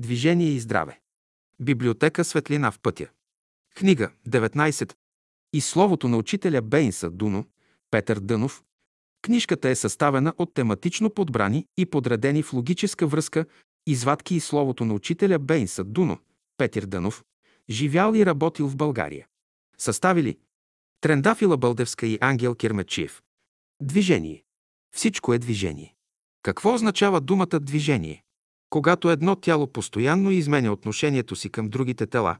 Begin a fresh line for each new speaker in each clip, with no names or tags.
Движение и здраве. Библиотека Светлина в пътя. Книга 19. И словото на учителя Бейнса Дуно, Петър Дънов. Книжката е съставена от тематично подбрани и подредени в логическа връзка извадки и словото на учителя Бейнса Дуно, Петър Дънов, живял и работил в България. Съставили Трендафила Бълдевска и Ангел Кирмечиев. Движение. Всичко е движение. Какво означава думата движение? Когато едно тяло постоянно изменя отношението си към другите тела,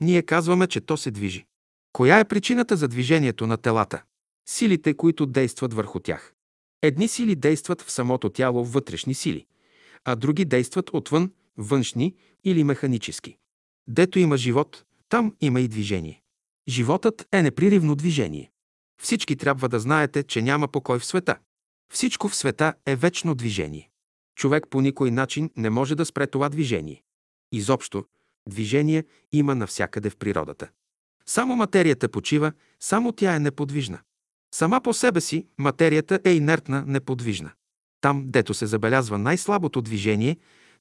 ние казваме, че то се движи. Коя е причината за движението на телата? Силите, които действат върху тях. Едни сили действат в самото тяло вътрешни сили, а други действат отвън, външни или механически. Дето има живот, там има и движение. Животът е неприривно движение. Всички трябва да знаете, че няма покой в света. Всичко в света е вечно движение. Човек по никой начин не може да спре това движение. Изобщо, движение има навсякъде в природата. Само материята почива, само тя е неподвижна. Сама по себе си материята е инертна, неподвижна. Там, дето се забелязва най-слабото движение,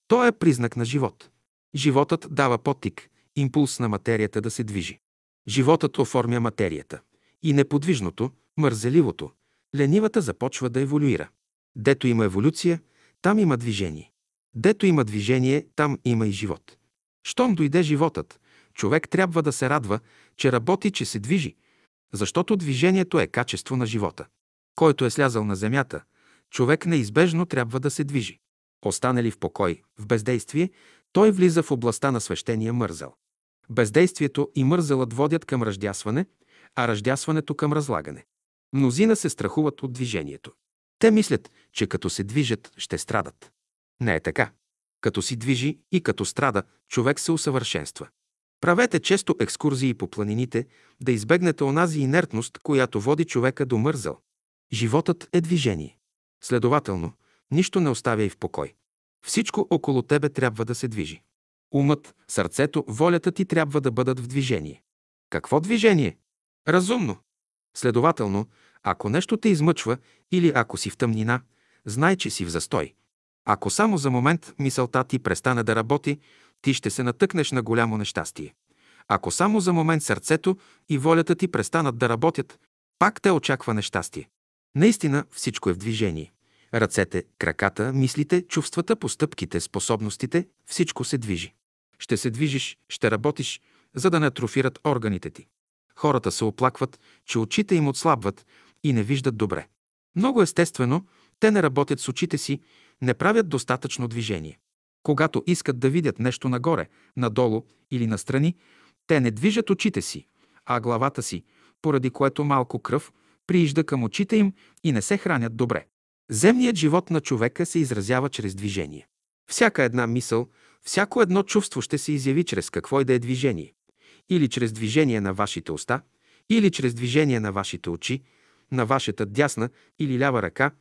то е признак на живот. Животът дава потик, импулс на материята да се движи. Животът оформя материята. И неподвижното, мързеливото, ленивата започва да еволюира. Дето има еволюция, там има движение. Дето има движение, там има и живот. Щом дойде животът, човек трябва да се радва, че работи, че се движи, защото движението е качество на живота. Който е слязал на земята, човек неизбежно трябва да се движи. Остане ли в покой, в бездействие, той влиза в областта на свещения мързел. Бездействието и мързелът водят към ръждясване, а ръждясването към разлагане. Мнозина се страхуват от движението. Те мислят, че като се движат, ще страдат. Не е така. Като си движи и като страда, човек се усъвършенства. Правете често екскурзии по планините, да избегнете онази инертност, която води човека до мързъл. Животът е движение. Следователно, нищо не оставяй в покой. Всичко около тебе трябва да се движи. Умът, сърцето, волята ти трябва да бъдат в движение. Какво движение? Разумно. Следователно, ако нещо те измъчва или ако си в тъмнина, знай, че си в застой. Ако само за момент мисълта ти престане да работи, ти ще се натъкнеш на голямо нещастие. Ако само за момент сърцето и волята ти престанат да работят, пак те очаква нещастие. Наистина всичко е в движение. Ръцете, краката, мислите, чувствата, постъпките, способностите – всичко се движи. Ще се движиш, ще работиш, за да не атрофират органите ти. Хората се оплакват, че очите им отслабват и не виждат добре. Много естествено, те не работят с очите си, не правят достатъчно движение. Когато искат да видят нещо нагоре, надолу или настрани, те не движат очите си, а главата си, поради което малко кръв приижда към очите им и не се хранят добре. Земният живот на човека се изразява чрез движение. Всяка една мисъл, всяко едно чувство ще се изяви чрез какво и да е движение. Или чрез движение на вашите уста, или чрез движение на вашите очи, на вашата дясна или лява ръка,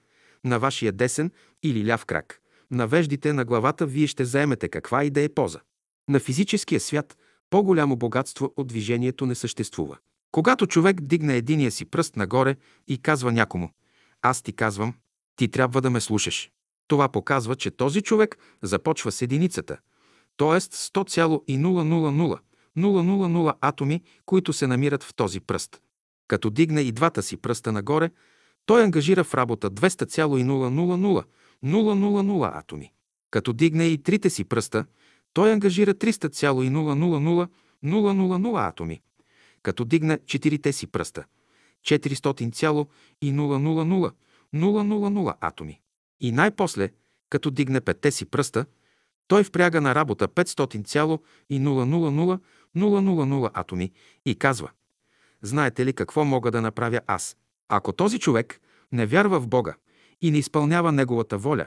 на вашия десен или ляв крак. На веждите на главата вие ще заемете каква и да е поза. На физическия свят по-голямо богатство от движението не съществува. Когато човек дигне единия си пръст нагоре и казва някому «Аз ти казвам, ти трябва да ме слушаш», това показва, че този човек започва с единицата, т.е. 100,000 000 атоми, които се намират в този пръст. Като дигне и двата си пръста нагоре, той ангажира в работа 200,000 000 атоми. Като дигне и трите си пръста, той ангажира 300,000 000 атоми. Като дигне четирите си пръста, 400,000 000 атоми. И най-после, като дигне петте си пръста, той впряга на работа 500,000 000 атоми и казва Знаете ли какво мога да направя аз? Ако този човек не вярва в Бога и не изпълнява Неговата воля,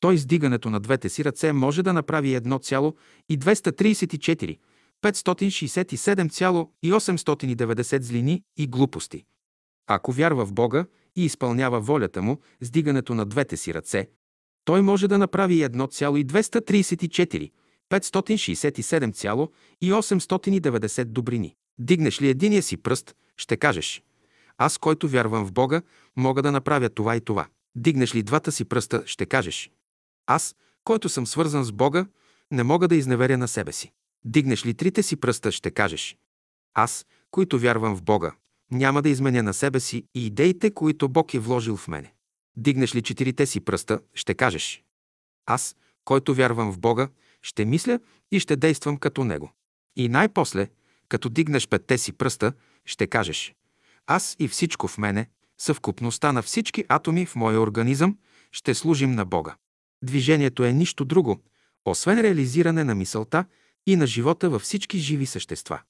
той с дигането на двете си ръце може да направи 1,234, 567,890 злини и глупости. Ако вярва в Бога и изпълнява волята му с дигането на двете си ръце, той може да направи 1,234, 567,890 добрини. Дигнеш ли единия си пръст, ще кажеш Аз, който вярвам в Бога, мога да направя това и това. Дигнеш ли двата си пръста, ще кажеш Аз, който съм свързан с Бога, не мога да изневеря на себе си. Дигнеш ли трите си пръста, ще кажеш. Аз, който вярвам в Бога, няма да изменя на себе си и идеите, които Бог е вложил в мене. Дигнеш ли четирите си пръста, ще кажеш. Аз, който вярвам в Бога, ще мисля и ще действам като Него. И най-после, като дигнеш петте си пръста, ще кажеш. Аз и всичко в мене, съвкупността на всички атоми в моя организъм, ще служим на Бога. Движението е нищо друго, освен реализиране на мисълта и на живота във всички живи същества.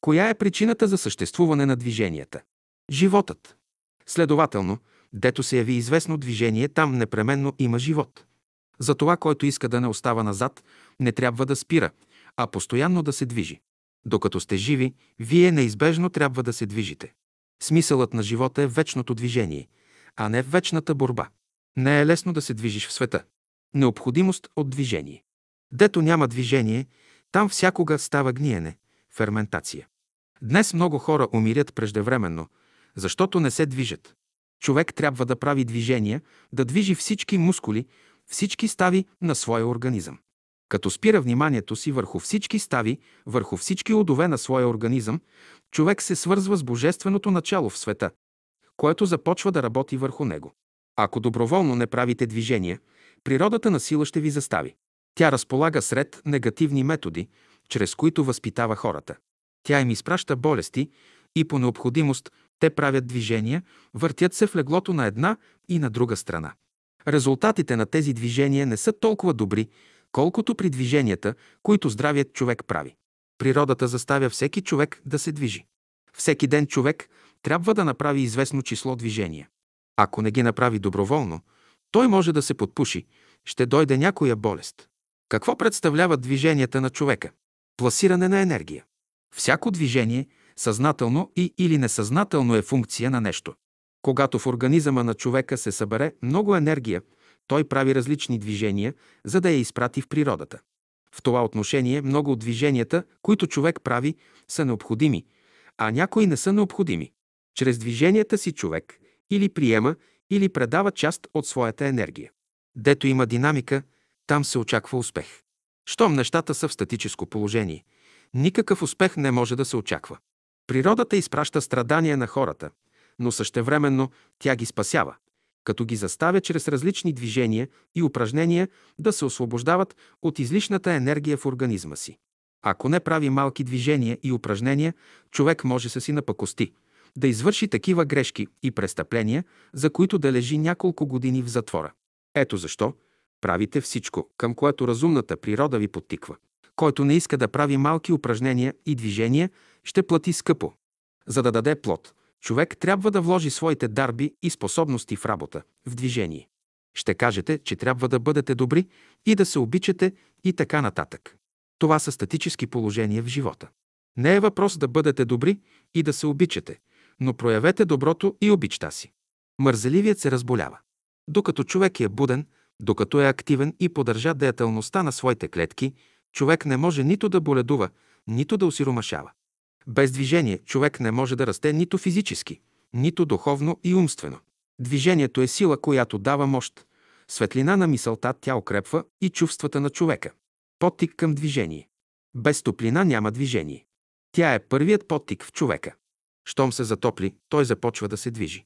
Коя е причината за съществуване на движенията? Животът. Следователно, дето се яви известно движение, там непременно има живот. Затова, който иска да не остава назад, не трябва да спира, а постоянно да се движи. Докато сте живи, вие неизбежно трябва да се движите. Смисълът на живота е вечното движение, а не вечната борба. Не е лесно да се движиш в света. Необходимост от движение. Дето няма движение, там всякога става гниене, ферментация. Днес много хора умирят преждевременно, защото не се движат. Човек трябва да прави движения, да движи всички мускули, всички стави на своя организъм. Като спира вниманието си върху всички стави, върху всички удове на своя организъм, човек се свързва с божественото начало в света, което започва да работи върху него. Ако доброволно не правите движения, природата на сила ще ви застави. Тя разполага сред негативни методи, чрез които възпитава хората. Тя им изпраща болести и по необходимост те правят движения, въртят се в леглото на една и на друга страна. Резултатите на тези движения не са толкова добри, колкото при движенията, които здравият човек прави. Природата заставя всеки човек да се движи. Всеки ден човек трябва да направи известно число движения. Ако не ги направи доброволно, той може да се подпуши, ще дойде някоя болест. Какво представляват движенията на човека? Пласиране на енергия. Всяко движение, съзнателно и или несъзнателно е функция на нещо. Когато в организъма на човека се събере много енергия, той прави различни движения, за да я изпрати в природата. В това отношение много от движенията, които човек прави, са необходими, а някои не са необходими. Чрез движенията си човек или приема, или предава част от своята енергия. Дето има динамика, там се очаква успех. Щом нещата са в статическо положение, никакъв успех не може да се очаква. Природата изпраща страдания на хората, но същевременно тя ги спасява, като ги заставя чрез различни движения и упражнения да се освобождават от излишната енергия в организма си. Ако не прави малки движения и упражнения, човек може се си напакости, да извърши такива грешки и престъпления, за които да лежи няколко години в затвора. Ето защо правите всичко, към което разумната природа ви подтиква. Който не иска да прави малки упражнения и движения, ще плати скъпо. За да даде плод, човек трябва да вложи своите дарби и способности в работа, в движение. Ще кажете, че трябва да бъдете добри и да се обичате и така нататък. Това са статически положения в живота. Не е въпрос да бъдете добри и да се обичате, но проявете доброто и обичта си. Мързеливият се разболява. Докато човек е буден, докато е активен и поддържа деятелността на своите клетки, човек не може нито да боледува, нито да осиромашава. Без движение човек не може да расте нито физически, нито духовно и умствено. Движението е сила, която дава мощ. Светлина на мисълта тя укрепва и чувствата на човека. Подтик към движение. Без топлина няма движение. Тя е първият подтик в човека. Щом се затопли, той започва да се движи.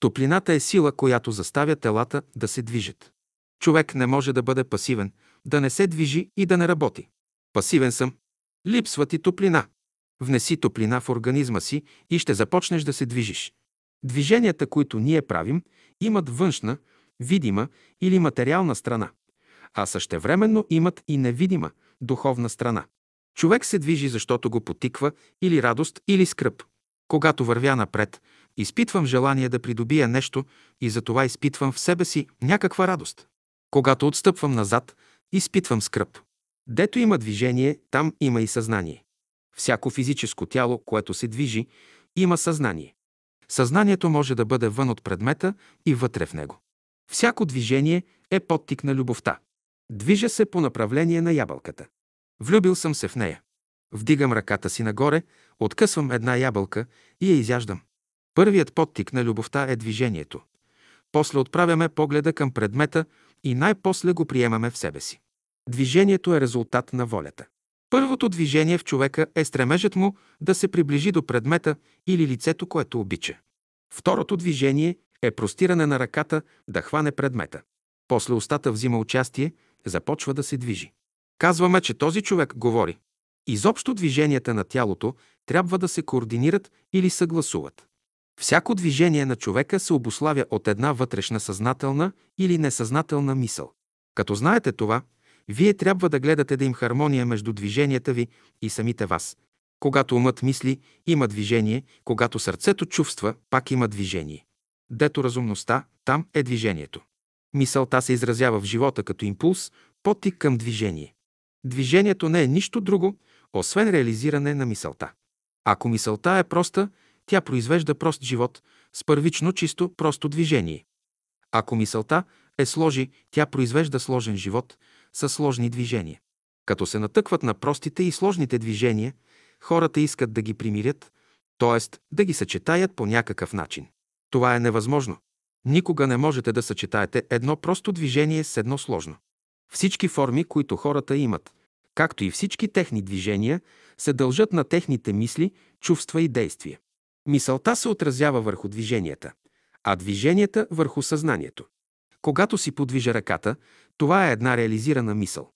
Топлината е сила, която заставя телата да се движат. Човек не може да бъде пасивен, да не се движи и да не работи. Пасивен съм. Липсва ти топлина. Внеси топлина в организма си и ще започнеш да се движиш. Движенията, които ние правим, имат външна, видима или материална страна, а същевременно имат и невидима, духовна страна. Човек се движи, защото го потиква или радост, или скръп. Когато вървя напред, изпитвам желание да придобия нещо и затова изпитвам в себе си някаква радост. Когато отстъпвам назад, изпитвам скръп. Дето има движение, там има и съзнание. Всяко физическо тяло, което се движи, има съзнание. Съзнанието може да бъде вън от предмета и вътре в него. Всяко движение е подтик на любовта. Движа се по направление на ябълката. Влюбил съм се в нея. Вдигам ръката си нагоре, откъсвам една ябълка и я изяждам. Първият подтик на любовта е движението. После отправяме погледа към предмета и най-после го приемаме в себе си. Движението е резултат на волята. Първото движение в човека е стремежът му да се приближи до предмета или лицето, което обича. Второто движение е простиране на ръката да хване предмета. После устата взима участие, започва да се движи. Казваме, че този човек говори. Изобщо движенията на тялото трябва да се координират или съгласуват. Всяко движение на човека се обославя от една вътрешна съзнателна или несъзнателна мисъл. Като знаете това, вие трябва да гледате да им хармония между движенията ви и самите вас. Когато умът мисли, има движение, когато сърцето чувства, пак има движение. Дето разумността, там е движението. Мисълта се изразява в живота като импулс, потик към движение. Движението не е нищо друго, освен реализиране на мисълта. Ако мисълта е проста, тя произвежда прост живот с първично чисто просто движение. Ако мисълта е сложи, тя произвежда сложен живот с сложни движения. Като се натъкват на простите и сложните движения, хората искат да ги примирят, т.е. да ги съчетаят по някакъв начин. Това е невъзможно. Никога не можете да съчетаете едно просто движение с едно сложно. Всички форми, които хората имат, както и всички техни движения, се дължат на техните мисли, чувства и действия. Мисълта се отразява върху движенията, а движенията върху съзнанието. Когато си подвижа ръката, това е една реализирана мисъл.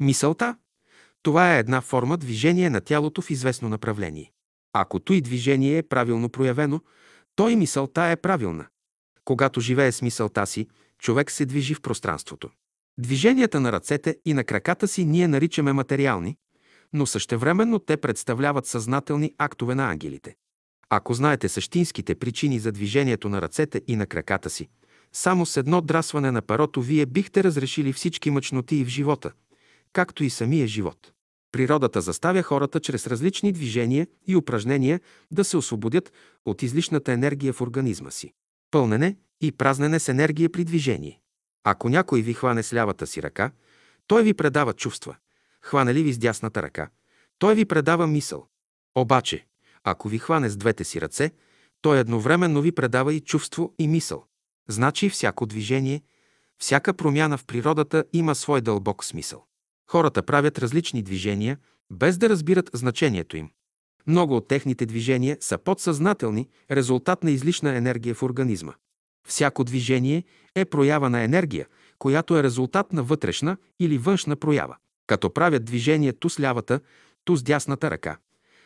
Мисълта – това е една форма движение на тялото в известно направление. Ако той движение е правилно проявено, то и мисълта е правилна. Когато живее с мисълта си, човек се движи в пространството. Движенията на ръцете и на краката си ние наричаме материални, но същевременно те представляват съзнателни актове на ангелите. Ако знаете същинските причини за движението на ръцете и на краката си, само с едно драсване на парото вие бихте разрешили всички мъчноти в живота, както и самия живот. Природата заставя хората чрез различни движения и упражнения да се освободят от излишната енергия в организма си. Пълнене и празнене с енергия при движение. Ако някой ви хване с лявата си ръка, той ви предава чувства. Хване ли ви с дясната ръка, той ви предава мисъл. Обаче, ако ви хване с двете си ръце, той едновременно ви предава и чувство и мисъл. Значи всяко движение, всяка промяна в природата има свой дълбок смисъл. Хората правят различни движения, без да разбират значението им. Много от техните движения са подсъзнателни, резултат на излишна енергия в организма. Всяко движение е проява на енергия, която е резултат на вътрешна или външна проява. Като правят движение ту с лявата, ту с дясната ръка.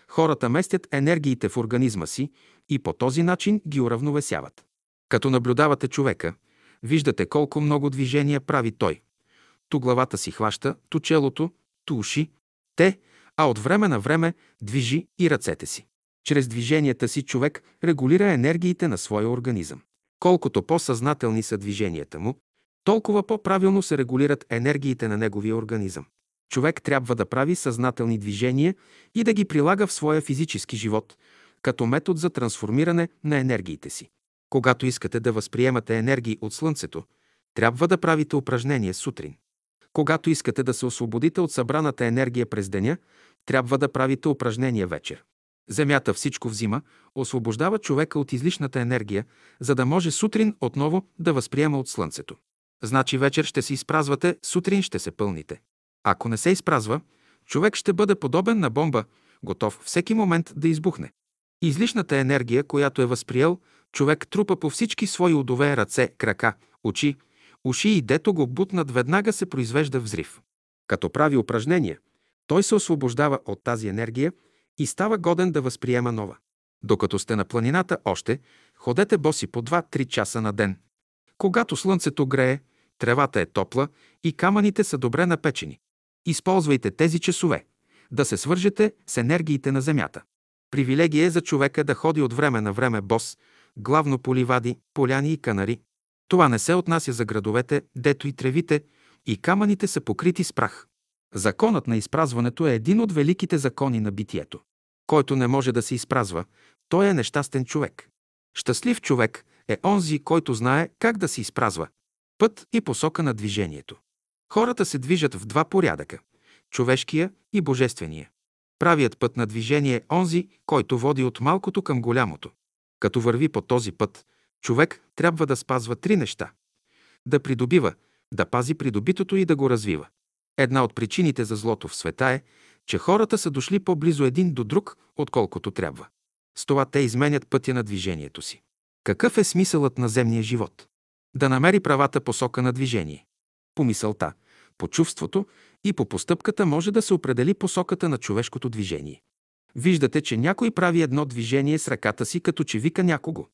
Хората местят енергиите в организма си и по този начин ги уравновесяват. Като наблюдавате човека, виждате колко много движения прави той. Ту главата си хваща, ту челото, ту уши, те, а от време на време движи и ръцете си. Чрез движенията си човек регулира енергиите на своя организъм. Колкото по-съзнателни са движенията му, толкова по-правилно се регулират енергиите на неговия организъм. Човек трябва да прави съзнателни движения и да ги прилага в своя физически живот, като метод за трансформиране на енергиите си. Когато искате да възприемате енергии от Слънцето, трябва да правите упражнение сутрин. Когато искате да се освободите от събраната енергия през деня, трябва да правите упражнение вечер. Земята всичко взима, освобождава човека от излишната енергия, за да може сутрин отново да възприема от Слънцето. Значи вечер ще се изпразвате, сутрин ще се пълните. Ако не се изпразва, човек ще бъде подобен на бомба, готов всеки момент да избухне. Излишната енергия, която е възприел, човек трупа по всички свои удове, ръце, крака, очи, уши и дето го бутнат, веднага се произвежда взрив. Като прави упражнения, той се освобождава от тази енергия и става годен да възприема нова. Докато сте на планината още, ходете боси по 2-3 часа на ден. Когато слънцето грее, тревата е топла и камъните са добре напечени. Използвайте тези часове да се свържете с енергиите на Земята. Привилегия е за човека да ходи от време на време бос, главно по ливади, поляни и канари. Това не се отнася за градовете, дето и тревите и камъните са покрити с прах. Законът на изпразването е един от великите закони на битието. Който не може да се изпразва, той е нещастен човек. Щастлив човек е онзи, който знае как да се изпразва. Път и посока на движението. Хората се движат в два порядъка – човешкия и божествения. Правият път на движение е онзи, който води от малкото към голямото. Като върви по този път, човек трябва да спазва три неща – да придобива, да пази придобитото и да го развива. Една от причините за злото в света е, че хората са дошли по-близо един до друг, отколкото трябва. С това те изменят пътя на движението си. Какъв е смисълът на земния живот? Да намери правата посока на движение. По мисълта, по чувството и по постъпката може да се определи посоката на човешкото движение. Виждате, че някой прави едно движение с ръката си, като че вика някого.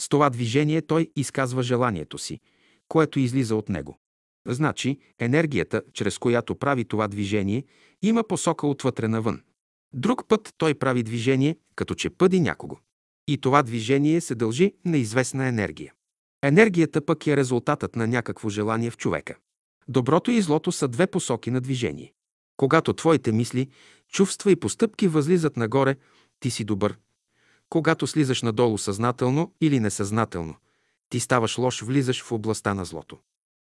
С това движение той изказва желанието си, което излиза от него. Значи, енергията, чрез която прави това движение, има посока отвътре навън. Друг път той прави движение, като че пъди някого. И това движение се дължи на известна енергия. Енергията пък е резултатът на някакво желание в човека. Доброто и злото са две посоки на движение. Когато твоите мисли, чувства и постъпки възлизат нагоре, ти си добър. Когато слизаш надолу съзнателно или несъзнателно, ти ставаш лош, влизаш в областта на злото.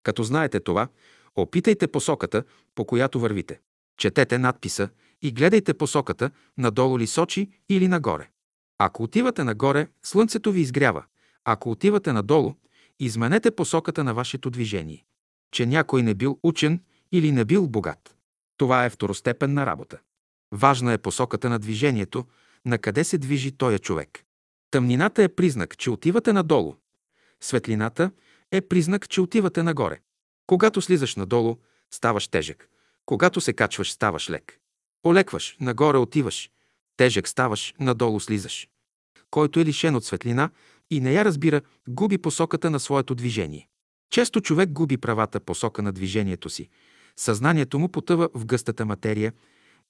Като знаете това, опитайте посоката, по която вървите. Четете надписа и гледайте посоката, надолу ли сочи или нагоре. Ако отивате нагоре, слънцето ви изгрява. Ако отивате надолу, изменете посоката на вашето движение. Че някой не бил учен или не бил богат. Това е второстепенна работа. Важна е посоката на движението, на къде се движи тоя човек. Тъмнината е признак, че отивате надолу. Светлината е признак, че отивате нагоре. Когато слизаш надолу, ставаш тежък. Когато се качваш, ставаш лек. Олекваш, нагоре отиваш. Тежък ставаш, надолу слизаш. Който е лишен от светлина и не я разбира, губи посоката на своето движение. Често човек губи правата посока на движението си. Съзнанието му потъва в гъстата материя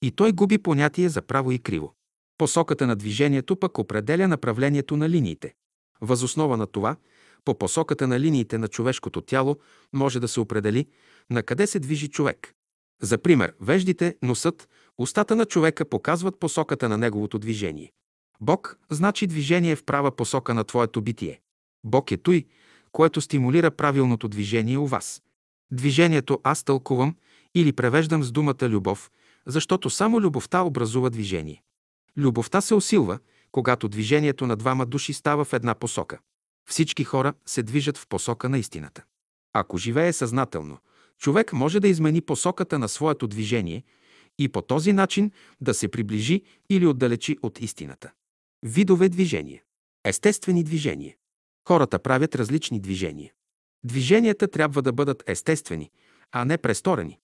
и той губи понятие за право и криво. Посоката на движението пък определя направлението на линиите. Възоснова на това, по посоката на линиите на човешкото тяло може да се определи на къде се движи човек. За пример, веждите, носът, устата на човека показват посоката на неговото движение. Бог значи движение в права посока на твоето битие. Бог е той, което стимулира правилното движение у вас. Движението аз тълкувам или превеждам с думата любов, защото само любовта образува движение. Любовта се усилва, когато движението на двама души става в една посока. Всички хора се движат в посока на истината. Ако живее съзнателно, човек може да измени посоката на своето движение и по този начин да се приближи или отдалечи от истината. Видове движения. Естествени движения. Хората правят различни движения. Движенията трябва да бъдат естествени, а не престорени.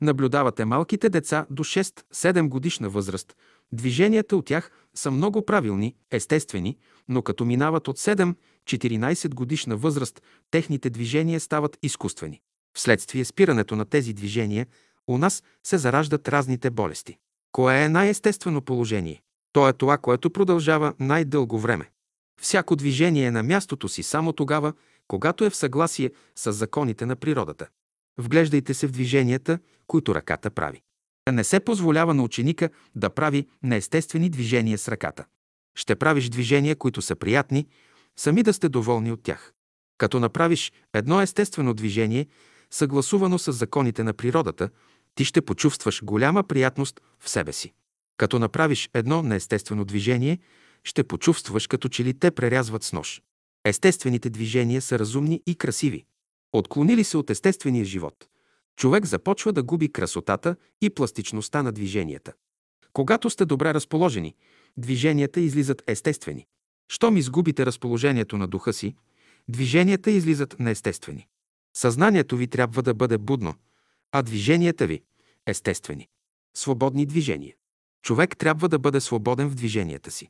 Наблюдавате малките деца до 6-7 годишна възраст. Движенията от тях са много правилни, естествени, но като минават от 7-14 годишна възраст, техните движения стават изкуствени. Вследствие спирането на тези движения, у нас се зараждат разните болести. Кое е най-естествено положение? То е това, което продължава най-дълго време. Всяко движение е на мястото си само тогава, когато е в съгласие с законите на природата. Вглеждайте се в движенията, които ръката прави. Не се позволява на ученика да прави неестествени движения с ръката. Ще правиш движения, които са приятни, сами да сте доволни от тях. Като направиш едно естествено движение, съгласувано с законите на природата, ти ще почувстваш голяма приятност в себе си. Като направиш едно неестествено движение, ще почувстваш като че ли те прерязват с нож. Естествените движения са разумни и красиви. Отклонили се от естествения живот, човек започва да губи красотата и пластичността на движенията. Когато сте добре разположени, движенията излизат естествени. Щом изгубите разположението на духа си, движенията излизат неестествени. Съзнанието ви трябва да бъде будно, а движенията ви – естествени. Свободни движения. Човек трябва да бъде свободен в движенията си.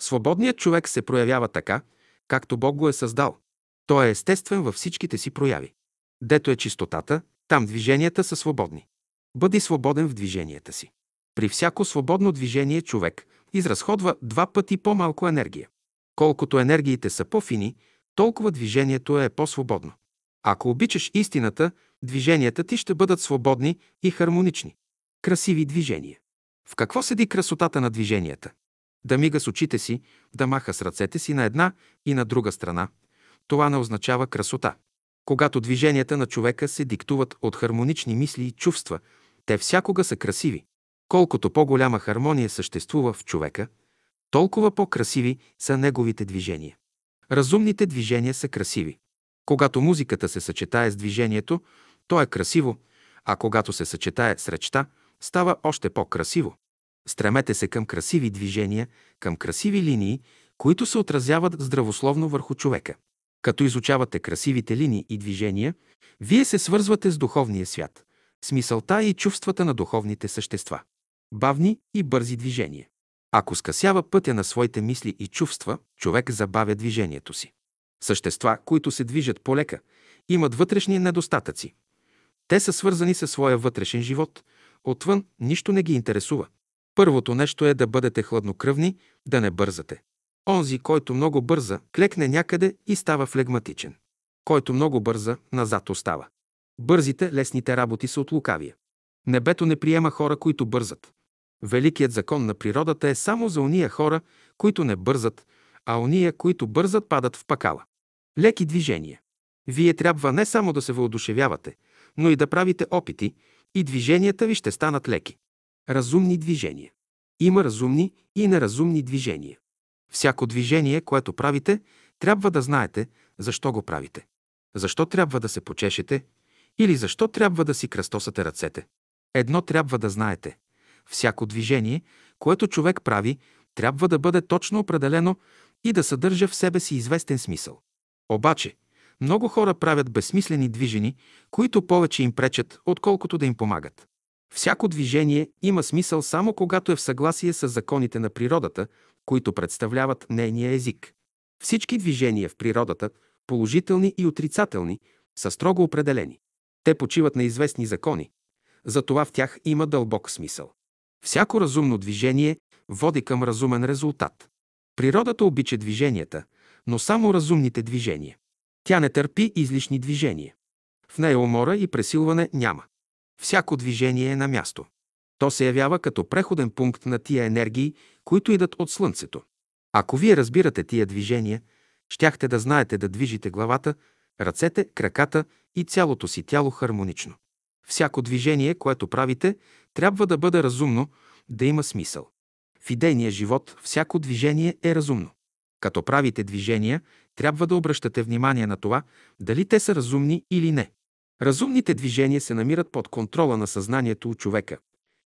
Свободният човек се проявява така, както Бог го е създал. Той е естествен във всичките си прояви. Дето е чистотата, там движенията са свободни. Бъди свободен в движенията си. При всяко свободно движение човек изразходва два пъти по-малко енергия. Колкото енергиите са по-фини, толкова движението е по-свободно. Ако обичаш истината, движенията ти ще бъдат свободни и хармонични. Красиви движения. В какво седи красотата на движенията? Да мига с очите си, да маха с ръцете си на една и на друга страна. Това не означава красота. Когато движенията на човека се диктуват от хармонични мисли и чувства, те всякога са красиви. Колкото по-голяма хармония съществува в човека, толкова по-красиви са неговите движения. Разумните движения са красиви. Когато музиката се съчетае с движението, то е красиво, а когато се съчетае с речта, става още по-красиво. Стремете се към красиви движения, към красиви линии, които се отразяват здравословно върху човека. Като изучавате красивите линии и движения, вие се свързвате с духовния свят, с мисълта и чувствата на духовните същества. Бавни и бързи движения. Ако скъсява пътя на своите мисли и чувства, човек забавя движението си. Същества, които се движат полека, имат вътрешни недостатъци. Те са свързани със своя вътрешен живот. Отвън нищо не ги интересува. Първото нещо е да бъдете хладнокръвни, да не бързате. Онзи, който много бърза, клекне някъде и става флегматичен. Който много бърза, назад остава. Бързите, лесните работи са от лукавия. Небето не приема хора, които бързат. Великият закон на природата е само за уния хора, които не бързат, а уния, които бързат, падат в пакала. Леки движения. Вие трябва не само да се въодушевявате, но и да правите опити, и движенията ви ще станат леки. Разумни движения. Има разумни и неразумни движения. Всяко движение, което правите, трябва да знаете защо го правите. Защо трябва да се почешете или защо трябва да си кръстосате ръцете. Едно трябва да знаете. Всяко движение, което човек прави, трябва да бъде точно определено и да съдържа в себе си известен смисъл. Обаче, много хора правят безсмислени движени, които повече им пречат, отколкото да им помагат. Всяко движение има смисъл само когато е в съгласие с законите на природата, които представляват нейния език. Всички движения в природата, положителни и отрицателни, са строго определени. Те почиват на известни закони, затова в тях има дълбок смисъл. Всяко разумно движение води към разумен резултат. Природата обича движенията, но само разумните движения. Тя не търпи излишни движения. В нея умора и пресилване няма. Всяко движение е на място. То се явява като преходен пункт на тия енергии, които идат от Слънцето. Ако вие разбирате тия движения, щяхте да знаете да движите главата, ръцете, краката и цялото си тяло хармонично. Всяко движение, което правите, трябва да бъде разумно, да има смисъл. В идейния живот всяко движение е разумно. Като правите движения, трябва да обръщате внимание на това, дали те са разумни или не. Разумните движения се намират под контрола на съзнанието у човека,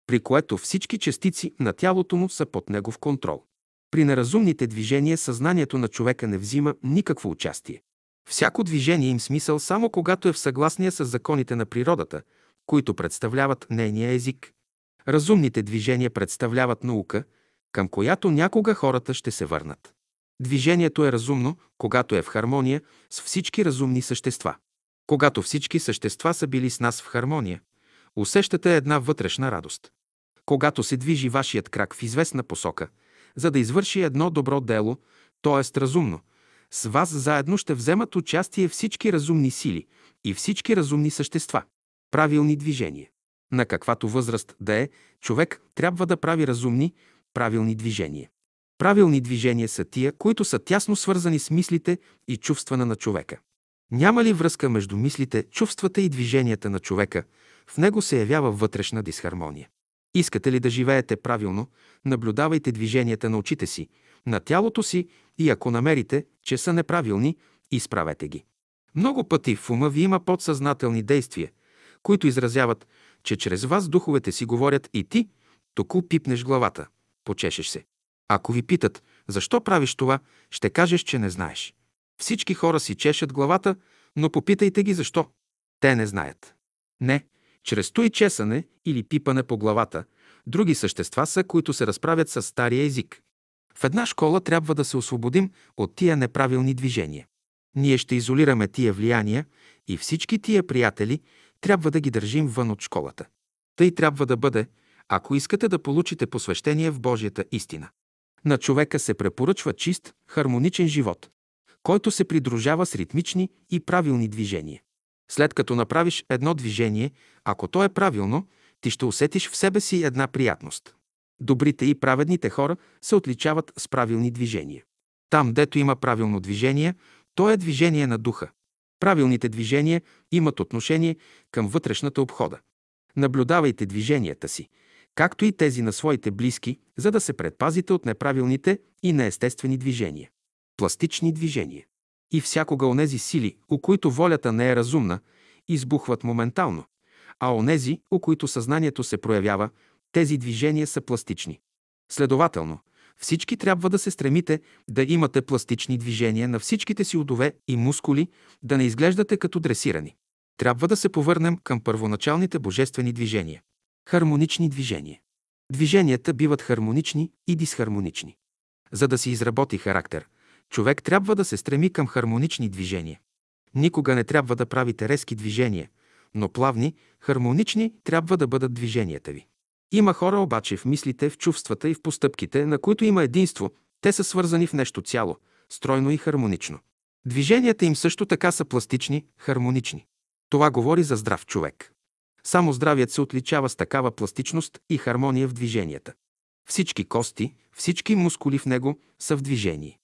при което всички частици на тялото му са под негов контрол. При неразумните движения съзнанието на човека не взима никакво участие. Всяко движение им смисъл само когато е в съгласие с законите на природата, които представляват нейния език. Разумните движения представляват наука, към която някога хората ще се върнат. Движението е разумно, когато е в хармония с всички разумни същества. Когато всички същества са били с нас в хармония, усещате една вътрешна радост. Когато се движи вашият крак в известна посока, за да извърши едно добро дело, т.е. разумно, с вас заедно ще вземат участие всички разумни сили и всички разумни същества. Правилни движения. На каквато възраст да е, човек трябва да прави разумни, правилни движения. Правилни движения са тия, които са тясно свързани с мислите и чувствана на човека. Няма ли връзка между мислите, чувствата и движенията на човека, в него се явява вътрешна дисхармония. Искате ли да живеете правилно, наблюдавайте движенията на очите си, на тялото си и ако намерите, че са неправилни, изправете ги. Много пъти в ума ви има подсъзнателни действия, които изразяват, че чрез вас духовете си говорят и ти, току пипнеш главата, почешеш се. Ако ви питат, защо правиш това, ще кажеш, че не знаеш. Всички хора си чешат главата, но попитайте ги защо. Те не знаят. Не, чрез той чесане или пипане по главата, други същества са, които се разправят с стария език. В една школа трябва да се освободим от тия неправилни движения. Ние ще изолираме тия влияния и всички тия приятели трябва да ги държим вън от школата. Тъй трябва да бъде, ако искате да получите посвещение в Божията истина. На човека се препоръчва чист, хармоничен живот, който се придружава с ритмични и правилни движения. След като направиш едно движение, ако то е правилно, ти ще усетиш в себе си една приятност. Добрите и праведните хора се отличават с правилни движения. Там, дето има правилно движение, то е движение на духа. Правилните движения имат отношение към вътрешната обхода. Наблюдавайте движенията си, както и тези на своите близки, за да се предпазите от неправилните и неестествени движения. Пластични движения. И всякога онези сили, у които волята не е разумна, избухват моментално, а онези, у които съзнанието се проявява, тези движения са пластични. Следователно, всички трябва да се стремите да имате пластични движения на всичките си удове и мускули, да не изглеждате като дресирани. Трябва да се повърнем към първоначалните божествени движения. Хармонични движения. Движенията биват хармонични и дисхармонични. За да си изработи характер, човек трябва да се стреми към хармонични движения. Никога не трябва да правите резки движения, но плавни, хармонични трябва да бъдат движенията ви. Има хора обаче в мислите, в чувствата и в постъпките, на които има единство, те са свързани в нещо цяло, стройно и хармонично. Движенията им също така са пластични, хармонични. Това говори за здрав човек. Само здравият се отличава с такава пластичност и хармония в движенията. Всички кости, всички мускули в него са в движение.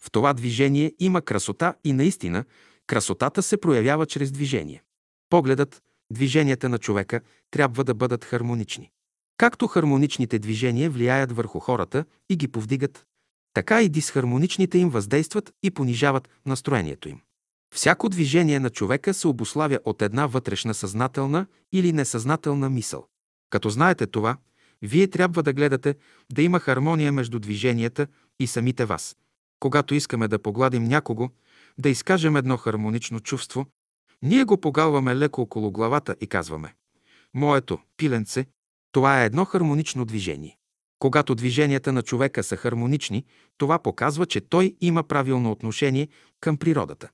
В това движение има красота и наистина красотата се проявява чрез движение. Погледът, движенията на човека трябва да бъдат хармонични. Както хармоничните движения влияят върху хората и ги повдигат, така и дисхармоничните им въздействат и понижават настроението им. Всяко движение на човека се обославя от една вътрешна съзнателна или несъзнателна мисъл. Като знаете това, вие трябва да гледате да има хармония между движенията и самите вас. Когато искаме да погладим някого, да изкажем едно хармонично чувство, ние го погалваме леко около главата и казваме «Моето пиленце, това е едно хармонично движение». Когато движенията на човека са хармонични, това показва, че той има правилно отношение към природата.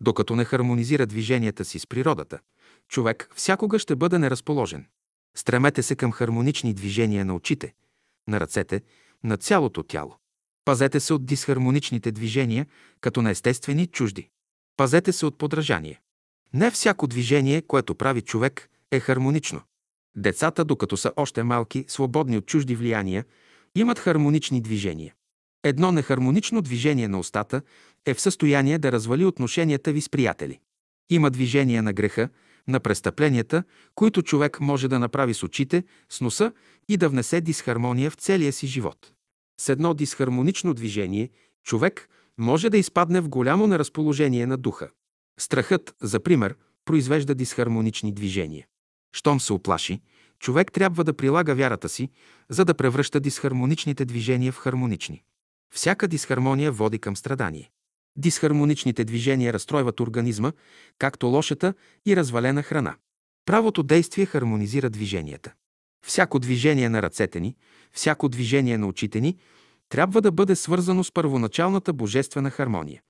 Докато не хармонизира движенията си с природата, човек всякога ще бъде неразположен. Стремете се към хармонични движения на очите, на ръцете, на цялото тяло. Пазете се от дисхармоничните движения, като на естествени чужди. Пазете се от подражание. Не всяко движение, което прави човек, е хармонично. Децата, докато са още малки, свободни от чужди влияния, имат хармонични движения. Едно нехармонично движение на устата е в състояние да развали отношенията ви с приятели. Има движения на греха, на престъпленията, които човек може да направи с очите, с носа и да внесе дисхармония в целия си живот. С едно дисхармонично движение човек може да изпадне в голямо неразположение на духа. Страхът, за пример, произвежда дисхармонични движения. Щом се оплаши, човек трябва да прилага вярата си, за да превръща дисхармоничните движения в хармонични. Всяка дисхармония води към страдание. Дисхармоничните движения разстройват организма, както лошата и развалена храна. Правото действие хармонизира движенията. Всяко движение на ръцете ни, всяко движение на очите ни трябва да бъде свързано с първоначалната божествена хармония.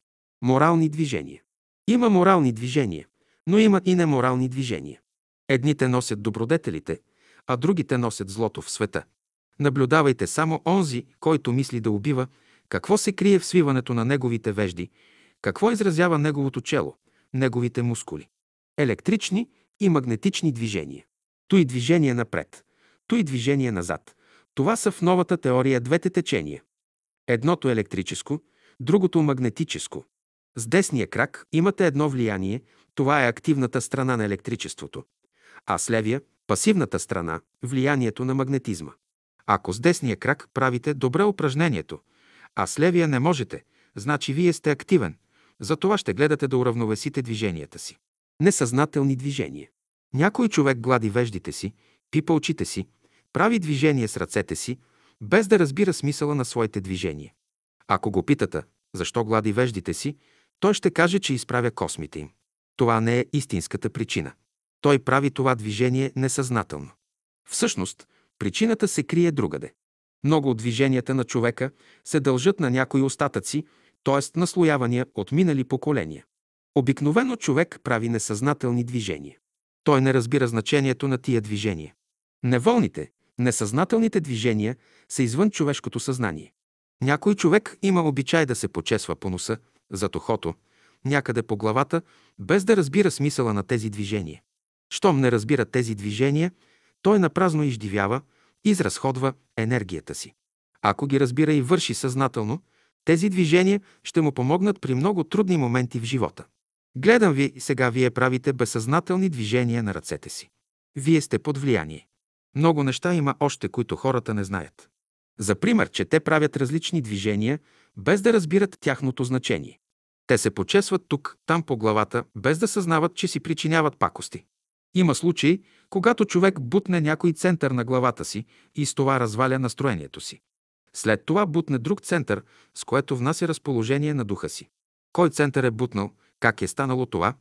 Морални движения. Има морални движения, но има и неморални движения. Едните носят добродетелите, а другите носят злото в света. Наблюдавайте само онзи, който мисли да убива, какво се крие в свиването на неговите вежди, какво изразява неговото чело, неговите мускули. Електрични и магнетични движения. Той движение напред, той движение назад. Това са в новата теория двете течения. Едното електрическо, другото магнетическо. С десния крак имате едно влияние, това е активната страна на електричеството, а с левия – пасивната страна, влиянието на магнетизма. Ако с десния крак правите добре упражнението, а с левия не можете, значи вие сте активен. Затова ще гледате да уравновесите движенията си. Несъзнателни движения. Някой човек глади веждите си, пипа очите си, прави движение с ръцете си, без да разбира смисъла на своите движения. Ако го питате, защо глади веждите си, той ще каже, че изправя космите им. Това не е истинската причина. Той прави това движение несъзнателно. Всъщност, причината се крие другаде. Много от движенията на човека се дължат на някои остатъци, т.е. наслоявания от минали поколения. Обикновено човек прави несъзнателни движения. Той не разбира значението на тия движения. Неволните, несъзнателните движения са извън човешкото съзнание. Някой човек има обичай да се почесва по носа, зад ухото, някъде по главата, без да разбира смисъла на тези движения. Щом не разбира тези движения, той напразно издивява, изразходва енергията си. Ако ги разбира и върши съзнателно, тези движения ще му помогнат при много трудни моменти в живота. Гледам ви, сега вие правите безсъзнателни движения на ръцете си. Вие сте под влияние. Много неща има още, които хората не знаят. За пример, че те правят различни движения, без да разбират тяхното значение. Те се почесват тук, там по главата, без да съзнават, че си причиняват пакости. Има случаи, когато човек бутне някой център на главата си и с това разваля настроението си. След това бутне друг център, с което внася разположение на духа си. Кой център е бутнал, как е станало това,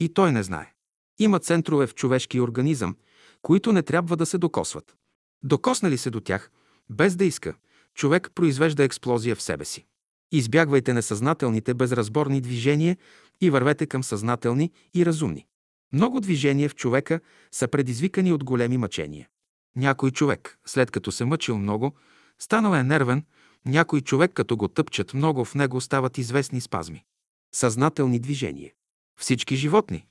и той не знае. Има центрове в човешкия организъм, които не трябва да се докосват. Докосна ли се до тях, без да иска, човек произвежда експлозия в себе си. Избягвайте несъзнателните безразборни движения и вървете към съзнателни и разумни. Много движения в човека са предизвикани от големи мъчения. Някой човек, след като се мъчил много, станал е нервен, някой човек, като го тъпчат много, в него стават известни спазми. Съзнателни движения. Всички животни,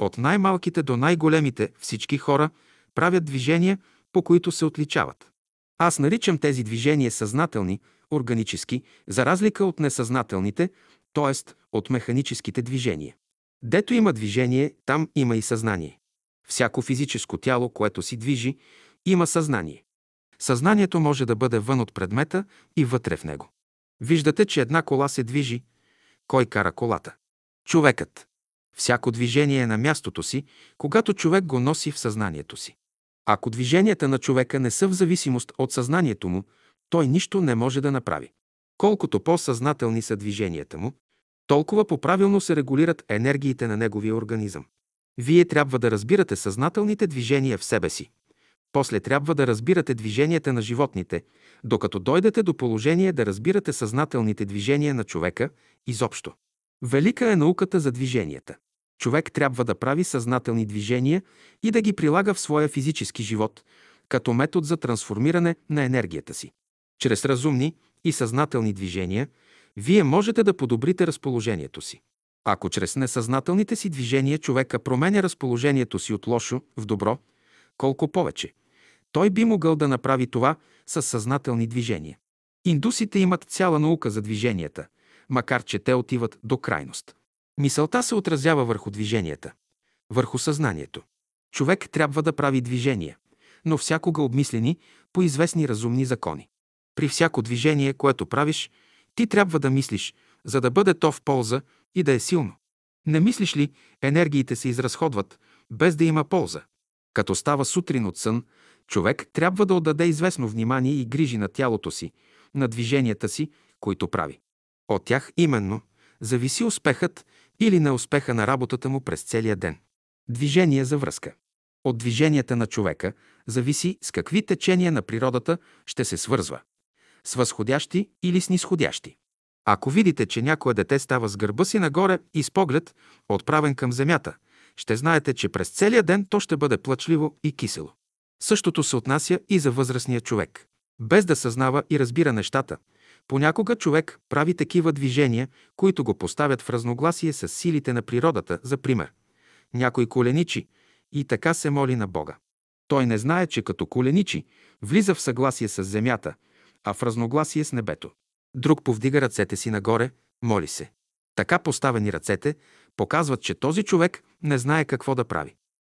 от най-малките до най-големите, всички хора правят движения, по които се отличават. Аз наричам тези движения съзнателни, органически, за разлика от несъзнателните, т.е. от механическите движения. Дето има движение, там има и съзнание. Всяко физическо тяло, което си движи, има съзнание. Съзнанието може да бъде вън от предмета и вътре в него. Виждате, че една кола се движи. Кой кара колата? Човекът. Всяко движение на мястото си, когато човек го носи в съзнанието си. Ако движенията на човека не са в зависимост от съзнанието му, той нищо не може да направи. Колкото по-съзнателни са движенията му, толкова по-правилно се регулират енергиите на неговия организъм. Вие трябва да разбирате съзнателните движения в себе си. После трябва да разбирате движенията на животните, докато дойдете до положение да разбирате съзнателните движения на човека изобщо. Велика е науката за движенията. Човек трябва да прави съзнателни движения и да ги прилага в своя физически живот, като метод за трансформиране на енергията си. Чрез разумни и съзнателни движения вие можете да подобрите разположението си. Ако чрез несъзнателните си движения човека променя разположението си от лошо в добро, колко повече. Той би могъл да направи това с съзнателни движения. Индусите имат цяла наука за движенията, макар че те отиват до крайност. Мисълта се отразява върху движенията, върху съзнанието. Човек трябва да прави движения, но всякога обмислени по известни разумни закони. При всяко движение, което правиш, ти трябва да мислиш, за да бъде то в полза и да е силно. Не мислиш ли, енергиите се изразходват, без да има полза. Като става сутрин от сън, човек трябва да отдаде известно внимание и грижи на тялото си, на движенията си, които прави. От тях именно зависи успехът или неуспеха на работата му през целия ден. Движение за връзка. От движенията на човека зависи с какви течения на природата ще се свързва с възходящи или с нисходящи. Ако видите, че някое дете става с гърба си нагоре и с поглед, отправен към земята, ще знаете, че през целия ден то ще бъде плачливо и кисело. Същото се отнася и за възрастния човек. Без да съзнава и разбира нещата, понякога човек прави такива движения, които го поставят в разногласие с силите на природата, за пример. Някой коленичи и така се моли на Бога. Той не знае, че като коленичи влиза в съгласие с земята – а в разногласие с небето. Друг повдига ръцете си нагоре, моли се. Така поставени ръцете показват, че този човек не знае какво да прави.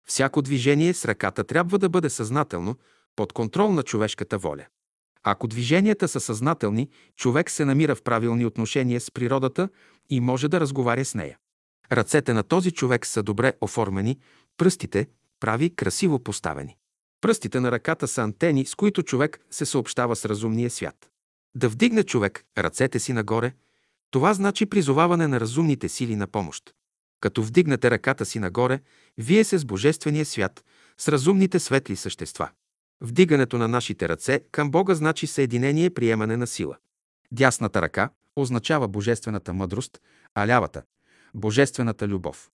Всяко движение с ръката трябва да бъде съзнателно, под контрол на човешката воля. Ако движенията са съзнателни, човек се намира в правилни отношения с природата и може да разговаря с нея. Ръцете на този човек са добре оформени, пръстите прави красиво поставени. Пръстите на ръката са антени, с които човек се съобщава с разумния свят. Да вдигне човек ръцете си нагоре, това значи призоваване на разумните сили на помощ. Като вдигнете ръката си нагоре, вие се с Божествения свят, с разумните светли същества. Вдигането на нашите ръце към Бога значи съединение приемане на сила. Дясната ръка означава божествената мъдрост, а лявата – божествената любов.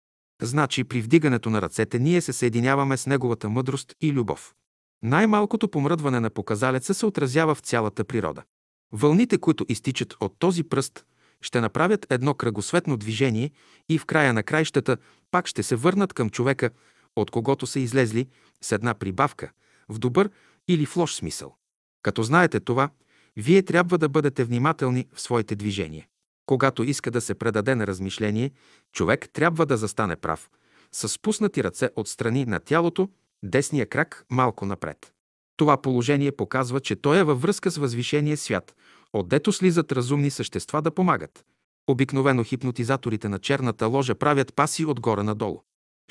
Значи при вдигането на ръцете ние се съединяваме с Неговата мъдрост и любов. Най-малкото помръдване на показалеца се отразява в цялата природа. Вълните, които изтичат от този пръст, ще направят едно кръгосветно движение и в края на краищата пак ще се върнат към човека, от когото са излезли с една прибавка, в добър или в лош смисъл. Като знаете това, вие трябва да бъдете внимателни в своите движения. Когато иска да се предаде на размишление, човек трябва да застане прав, с спуснати ръце от страни на тялото, десния крак малко напред. Това положение показва, че той е във връзка с възвишения свят, отдето слизат разумни същества да помагат. Обикновено хипнотизаторите на черната ложа правят паси отгоре надолу.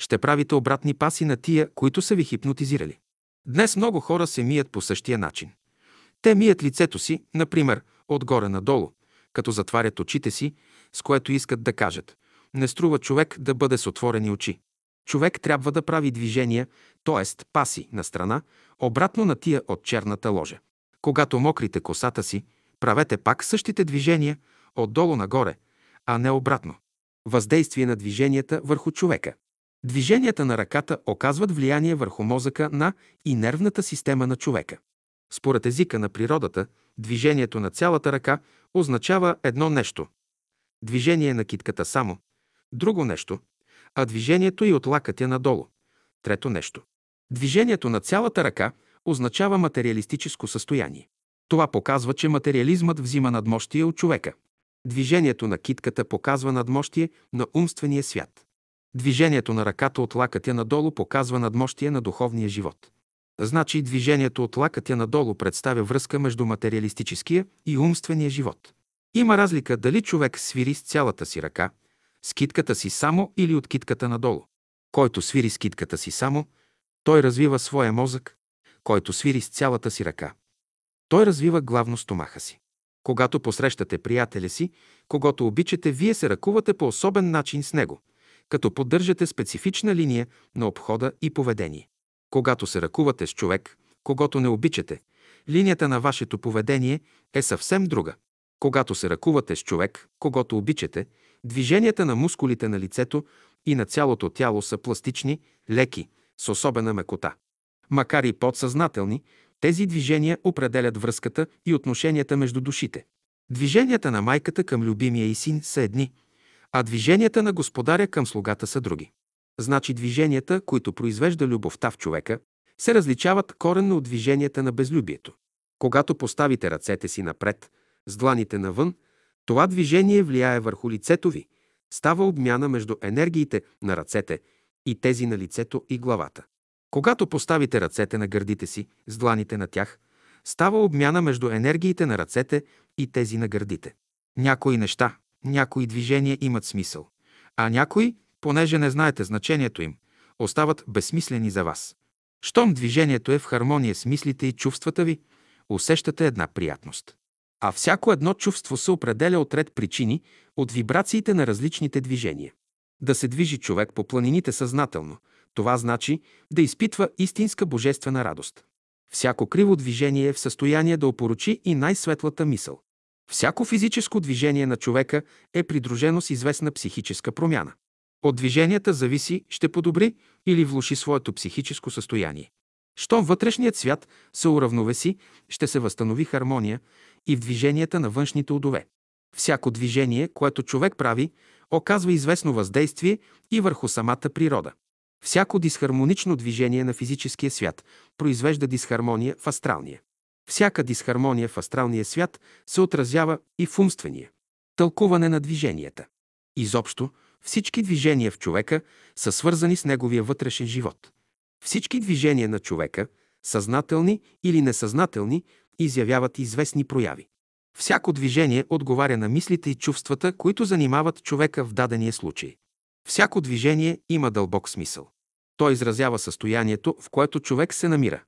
Ще правите обратни паси на тия, които са ви хипнотизирали. Днес много хора се мият по същия начин. Те мият лицето си, например, отгоре надолу, като затварят очите си, с което искат да кажат. Не струва човек да бъде с отворени очи. Човек трябва да прави движения, т.е. паси на страна, обратно на тия от черната ложа. Когато мокрите косата си, правете пак същите движения, отдолу нагоре, а не обратно. Въздействие на движенията върху човека. Движенията на ръката оказват влияние върху мозъка на и нервната система на човека. Според езика на природата, движението на цялата ръка означава едно нещо. Движение на китката само. Друго нещо. А движението и от лакътя надолу. Трето нещо. Движението на цялата ръка означава материалистическо състояние. Това показва, че материализмът взима надмощие от човека. Движението на китката показва надмощие на умствения свят. Движението на ръката от лакътя надолу показва надмощие на духовния живот. Значи движението от лакътя надолу представя връзка между материалистическия и умствения живот. Има разлика дали човек свири с цялата си ръка, с китката си само или от китката надолу. Който свири с китката си само, той развива своя мозък, който свири с цялата си ръка. Той развива главно стомаха си. Когато посрещате приятеля си, когато обичате, вие се ръкувате по особен начин с него, като поддържате специфична линия на обхода и поведение. Когато се ръкувате с човек, когато не обичате, линията на вашето поведение е съвсем друга. Когато се ръкувате с човек, когато обичате, движенията на мускулите на лицето и на цялото тяло са пластични, леки, с особена мекота. Макар и подсъзнателни, тези движения определят връзката и отношенията между душите. Движенията на майката към любимия и син са едни, а движенията на господаря към слугата са други. Значи движенията, които произвежда любовта в човека, се различават коренно от движенията на безлюбието. Когато поставите ръцете си напред, с дланите навън, това движение влияе върху лицето ви, става обмяна между енергиите на ръцете и тези на лицето и главата. Когато поставите ръцете на гърдите си, с дланите на тях, става обмяна между енергиите на ръцете и тези на гърдите. Някои неща, някои движения имат смисъл, а някои, понеже не знаете значението им, остават безсмислени за вас. Щом движението е в хармония с мислите и чувствата ви, усещате една приятност. А всяко едно чувство се определя от ред причини, от вибрациите на различните движения. Да се движи човек по планините съзнателно – това значи да изпитва истинска божествена радост. Всяко криво движение е в състояние да опорочи и най-светлата мисъл. Всяко физическо движение на човека е придружено с известна психическа промяна. От движенията зависи ще подобри или влуши своето психическо състояние. Щом вътрешният свят се уравновеси, ще се възстанови хармония и в движенията на външните удове. Всяко движение, което човек прави, оказва известно въздействие и върху самата природа. Всяко дисхармонично движение на физическия свят произвежда дисхармония в астралния. Всяка дисхармония в астралния свят се отразява и в умствения. Тълкуване на движенията. Изобщо, всички движения в човека са свързани с неговия вътрешен живот. Всички движения на човека, съзнателни или несъзнателни, изявяват известни прояви. Всяко движение отговаря на мислите и чувствата, които занимават човека в дадения случай. Всяко движение има дълбок смисъл. Той изразява състоянието, в което човек се намира.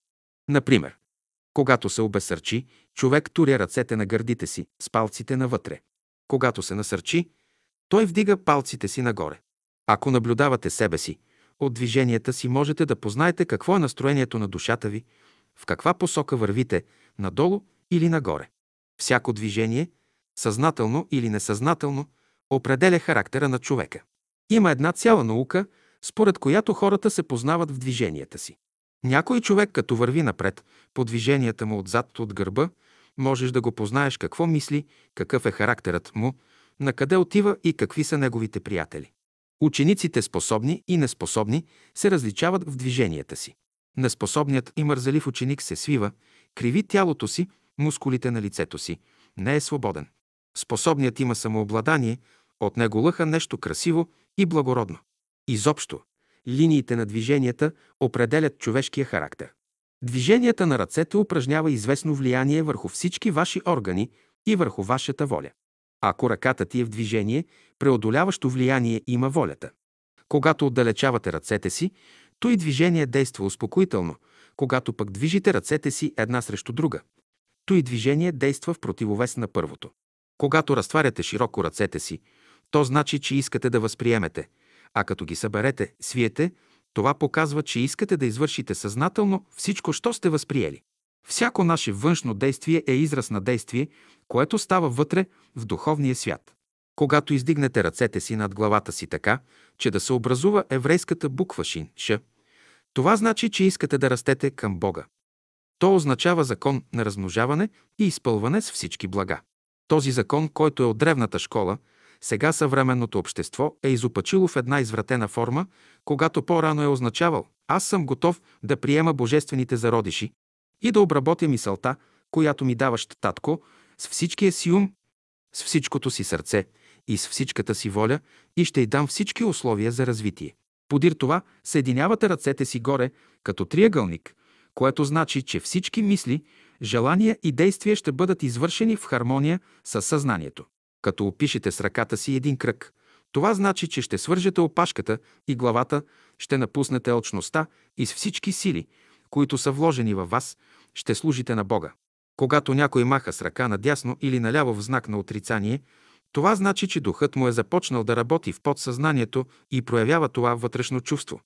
Например, когато се обесърчи, човек туря ръцете на гърдите си с палците навътре. Когато се насърчи, той вдига палците си нагоре. Ако наблюдавате себе си, от движенията си можете да познаете какво е настроението на душата ви, в каква посока вървите, надолу или нагоре. Всяко движение, съзнателно или несъзнателно, определя характера на човека. Има една цяла наука, според която хората се познават в движенията си. Някой човек, като върви напред, по движенията му отзад от гърба, можеш да го познаеш какво мисли, какъв е характерът му, на къде отива и какви са неговите приятели. Учениците способни и неспособни се различават в движенията си. Неспособният и мързелив ученик се свива, криви тялото си, мускулите на лицето си, не е свободен. Способният има самообладание, от него лъха нещо красиво и благородно. Изобщо, линиите на движенията определят човешкия характер. Движенията на ръцете упражнява известно влияние върху всички ваши органи и върху вашата воля. Ако ръката ти е в движение, преодоляващо влияние има волята. Когато отдалечавате ръцете си, то и движение действа успокоително. Когато пък движите ръцете си една срещу друга, то и движение действа в противовес на първото. Когато разтваряте широко ръцете си, то значи, че искате да възприемете, а като ги съберете, свиете, това показва, че искате да извършите съзнателно всичко, що сте възприели. Всяко наше външно действие е израз на действие, което става вътре в духовния свят. Когато издигнете ръцете си над главата си така, че да се образува еврейската буква Шин, Ш, това значи, че искате да растете към Бога. То означава закон на размножаване и изпълване с всички блага. Този закон, който е от древната школа, сега съвременното общество е изопачило в една извратена форма, когато по-рано е означавал «Аз съм готов да приема божествените зародиши и да обработя мисълта, която ми даваш, татко, с всичкия си ум, с всичкото си сърце и с всичката си воля и ще й дам всички условия за развитие. Подир това съединявате ръцете си горе като триъгълник, което значи, че всички мисли, желания и действия ще бъдат извършени в хармония с съзнанието. Като опишете с ръката си един кръг, това значи, че ще свържете опашката и главата, ще напуснете алчността и с всички сили, които са вложени във вас, ще служите на Бога. Когато някой маха с ръка надясно или наляво в знак на отрицание, това значи, че духът му е започнал да работи в подсъзнанието и проявява това вътрешно чувство,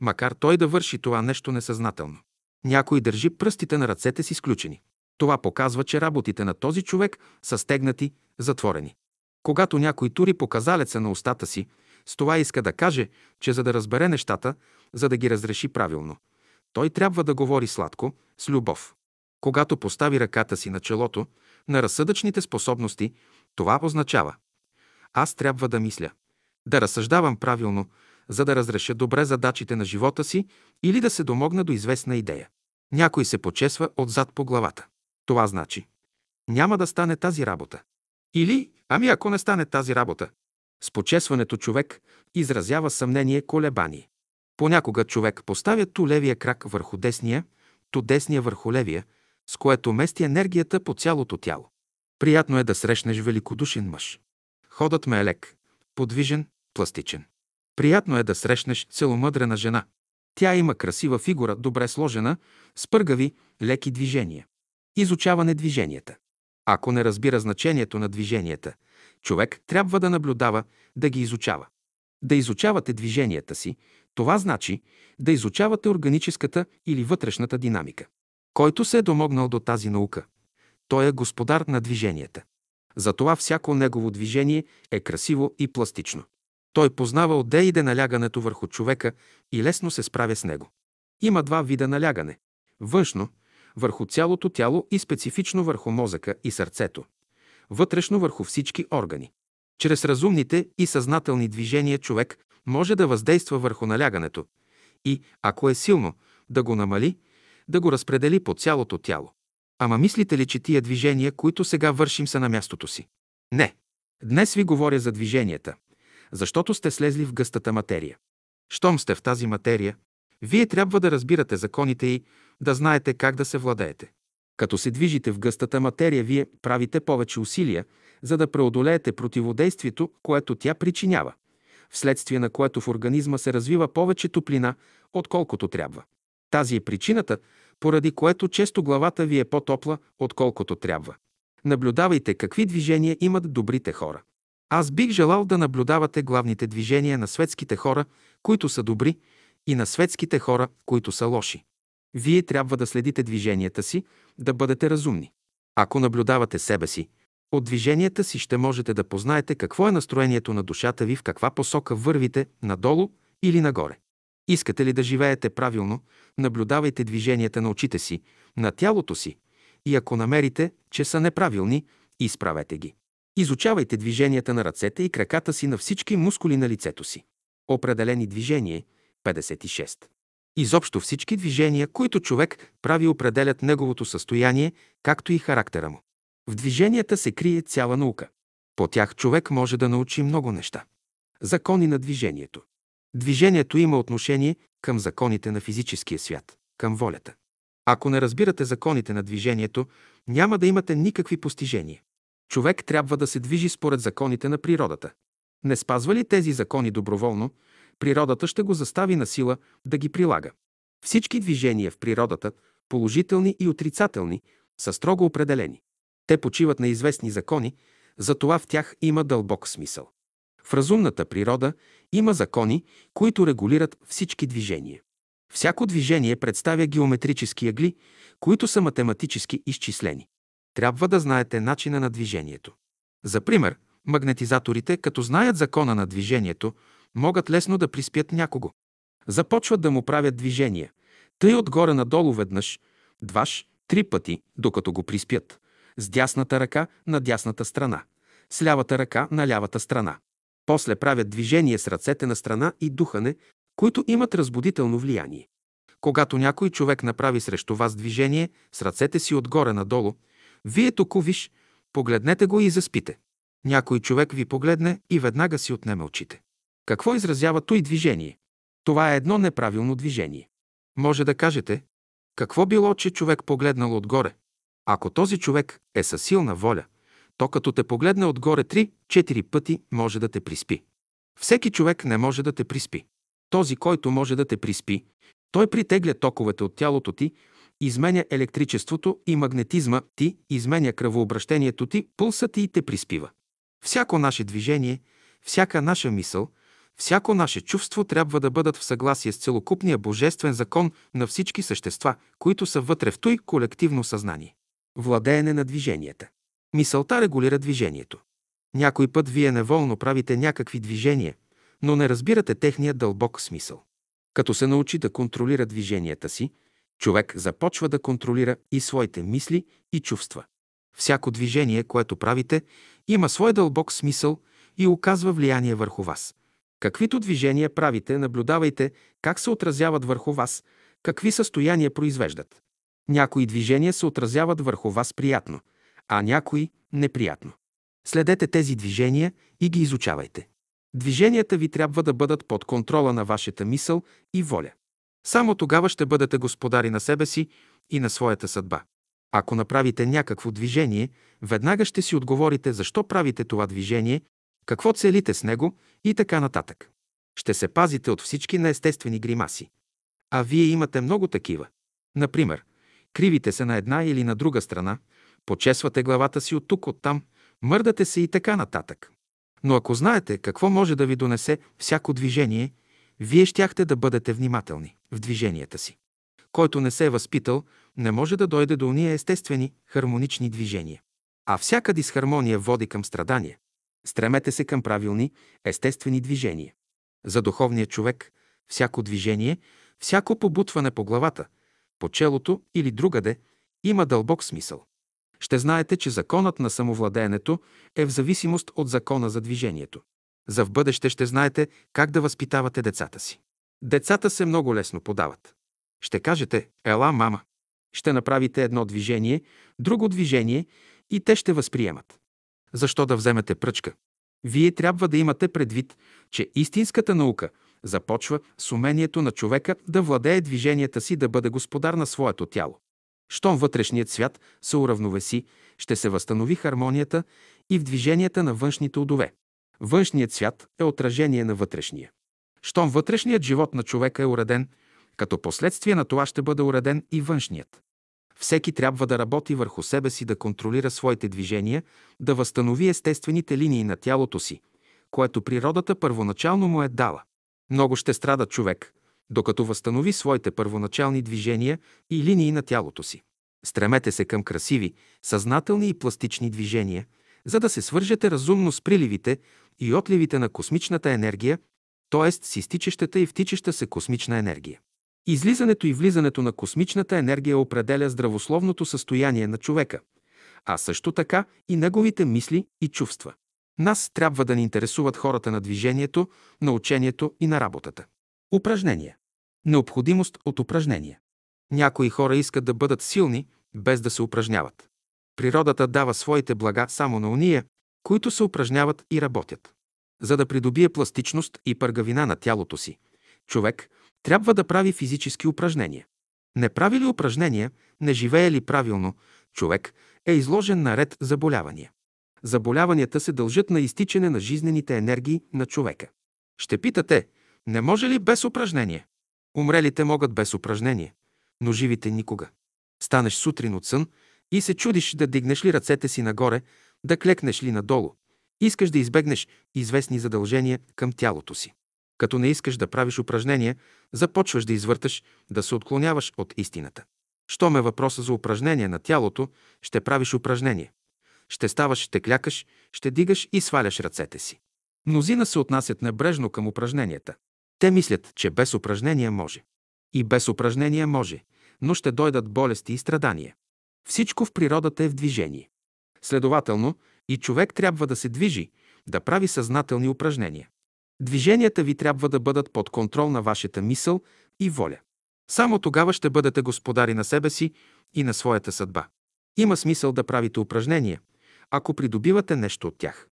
макар той да върши това нещо несъзнателно. Някой държи пръстите на ръцете си сключени. Това показва, че работите на този човек са стегнати, затворени. Когато някой тури показалеца на устата си, с това иска да каже, че за да разбере нещата, за да ги разреши правилно, той трябва да говори сладко, с любов. Когато постави ръката си на челото, на разсъдъчните способности, това означава аз трябва да мисля, да разсъждавам правилно, за да разреша добре задачите на живота си или да се домогна до известна идея. Някой се почесва отзад по главата. Това значи няма да стане тази работа. Или, ами ако не стане тази работа, с почесването човек изразява съмнение, колебание. Понякога човек поставя ту левия крак върху десния, ту десния върху левия, с което мести енергията по цялото тяло. Приятно е да срещнеш великодушен мъж. Ходът ме е лек, подвижен, пластичен. Приятно е да срещнеш целомъдрена жена. Тя има красива фигура, добре сложена, с пъргави, леки движения. Изучаване движенията. Ако не разбира значението на движенията, човек трябва да наблюдава, да ги изучава. Да изучавате движенията си, това значи да изучавате органическата или вътрешната динамика. Който се е домогнал до тази наука, той е господар на движенията. Затова всяко негово движение е красиво и пластично. Той познава отдеиде налягането върху човека и лесно се справя с него. Има два вида налягане – външно, върху цялото тяло и специфично върху мозъка и сърцето, вътрешно върху всички органи. Чрез разумните и съзнателни движения човек може да въздейства върху налягането и, ако е силно, да го намали, да го разпредели по цялото тяло. Ама мислите ли, че тия движения, които сега вършим, са на мястото си? Не. Днес ви говоря за движенията, защото сте слезли в гъстата материя. Щом сте в тази материя, вие трябва да разбирате законите и да знаете как да се владеете. Като се движите в гъстата материя, вие правите повече усилия, за да преодолеете противодействието, което тя причинява, вследствие на което в организма се развива повече топлина, отколкото трябва. Тази е причината, поради което често главата ви е по-топла, отколкото трябва. Наблюдавайте какви движения имат добрите хора. Аз бих желал да наблюдавате главните движения на светските хора, които са добри, и на светските хора, които са лоши. Вие трябва да следите движенията си, да бъдете разумни. Ако наблюдавате себе си, от движенията си ще можете да познаете какво е настроението на душата ви, в каква посока вървите, надолу или нагоре. Искате ли да живеете правилно, наблюдавайте движенията на очите си, на тялото си и ако намерите, че са неправилни, изправете ги. Изучавайте движенията на ръцете и краката си на всички мускули на лицето си. Определени движения 56. Изобщо всички движения, които човек прави, определят неговото състояние, както и характера му. В движенията се крие цяла наука. По тях човек може да научи много неща. Закони на движението. Движението има отношение към законите на физическия свят, към волята. Ако не разбирате законите на движението, няма да имате никакви постижения. Човек трябва да се движи според законите на природата. Не спазва ли тези закони доброволно, природата ще го застави на сила да ги прилага. Всички движения в природата, положителни и отрицателни, са строго определени. Те почиват на известни закони, затова в тях има дълбок смисъл. В разумната природа има закони, които регулират всички движения. Всяко движение представя геометрически ъгли, които са математически изчислени. Трябва да знаете начина на движението. За пример, магнетизаторите, като знаят закона на движението, могат лесно да приспят някого. Започват да му правят движения, тъй отгоре надолу веднъж, дваш, три пъти, докато го приспят, с дясната ръка на дясната страна, с лявата ръка на лявата страна. После правят движение с ръцете на страна и духане, които имат разбудително влияние. Когато някой човек направи срещу вас движение с ръцете си отгоре надолу, вие току виж, погледнете го и заспите. Някой човек ви погледне и веднага си отнеме очите. Какво изразява той движение? Това е едно неправилно движение. Може да кажете, какво било, че човек погледнал отгоре? Ако този човек е със силна воля, то като те погледне отгоре 3-4 пъти, може да те приспи. Всеки човек не може да те приспи. Този, който може да те приспи, той притегля токовете от тялото ти, изменя електричеството и магнетизма ти, изменя кръвообращението ти, пулса ти и те приспива. Всяко наше движение, всяка наша мисъл, всяко наше чувство трябва да бъдат в съгласие с целокупния божествен закон на всички същества, които са вътре в той колективно съзнание. Владеене на движенията. Мисълта регулира движението. Някой път вие неволно правите някакви движения, но не разбирате техния дълбок смисъл. Като се научи да контролира движенията си, човек започва да контролира и своите мисли и чувства. Всяко движение, което правите, има свой дълбок смисъл и оказва влияние върху вас. Каквито движения правите, наблюдавайте как се отразяват върху вас, какви състояния произвеждат. Някои движения се отразяват върху вас приятно, а някои неприятно. Следете тези движения и ги изучавайте. Движенията ви трябва да бъдат под контрола на вашата мисъл и воля. Само тогава ще бъдете господари на себе си и на своята съдба. Ако направите някакво движение, веднага ще си отговорите защо правите това движение, какво целите с него и така нататък. Ще се пазите от всички неестествени гримаси. А вие имате много такива. Например, кривите се на една или на друга страна, почесвате главата си от тук, от там, мърдате се и така нататък. Но ако знаете какво може да ви донесе всяко движение, вие щяхте да бъдете внимателни в движенията си. Който не се е възпитал, не може да дойде до уния естествени, хармонични движения. А всяка дисхармония води към страдания. Стремете се към правилни, естествени движения. За духовния човек всяко движение, всяко побутване по главата, по челото или другаде има дълбок смисъл ще знаете, че законът на самовладеенето е в зависимост от закона за движението. За в бъдеще ще знаете как да възпитавате децата си. Децата се много лесно подават. Ще кажете, ела, мама. Ще направите едно движение, друго движение и те ще възприемат. Защо да вземете пръчка? Вие трябва да имате предвид, че истинската наука започва с умението на човека да владее движенията си, да бъде господар на своето тяло. Щом вътрешният свят се уравновеси, ще се възстанови хармонията и в движенията на външните удове. Външният свят е отражение на вътрешния. Щом вътрешният живот на човека е уреден, като последствие на това ще бъде уреден и външният. Всеки трябва да работи върху себе си, да контролира своите движения, да възстанови естествените линии на тялото си, което природата първоначално му е дала. Много ще страда човек, докато възстанови своите първоначални движения и линии на тялото си. Стремете се към красиви, съзнателни и пластични движения, за да се свържете разумно с приливите и отливите на космичната енергия, т.е. с изтичащата и втичаща се космична енергия. Излизането и влизането на космичната енергия определя здравословното състояние на човека, а също така и неговите мисли и чувства. Нас трябва да ни интересуват хората на движението, на учението и на работата. Упражнения. Необходимост от упражнения. Някои хора искат да бъдат силни, без да се упражняват. Природата дава своите блага само на уния, които се упражняват и работят. За да придобие пластичност и пъргавина на тялото си, човек трябва да прави физически упражнения. Не прави ли упражнения, не живее ли правилно, човек е изложен на ред заболявания. Заболяванията се дължат на изтичане на жизнените енергии на човека. Ще питате, Не може ли без упражнение? Умрелите могат без упражнение, но живите никога. Станеш сутрин от сън и се чудиш да дигнеш ли ръцете си нагоре, да клекнеш ли надолу. Искаш да избегнеш известни задължения към тялото си. Като не искаш да правиш упражнения, започваш да извърташ, да се отклоняваш от истината. Щом е въпроса за упражнение на тялото, ще правиш упражнение. Ще ставаш, ще клякаш, ще дигаш и сваляш ръцете си. Мнозина се отнасят небрежно към упражненията. Те мислят, че без упражнения може. И без упражнения може, но ще дойдат болести и страдания. Всичко в природата е в движение. Следователно, и човек трябва да се движи, да прави съзнателни упражнения. Движенията ви трябва да бъдат под контрол на вашата мисъл и воля. Само тогава ще бъдете господари на себе си и на своята съдба. Има смисъл да правите упражнения, ако придобивате нещо от тях.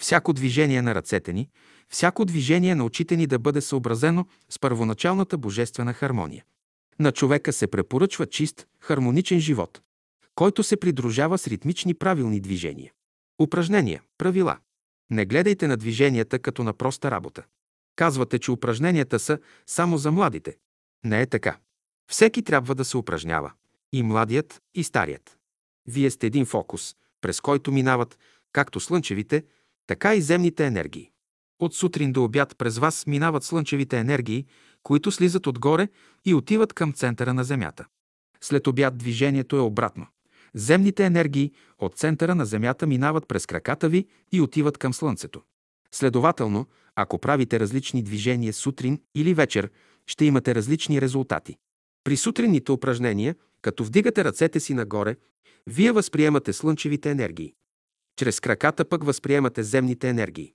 Всяко движение на ръцете ни, всяко движение на очите ни да бъде съобразено с първоначалната божествена хармония. На човека се препоръчва чист, хармоничен живот, който се придружава с ритмични правилни движения. Упражнения, правила. Не гледайте на движенията като на проста работа. Казвате, че упражненията са само за младите. Не е така. Всеки трябва да се упражнява. И младият, и старият. Вие сте един фокус, през който минават както слънчевите, така и земните енергии. От сутрин до обяд през вас минават слънчевите енергии, които слизат отгоре и отиват към центъра на Земята. След обяд движението е обратно. Земните енергии от центъра на Земята минават през краката ви и отиват към Слънцето. Следователно, ако правите различни движения сутрин или вечер, ще имате различни резултати. При сутринните упражнения, като вдигате ръцете си нагоре, вие възприемате слънчевите енергии. Чрез краката пък възприемате земните енергии.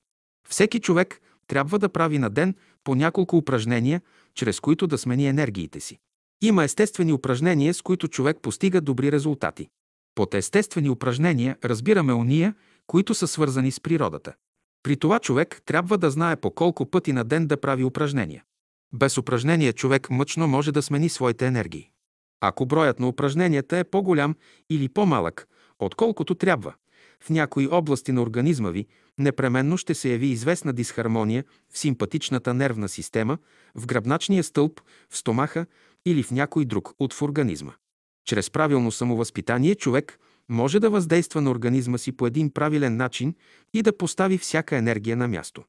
Всеки човек трябва да прави на ден по няколко упражнения, чрез които да смени енергиите си. Има естествени упражнения, с които човек постига добри резултати. Под естествени упражнения разбираме уния, които са свързани с природата. При това човек трябва да знае по колко пъти на ден да прави упражнения. Без упражнения човек мъчно може да смени своите енергии. Ако броят на упражненията е по-голям или по-малък, отколкото трябва, в някои области на организма ви непременно ще се яви известна дисхармония в симпатичната нервна система, в гръбначния стълб, в стомаха или в някой друг от в организма. Чрез правилно самовъзпитание човек може да въздейства на организма си по един правилен начин и да постави всяка енергия на място.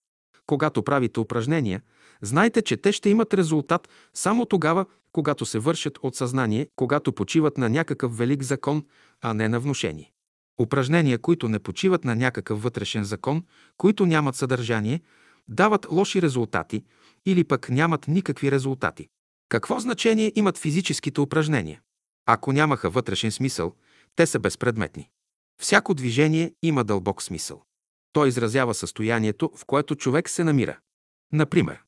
Когато правите упражнения, знайте, че те ще имат резултат само тогава, когато се вършат от съзнание, когато почиват на някакъв велик закон, а не на внушение. Упражнения, които не почиват на някакъв вътрешен закон, които нямат съдържание, дават лоши резултати или пък нямат никакви резултати. Какво значение имат физическите упражнения? Ако нямаха вътрешен смисъл, те са безпредметни. Всяко движение има дълбок смисъл. Той изразява състоянието, в което човек се намира. Например,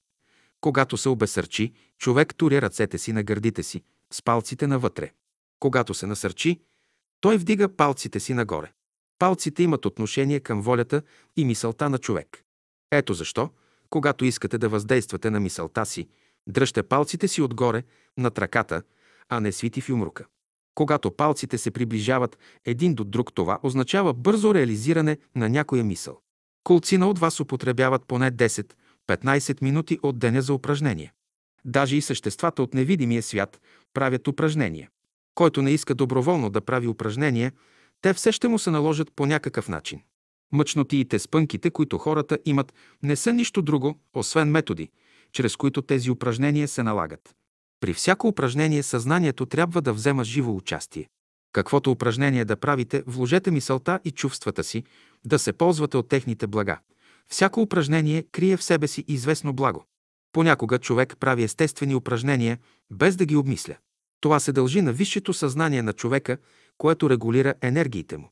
когато се обесърчи, човек туря ръцете си на гърдите си, с палците навътре. Когато се насърчи, той вдига палците си нагоре. Палците имат отношение към волята и мисълта на човек. Ето защо, когато искате да въздействате на мисълта си, дръжте палците си отгоре, над ръката, а не свити в юмрука. Когато палците се приближават един до друг, това означава бързо реализиране на някоя мисъл. Колцина от вас употребяват поне 10-15 минути от деня за упражнение. Даже и съществата от невидимия свят правят упражнения. Който не иска доброволно да прави упражнения, те все ще му се наложат по някакъв начин. Мъчнотиите, спънките, които хората имат, не са нищо друго, освен методи, чрез които тези упражнения се налагат. При всяко упражнение съзнанието трябва да взема живо участие. Каквото упражнение да правите, вложете мисълта и чувствата си, да се ползвате от техните блага. Всяко упражнение крие в себе си известно благо. Понякога човек прави естествени упражнения, без да ги обмисля. Това се дължи на висшето съзнание на човека, което регулира енергиите му.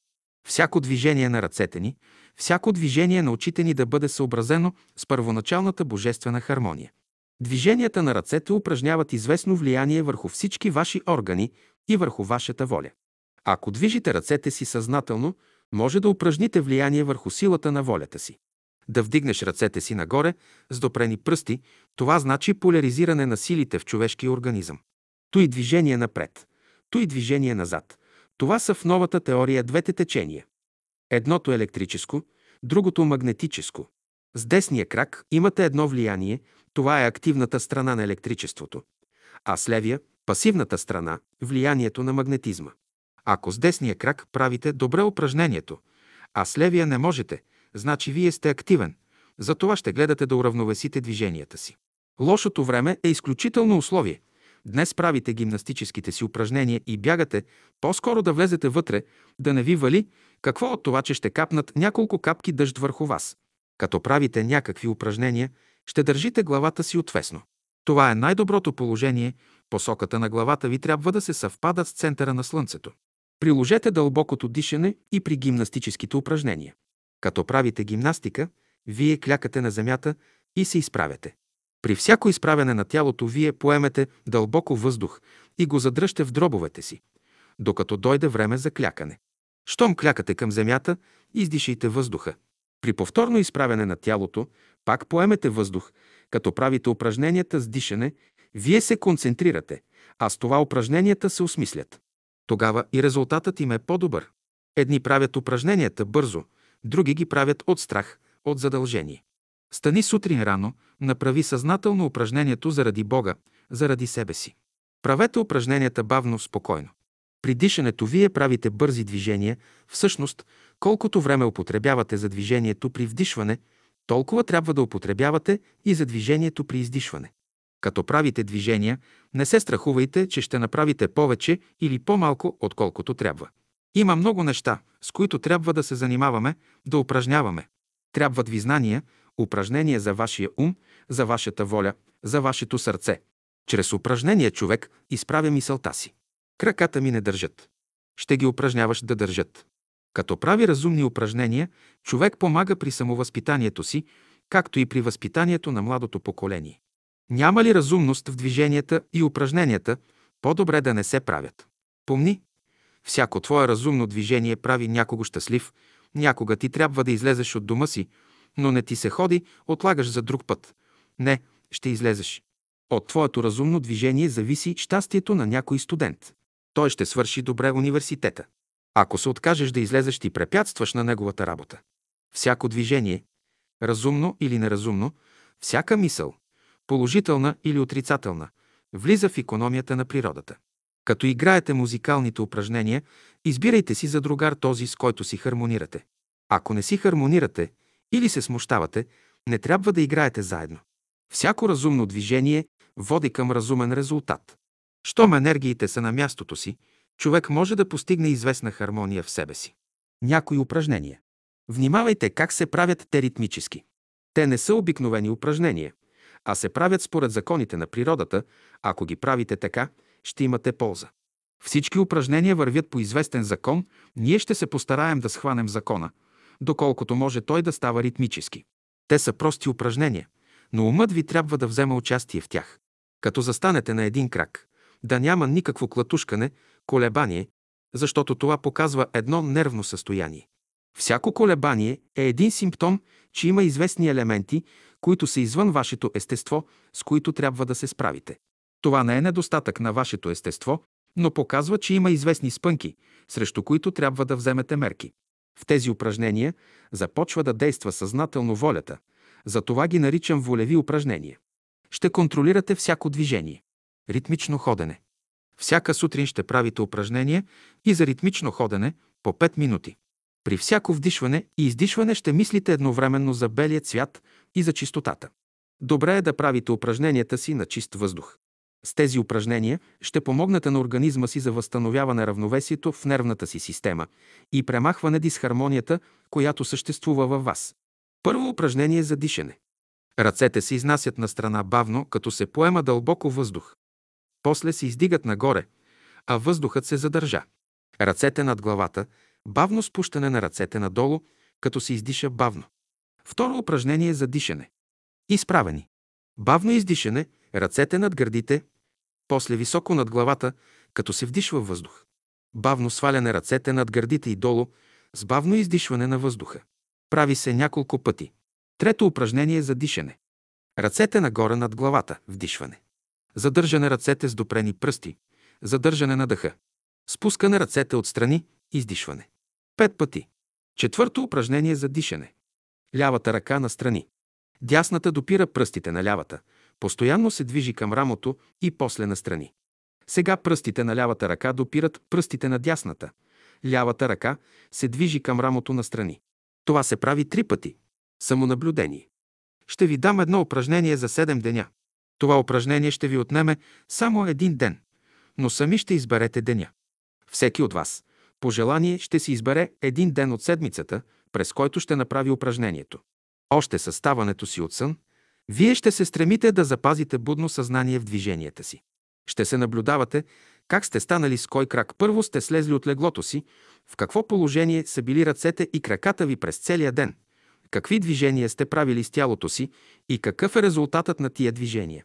Всяко движение на ръцете ни, всяко движение на очите ни да бъде съобразено с първоначалната божествена хармония. Движенията на ръцете упражняват известно влияние върху всички ваши органи и върху вашата воля. Ако движите ръцете си съзнателно, може да упражните влияние върху силата на волята си. Да вдигнеш ръцете си нагоре с допрени пръсти, това значи поляризиране на силите в човешкия организъм. Той движение напред, той движение назад. Това са в новата теория двете течения. Едното е електрическо, другото магнетическо. С десния крак имате едно влияние, Това е активната страна на електричеството, а с левия – пасивната страна, влиянието на магнетизма. Ако с десния крак правите добре упражнението, а с левия не можете, значи вие сте активен, затова ще гледате да уравновесите движенията си. Лошото време е изключително условие. Днес правите гимнастическите си упражнения и бягате, по-скоро да влезете вътре, да не ви вали, какво от това, че ще капнат няколко капки дъжд върху вас. Като правите някакви упражнения, ще държите главата си отвесно. Това е най-доброто положение, посоката на главата ви трябва да се съвпада с центъра на Слънцето. Приложете дълбокото дишане и при гимнастическите упражнения. Като правите гимнастика, вие клякате на земята и се изправяте. При всяко изправяне на тялото вие поемете дълбоко въздух и го задръжте в дробовете си, докато дойде време за клякане. Щом клякате към земята, издишайте въздуха. При повторно изправяне на тялото, пак поемете въздух, като правите упражненията с дишане, вие се концентрирате, а с това упражненията се осмислят. Тогава и резултатът им е по-добър. Едни правят упражненията бързо, други ги правят от страх, от задължение. Стани сутрин рано, направи съзнателно упражнението заради Бога, заради себе си. Правете упражненията бавно, спокойно. При дишането вие правите бързи движения, всъщност, колкото време употребявате за движението при вдишване, толкова трябва да употребявате и за движението при издишване. Като правите движения, не се страхувайте, че ще направите повече или по-малко, отколкото трябва. Има много неща, с които трябва да се занимаваме, да упражняваме. Трябват ви знания, упражнения за вашия ум, за вашата воля, за вашето сърце. Чрез упражнения човек изправя мисълта си. Краката ми не държат. Ще ги упражняваш да държат. Като прави разумни упражнения, човек помага при самовъзпитанието си, както и при възпитанието на младото поколение. Няма ли разумност в движенията и упражненията, по-добре да не се правят. Помни, всяко твое разумно движение прави някого щастлив, някога ти трябва да излезеш от дома си, но не ти се ходи, отлагаш за друг път. Не, ще излезеш. От твоето разумно движение зависи щастието на някой студент. Той ще свърши добре университета. Ако се откажеш да излезеш, ти препятстваш на неговата работа. Всяко движение, разумно или неразумно, всяка мисъл, положителна или отрицателна, влиза в економията на природата. Като играете музикалните упражнения, избирайте си за другар този, с който си хармонирате. Ако не си хармонирате или се смущавате, не трябва да играете заедно. Всяко разумно движение води към разумен резултат. Щом енергиите са на мястото си, човек може да постигне известна хармония в себе си. Някои упражнения. Внимавайте как се правят те ритмически. Те не са обикновени упражнения, а се правят според законите на природата. Ако ги правите така, ще имате полза. Всички упражнения вървят по известен закон, ние ще се постараем да схванем закона, доколкото може той да става ритмически. Те са прости упражнения, но умът ви трябва да взема участие в тях. Като застанете на един крак, да няма никакво клатушкане, колебание, защото това показва едно нервно състояние. Всяко колебание е един симптом, че има известни елементи, които са извън вашето естество, с които трябва да се справите. Това не е недостатък на вашето естество, но показва, че има известни спънки, срещу които трябва да вземете мерки. В тези упражнения започва да действа съзнателно волята, затова ги наричам волеви упражнения. Ще контролирате всяко движение. Ритмично ходене. Всяка сутрин ще правите упражнения и за ритмично ходене по 5 минути. При всяко вдишване и издишване ще мислите едновременно за белия цвят и за чистотата. Добре е да правите упражненията си на чист въздух. С тези упражнения ще помогнете на организма си за възстановяване равновесието в нервната си система и премахване дисхармонията, която съществува във вас. Първо упражнение за дишане. Ръцете се изнасят на страна бавно, като се поема дълбоко въздух. После се издигат нагоре, а въздухът се задържа. Ръцете над главата, бавно спущане на ръцете надолу, като се издиша бавно. Второ упражнение за дишане. Изправени. Бавно издишане, ръцете над гърдите, после високо над главата, като се вдишва въздух. Бавно сваляне ръцете над гърдите и долу, с бавно издишване на въздуха. Прави се няколко пъти. Трето упражнение за дишане. Ръцете нагоре над главата, вдишване. Задържане ръцете с допрени пръсти, задържане на дъха. Спускане ръцете отстрани, издишване. Пет пъти. Четвърто упражнение за дишане. Лявата ръка на страни. Дясната допира пръстите на лявата, Постоянно се движи към рамото и после настрани. Сега пръстите на лявата ръка допират пръстите на дясната. Лявата ръка се движи към рамото настрани. Това се прави три пъти. Самонаблюдение. Ще ви дам едно упражнение за 7 деня. Това упражнение ще ви отнеме само един ден, но сами ще изберете деня. Всеки от вас, по желание, ще си избере един ден от седмицата, през който ще направи упражнението. Още със ставането си от сън, вие ще се стремите да запазите будно съзнание в движенията си. Ще се наблюдавате как сте станали с кой крак. Първо сте слезли от леглото си, в какво положение са били ръцете и краката ви през целия ден, какви движения сте правили с тялото си и какъв е резултатът на тия движения.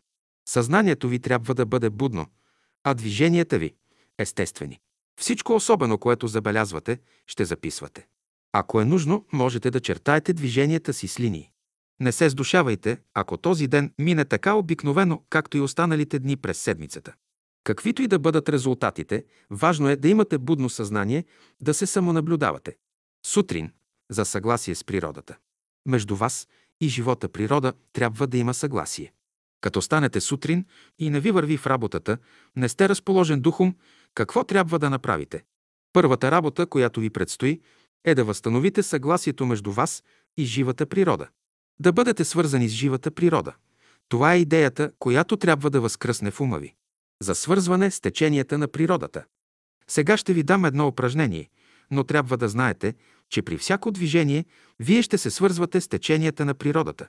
Съзнанието ви трябва да бъде будно, а движенията ви – естествени. Всичко особено, което забелязвате, ще записвате. Ако е нужно, можете да чертаете движенията си с линии. Не се сдушавайте, ако този ден мине така обикновено, както и останалите дни през седмицата. Каквито и да бъдат резултатите, важно е да имате будно съзнание, да се самонаблюдавате. Сутрин – за съгласие с природата. Между вас и живота природа трябва да има съгласие. Като станете сутрин и не ви върви в работата, не сте разположен духом, какво трябва да направите? Първата работа, която ви предстои, е да възстановите съгласието между вас и живата природа. Да бъдете свързани с живата природа. Това е идеята, която трябва да възкръсне в ума ви. За свързване с теченията на природата. Сега ще ви дам едно упражнение, но трябва да знаете, че при всяко движение вие ще се свързвате с теченията на природата.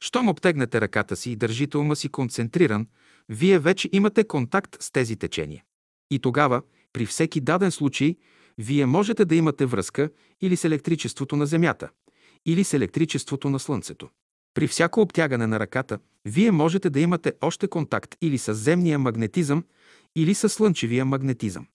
Щом обтегнете ръката си и държите ума си концентриран, вие вече имате контакт с тези течения. И тогава, при всеки даден случай, вие можете да имате връзка или с електричеството на Земята, или с електричеството на Слънцето. При всяко обтягане на ръката, вие можете да имате още контакт или с земния магнетизъм, или с слънчевия магнетизъм.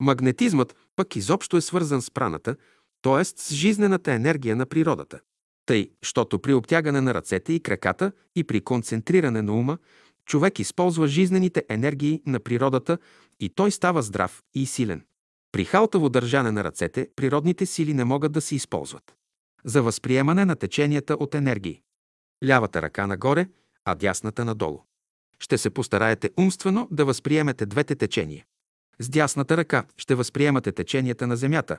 Магнетизмът пък изобщо е свързан с праната, т.е. с жизнената енергия на природата. Тъй, щото при обтягане на ръцете и краката и при концентриране на ума, човек използва жизнените енергии на природата и той става здрав и силен. При халтаво държане на ръцете природните сили не могат да се използват. За възприемане на теченията от енергии. Лявата ръка нагоре, а дясната надолу. Ще се постараете умствено да възприемете двете течения. С дясната ръка ще възприемате теченията на Земята,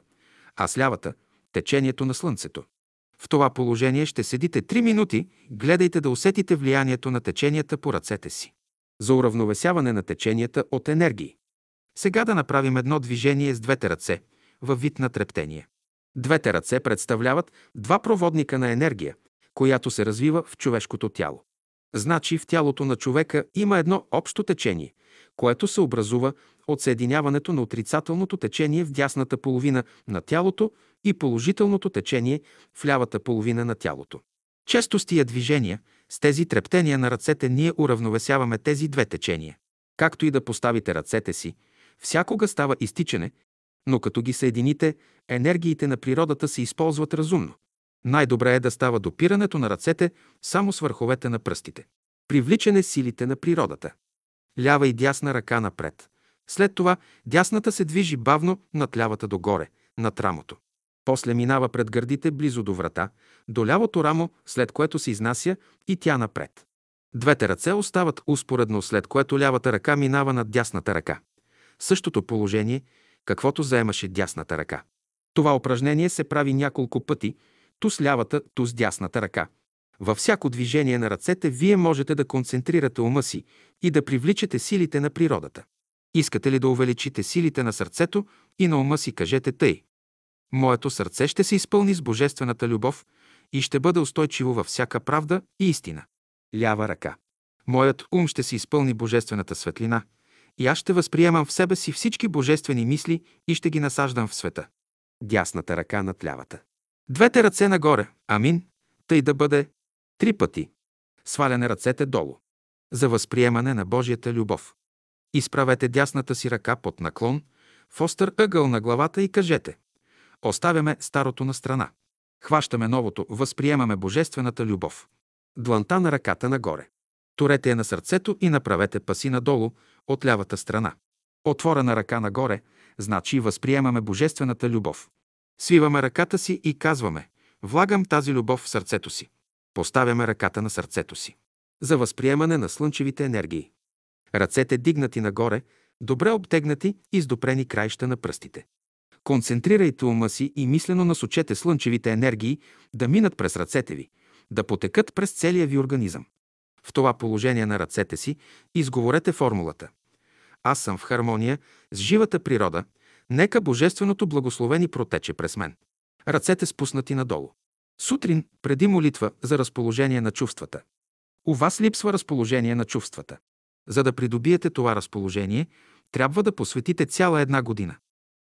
а с лявата – течението на Слънцето. В това положение ще седите 3 минути, гледайте да усетите влиянието на теченията по ръцете си. За уравновесяване на теченията от енергии. Сега да направим едно движение с двете ръце, във вид на трептение. Двете ръце представляват два проводника на енергия, която се развива в човешкото тяло. Значи в тялото на човека има едно общо течение, което се образува от съединяването на отрицателното течение в дясната половина на тялото и положителното течение в лявата половина на тялото. Често с тия движения, с тези трептения на ръцете, ние уравновесяваме тези две течения. Както и да поставите ръцете си, всякога става изтичане, но като ги съедините, енергиите на природата се използват разумно. Най-добре е да става допирането на ръцете само с върховете на пръстите. Привличане силите на природата. Лява и дясна ръка напред. След това дясната се движи бавно над лявата догоре, над рамото. После минава пред гърдите близо до врата, до лявото рамо, след което се изнася и тя напред. Двете ръце остават успоредно, след което лявата ръка минава над дясната ръка. Същото положение, каквото заемаше дясната ръка. Това упражнение се прави няколко пъти, ту с лявата, ту с дясната ръка. Във всяко движение на ръцете вие можете да концентрирате ума си и да привличате силите на природата. Искате ли да увеличите силите на сърцето и на ума си, кажете тъй. Моето сърце ще се изпълни с божествената любов и ще бъде устойчиво във всяка правда и истина. Лява ръка. Моят ум ще се изпълни божествената светлина и аз ще възприемам в себе си всички божествени мисли и ще ги насаждам в света. Дясната ръка над лявата. Двете ръце нагоре. Амин. Тъй да бъде три пъти. Сваляне ръцете долу. За възприемане на Божията любов. Изправете дясната си ръка под наклон, в остър ъгъл на главата и кажете Оставяме старото на страна. Хващаме новото, възприемаме божествената любов. Дланта на ръката нагоре. Турете я на сърцето и направете паси надолу от лявата страна. Отворена ръка нагоре, значи възприемаме божествената любов. Свиваме ръката си и казваме Влагам тази любов в сърцето си. Поставяме ръката на сърцето си. за възприемане на слънчевите енергии. Ръцете дигнати нагоре, добре обтегнати и с допрени краища на пръстите. Концентрирайте ума си и мислено насочете слънчевите енергии да минат през ръцете ви, да потекат през целия ви организъм. В това положение на ръцете си изговорете формулата. Аз съм в хармония с живата природа, нека Божественото благословени протече през мен. Ръцете спуснати надолу. Сутрин, преди молитва за разположение на чувствата. У вас липсва разположение на чувствата. За да придобиете това разположение, трябва да посветите цяла една година.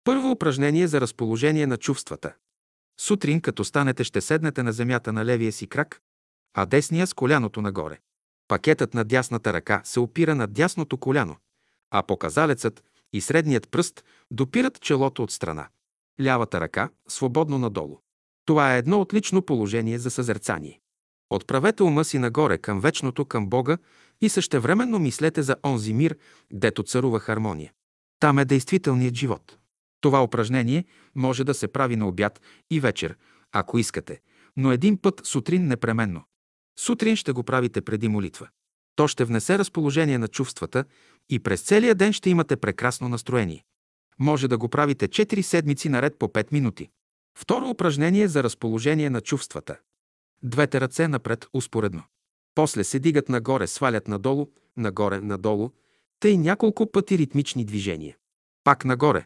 Първо упражнение за разположение на чувствата. Сутрин, като станете, ще седнете на земята на левия си крак, а десния с коляното нагоре. Пакетът на дясната ръка се опира на дясното коляно, а показалецът и средният пръст допират челото от страна. Лявата ръка свободно надолу. Това е едно отлично положение за съзерцание. Отправете ума си нагоре към вечното, към Бога и същевременно мислете за онзи мир, дето царува хармония. Там е действителният живот. Това упражнение може да се прави на обяд и вечер, ако искате, но един път сутрин непременно. Сутрин ще го правите преди молитва. То ще внесе разположение на чувствата и през целия ден ще имате прекрасно настроение. Може да го правите 4 седмици наред по 5 минути. Второ упражнение за разположение на чувствата. Двете ръце напред успоредно. После се дигат нагоре, свалят надолу, нагоре, надолу, тъй няколко пъти ритмични движения. Пак нагоре,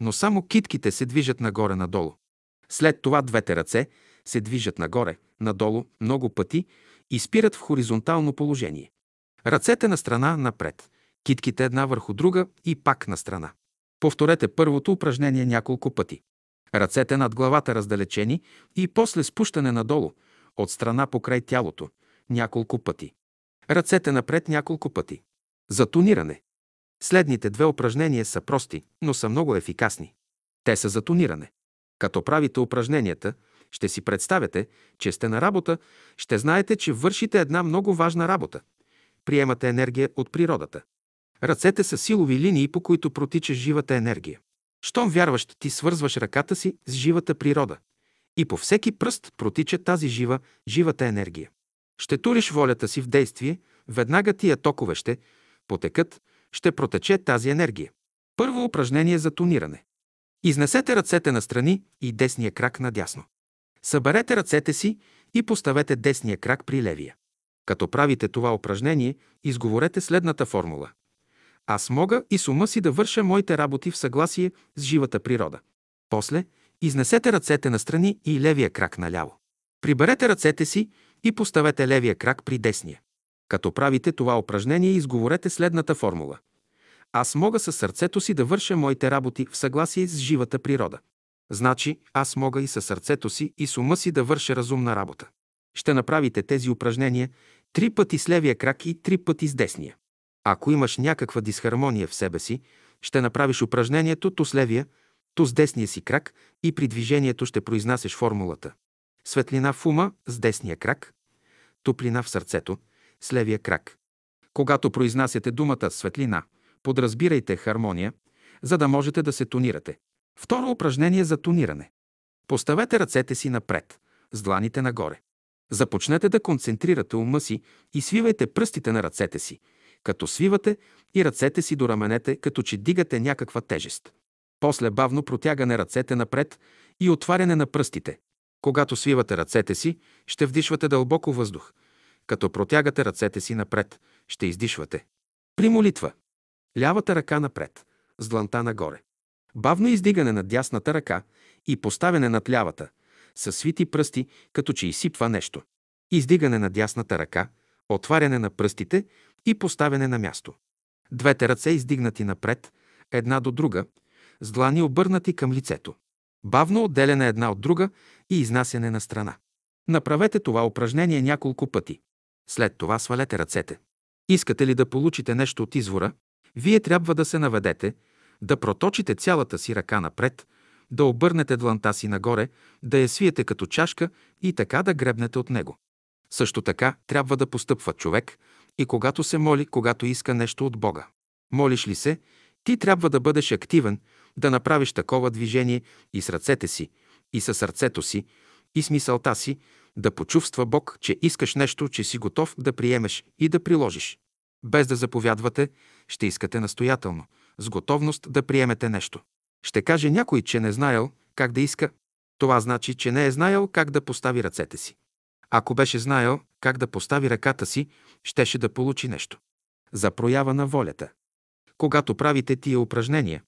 но само китките се движат нагоре-надолу. След това двете ръце се движат нагоре, надолу, много пъти и спират в хоризонтално положение. Ръцете на страна напред, китките една върху друга и пак на страна. Повторете първото упражнение няколко пъти. Ръцете над главата раздалечени и после спущане надолу, от страна покрай тялото, няколко пъти. Ръцете напред няколко пъти. За тониране. Следните две упражнения са прости, но са много ефикасни. Те са за тониране. Като правите упражненията, ще си представяте, че сте на работа, ще знаете, че вършите една много важна работа. Приемате енергия от природата. Ръцете са силови линии, по които протича живата енергия. Щом вярваш, ти свързваш ръката си с живата природа. И по всеки пръст протича тази жива, живата енергия. Ще туриш волята си в действие, веднага тия токове ще потекат, ще протече тази енергия. Първо упражнение за тониране. Изнесете ръцете настрани и десния крак надясно. Съберете ръцете си и поставете десния крак при левия. Като правите това упражнение, изговорете следната формула. Аз мога и с ума си да върша моите работи в съгласие с живата природа. После изнесете ръцете настрани и левия крак наляво. Приберете ръцете си и поставете левия крак при десния. Като правите това упражнение, изговорете следната формула. Аз мога със сърцето си да върша моите работи в съгласие с живата природа. Значи, аз мога и със сърцето си и с ума си да върша разумна работа. Ще направите тези упражнения три пъти с левия крак и три пъти с десния. Ако имаш някаква дисхармония в себе си, ще направиш упражнението то с левия, то с десния си крак и при движението ще произнасяш формулата. Светлина в ума с десния крак, топлина в сърцето с левия крак. Когато произнасяте думата светлина, подразбирайте хармония, за да можете да се тонирате. Второ упражнение за тониране. Поставете ръцете си напред, с дланите нагоре. Започнете да концентрирате ума си и свивайте пръстите на ръцете си, като свивате и ръцете си до раменете, като че дигате някаква тежест. После бавно протягане ръцете напред и отваряне на пръстите. Когато свивате ръцете си, ще вдишвате дълбоко въздух. Като протягате ръцете си напред, ще издишвате. При молитва. Лявата ръка напред, с дланта нагоре. Бавно издигане на дясната ръка и поставяне над лявата, със свити пръсти, като че изсипва нещо. Издигане на дясната ръка, отваряне на пръстите и поставяне на място. Двете ръце издигнати напред, една до друга, с длани обърнати към лицето. Бавно отделяне една от друга и изнасяне на страна. Направете това упражнение няколко пъти. След това свалете ръцете. Искате ли да получите нещо от извора, вие трябва да се наведете, да проточите цялата си ръка напред, да обърнете дланта си нагоре, да я свиете като чашка и така да гребнете от него. Също така трябва да постъпва човек и когато се моли, когато иска нещо от Бога. Молиш ли се, ти трябва да бъдеш активен, да направиш такова движение и с ръцете си, и със сърцето си, и с мисълта си, да почувства Бог, че искаш нещо, че си готов да приемеш и да приложиш. Без да заповядвате, ще искате настоятелно, с готовност да приемете нещо. Ще каже някой, че не знаел как да иска. Това значи, че не е знаел как да постави ръцете си. Ако беше знаел как да постави ръката си, щеше да получи нещо. За проява на волята. Когато правите тия упражнения,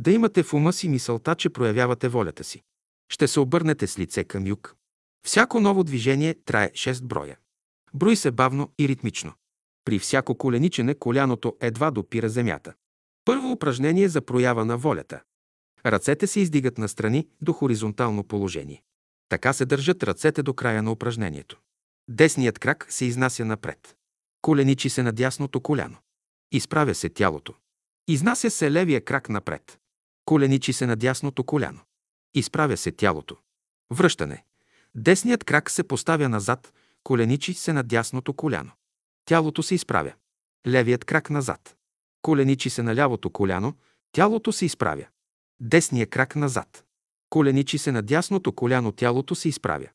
да имате в ума си мисълта, че проявявате волята си. Ще се обърнете с лице към юг. Всяко ново движение трае 6 броя. Брои се бавно и ритмично. При всяко коленичене коляното едва допира земята. Първо упражнение за проява на волята. Ръцете се издигат настрани до хоризонтално положение. Така се държат ръцете до края на упражнението. Десният крак се изнася напред. Коленичи се на дясното коляно. Изправя се тялото. Изнася се левия крак напред. Коленичи се на дясното коляно. Изправя се тялото. Връщане. Десният крак се поставя назад, коленичи се на дясното коляно. Тялото се изправя. Левият крак назад. Коленичи се на лявото коляно, тялото се изправя. Десният крак назад. Коленичи се на дясното коляно, тялото се изправя.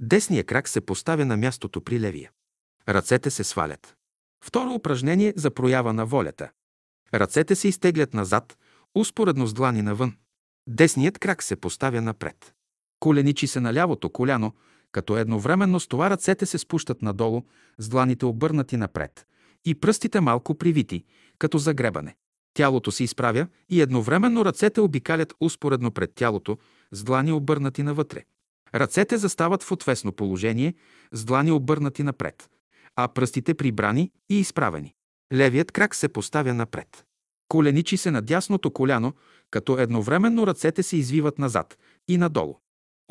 Десният крак се поставя на мястото при левия. Ръцете се свалят. Второ упражнение за проява на волята. Ръцете се изтеглят назад, успоредно с длани навън. Десният крак се поставя напред. Коленичи се на лявото коляно, като едновременно с това ръцете се спущат надолу, с дланите обърнати напред и пръстите малко привити, като загребане. Тялото се изправя и едновременно ръцете обикалят успоредно пред тялото, с длани обърнати навътре. Ръцете застават в отвесно положение, с длани обърнати напред, а пръстите прибрани и изправени. Левият крак се поставя напред. Коленичи се на дясното коляно, като едновременно ръцете се извиват назад и надолу.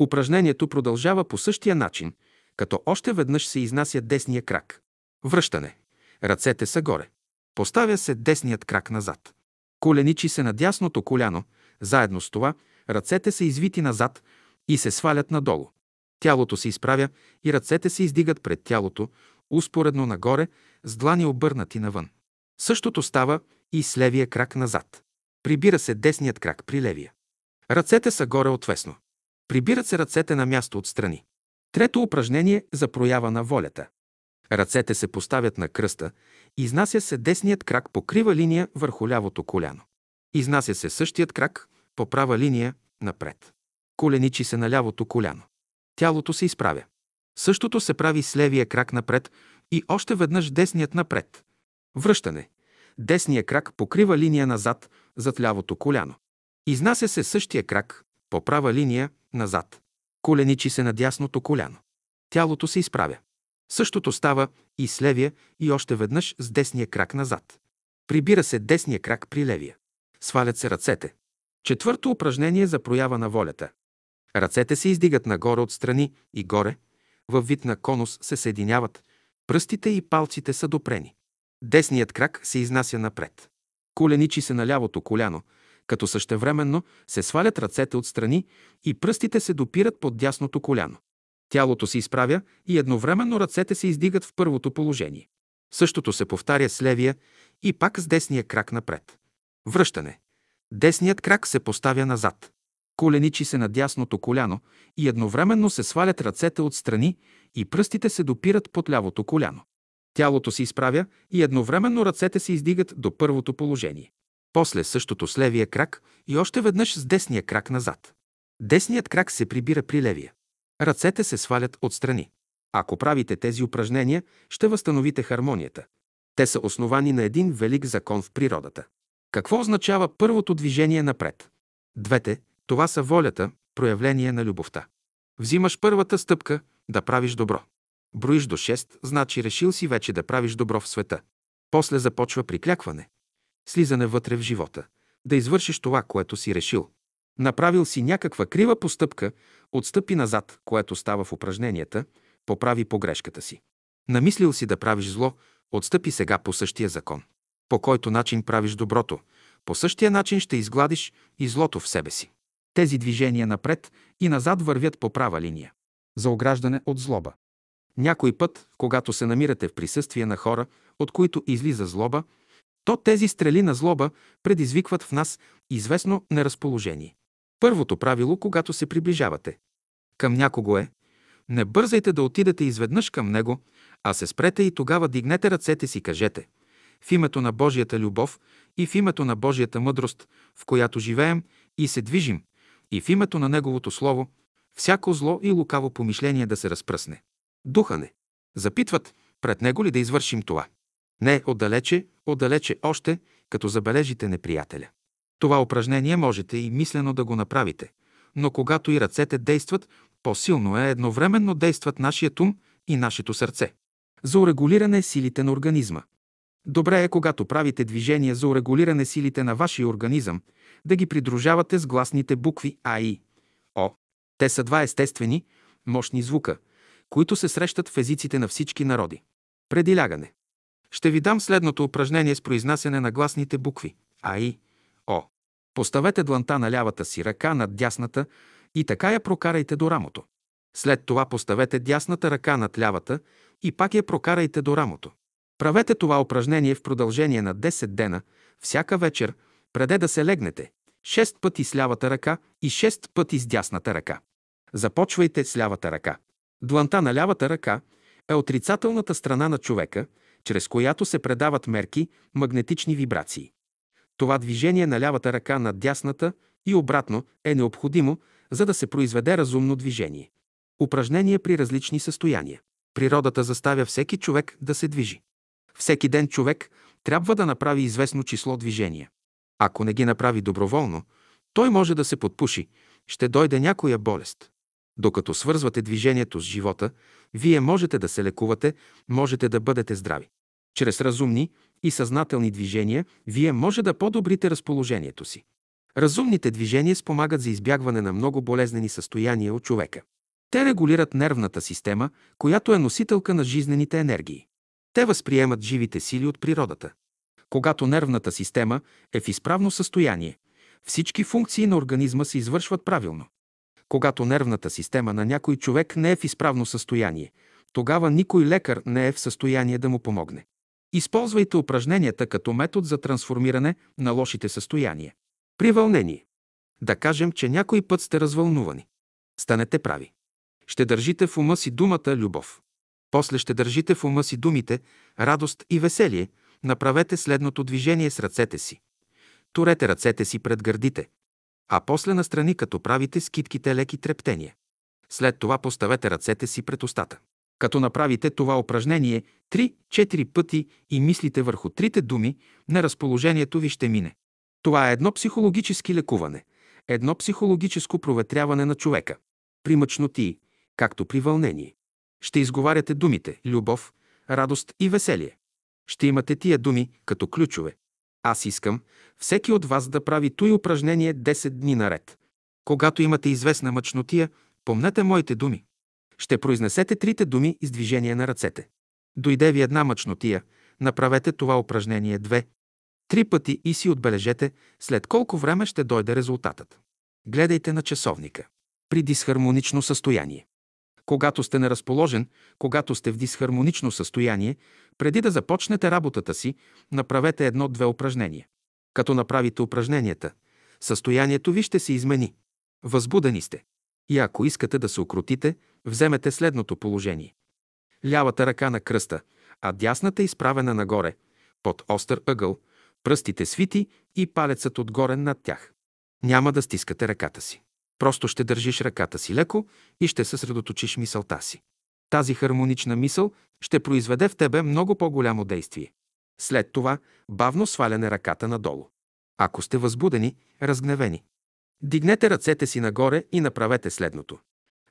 Упражнението продължава по същия начин, като още веднъж се изнася десния крак. Връщане. Ръцете са горе. Поставя се десният крак назад. Коленичи се на дясното коляно, заедно с това ръцете са извити назад и се свалят надолу. Тялото се изправя и ръцете се издигат пред тялото, успоредно нагоре, с длани обърнати навън. Същото става и с левия крак назад. Прибира се десният крак при левия. Ръцете са горе отвесно. Прибират се ръцете на място отстрани. Трето упражнение за проява на волята. Ръцете се поставят на кръста, изнася се десният крак по крива линия върху лявото коляно. Изнася се същият крак по права линия напред. Коленичи се на лявото коляно. Тялото се изправя. Същото се прави с левия крак напред и още веднъж десният напред. Връщане. Десния крак покрива линия назад, зад лявото коляно. Изнася се същия крак по права линия назад. Коленичи се на дясното коляно. Тялото се изправя. Същото става и с левия и още веднъж с десния крак назад. Прибира се десния крак при левия. Свалят се ръцете. Четвърто упражнение за проява на волята. Ръцете се издигат нагоре от страни и горе, във вид на конус се съединяват, пръстите и палците са допрени. Десният крак се изнася напред. Коленичи се на лявото коляно, като същевременно се свалят ръцете от страни и пръстите се допират под дясното коляно. Тялото се изправя и едновременно ръцете се издигат в първото положение. Същото се повтаря с левия и пак с десния крак напред. Връщане. Десният крак се поставя назад. Коленичи се на дясното коляно и едновременно се свалят ръцете от страни и пръстите се допират под лявото коляно. Тялото се изправя и едновременно ръцете се издигат до първото положение. После същото с левия крак и още веднъж с десния крак назад. Десният крак се прибира при левия. Ръцете се свалят отстрани. Ако правите тези упражнения, ще възстановите хармонията. Те са основани на един велик закон в природата. Какво означава първото движение напред? Двете – това са волята, проявление на любовта. Взимаш първата стъпка да правиш добро. Броиш до 6, значи решил си вече да правиш добро в света. После започва приклякване, слизане вътре в живота, да извършиш това, което си решил. Направил си някаква крива постъпка, отстъпи назад, което става в упражненията, поправи погрешката си. Намислил си да правиш зло, отстъпи сега по същия закон. По който начин правиш доброто, по същия начин ще изгладиш и злото в себе си. Тези движения напред и назад вървят по права линия. За ограждане от злоба. Някой път, когато се намирате в присъствие на хора, от които излиза злоба, то тези стрели на злоба предизвикват в нас известно неразположение. Първото правило, когато се приближавате към някого е Не бързайте да отидете изведнъж към Него, а се спрете и тогава дигнете ръцете си, кажете в името на Божията любов и в името на Божията мъдрост, в която живеем и се движим, и в името на Неговото Слово, всяко зло и лукаво помишление да се разпръсне. Духане. Запитват, пред Него ли да извършим това? Не, отдалече, отдалече още, като забележите неприятеля. Това упражнение можете и мислено да го направите, но когато и ръцете действат, по-силно е едновременно действат нашият ум и нашето сърце. За урегулиране силите на организма. Добре е, когато правите движение за урегулиране силите на вашия организъм, да ги придружавате с гласните букви А и О. Те са два естествени, мощни звука, които се срещат в езиците на всички народи. Преди лягане. Ще ви дам следното упражнение с произнасяне на гласните букви А и О. Поставете дланта на лявата си ръка над дясната и така я прокарайте до рамото. След това поставете дясната ръка над лявата и пак я прокарайте до рамото. Правете това упражнение в продължение на 10 дена, всяка вечер, преде да се легнете. 6 пъти с лявата ръка и 6 пъти с дясната ръка. Започвайте с лявата ръка. Дланта на лявата ръка е отрицателната страна на човека, чрез която се предават мерки, магнетични вибрации. Това движение на лявата ръка над дясната и обратно е необходимо, за да се произведе разумно движение. Упражнение при различни състояния. Природата заставя всеки човек да се движи. Всеки ден човек трябва да направи известно число движения. Ако не ги направи доброволно, той може да се подпуши, ще дойде някоя болест. Докато свързвате движението с живота, вие можете да се лекувате, можете да бъдете здрави. Чрез разумни и съзнателни движения вие може да подобрите разположението си. Разумните движения спомагат за избягване на много болезнени състояния от човека. Те регулират нервната система, която е носителка на жизнените енергии. Те възприемат живите сили от природата. Когато нервната система е в изправно състояние, всички функции на организма се извършват правилно. Когато нервната система на някой човек не е в изправно състояние, тогава никой лекар не е в състояние да му помогне. Използвайте упражненията като метод за трансформиране на лошите състояния. При вълнение. Да кажем, че някой път сте развълнувани. Станете прави. Ще държите в ума си думата любов. После ще държите в ума си думите радост и веселие. Направете следното движение с ръцете си. Турете ръцете си пред гърдите, а после настрани, като правите скитките леки трептения. След това поставете ръцете си пред устата. Като направите това упражнение 3-4 пъти и мислите върху трите думи, на разположението ви ще мине. Това е едно психологически лекуване, едно психологическо проветряване на човека. При мъчноти, както при вълнение. Ще изговаряте думите любов, радост и веселие. Ще имате тия думи като ключове. Аз искам всеки от вас да прави той упражнение 10 дни наред. Когато имате известна мъчнотия, помнете моите думи. Ще произнесете трите думи с движение на ръцете. Дойде ви една мъчнотия, направете това упражнение две, три пъти и си отбележете след колко време ще дойде резултатът. Гледайте на часовника. При дисхармонично състояние. Когато сте неразположен, когато сте в дисхармонично състояние, преди да започнете работата си, направете едно-две упражнения. Като направите упражненията, състоянието ви ще се измени. Възбудени сте. И ако искате да се укротите, вземете следното положение. Лявата ръка на кръста, а дясната изправена нагоре, под остър ъгъл, пръстите свити и палецът отгоре над тях. Няма да стискате ръката си. Просто ще държиш ръката си леко и ще съсредоточиш мисълта си. Тази хармонична мисъл ще произведе в тебе много по-голямо действие. След това бавно сваляне ръката надолу. Ако сте възбудени, разгневени, дигнете ръцете си нагоре и направете следното.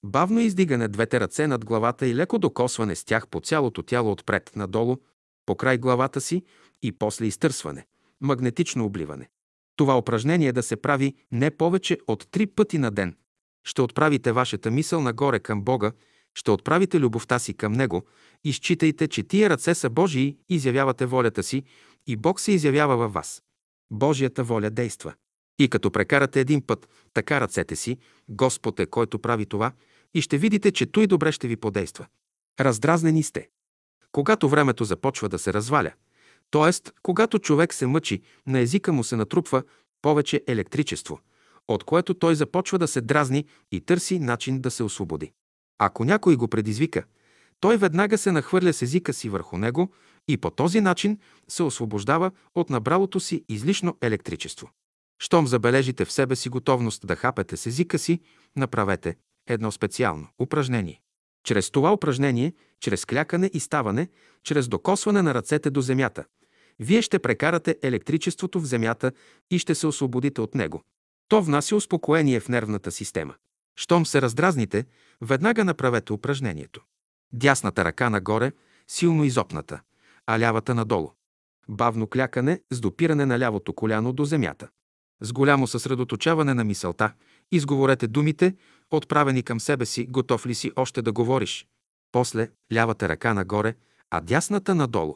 Бавно издигане двете ръце над главата и леко докосване с тях по цялото тяло отпред надолу, по край главата си и после изтърсване, магнетично обливане. Това упражнение да се прави не повече от три пъти на ден. Ще отправите вашата мисъл нагоре към Бога, ще отправите любовта си към Него и считайте, че тия ръце са Божии, изявявате волята си и Бог се изявява във вас. Божията воля действа. И като прекарате един път така ръцете си, Господ е който прави това, и ще видите, че той добре ще ви подейства. Раздразнени сте. Когато времето започва да се разваля, Тоест, когато човек се мъчи, на езика му се натрупва повече електричество, от което той започва да се дразни и търси начин да се освободи. Ако някой го предизвика, той веднага се нахвърля с езика си върху него и по този начин се освобождава от набралото си излишно електричество. Щом забележите в себе си готовност да хапете с езика си, направете едно специално упражнение. Чрез това упражнение, чрез клякане и ставане, чрез докосване на ръцете до земята, вие ще прекарате електричеството в земята и ще се освободите от него. То внася успокоение в нервната система. Щом се раздразните, веднага направете упражнението. Дясната ръка нагоре, силно изопната, а лявата надолу. Бавно клякане с допиране на лявото коляно до земята. С голямо съсредоточаване на мисълта, изговорете думите, отправени към себе си, готов ли си още да говориш. После лявата ръка нагоре, а дясната надолу.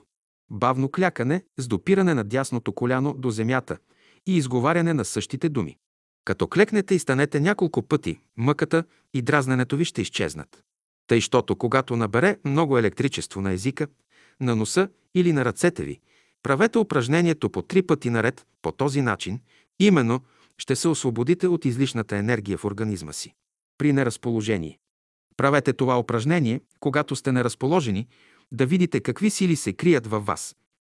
Бавно клякане с допиране на дясното коляно до земята и изговаряне на същите думи. Като клекнете и станете няколко пъти, мъката и дразненето ви ще изчезнат. Тъй, щото когато набере много електричество на езика, на носа или на ръцете ви, правете упражнението по три пъти наред по този начин, именно ще се освободите от излишната енергия в организма си. При неразположение. Правете това упражнение, когато сте неразположени, да видите какви сили се крият във вас.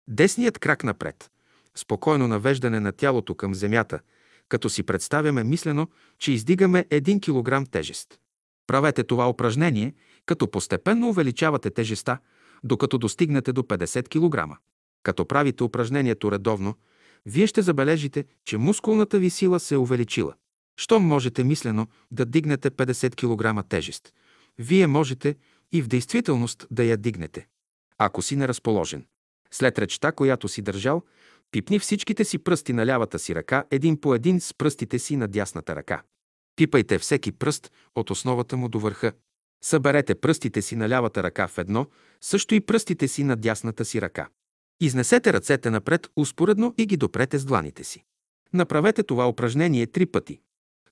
Десният крак напред. Спокойно навеждане на тялото към земята, като си представяме мислено, че издигаме 1 кг тежест. Правете това упражнение, като постепенно увеличавате тежеста, докато достигнете до 50 кг. Като правите упражнението редовно, вие ще забележите, че мускулната ви сила се е увеличила. Щом можете мислено да дигнете 50 кг тежест, вие можете и в действителност да я дигнете. Ако си неразположен. След речта, която си държал, пипни всичките си пръсти на лявата си ръка един по един с пръстите си на дясната ръка. Пипайте всеки пръст от основата му до върха. Съберете пръстите си на лявата ръка в едно, също и пръстите си на дясната си ръка. Изнесете ръцете напред успоредно и ги допрете с дланите си. Направете това упражнение три пъти.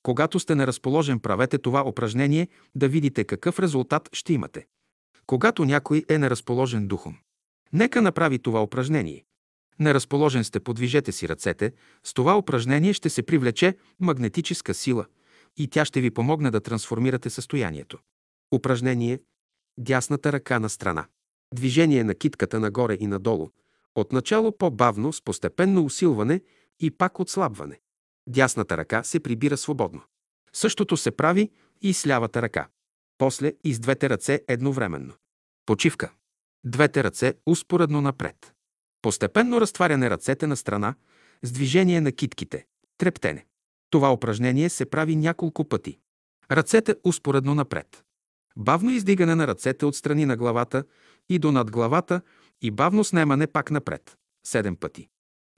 Когато сте неразположен, правете това упражнение да видите какъв резултат ще имате. Когато някой е неразположен духом, нека направи това упражнение. Неразположен сте, подвижете си ръцете, с това упражнение ще се привлече магнетическа сила и тя ще ви помогне да трансформирате състоянието. Упражнение Дясната ръка на страна. Движение на китката нагоре и надолу. Отначало по-бавно, с постепенно усилване и пак отслабване. Дясната ръка се прибира свободно. Същото се прави и с лявата ръка. После и с двете ръце едновременно. Почивка. Двете ръце успоредно напред. Постепенно разтваряне ръцете на страна с движение на китките. Трептене. Това упражнение се прави няколко пъти. Ръцете успоредно напред. Бавно издигане на ръцете от страни на главата и до над главата и бавно снемане пак напред. Седем пъти.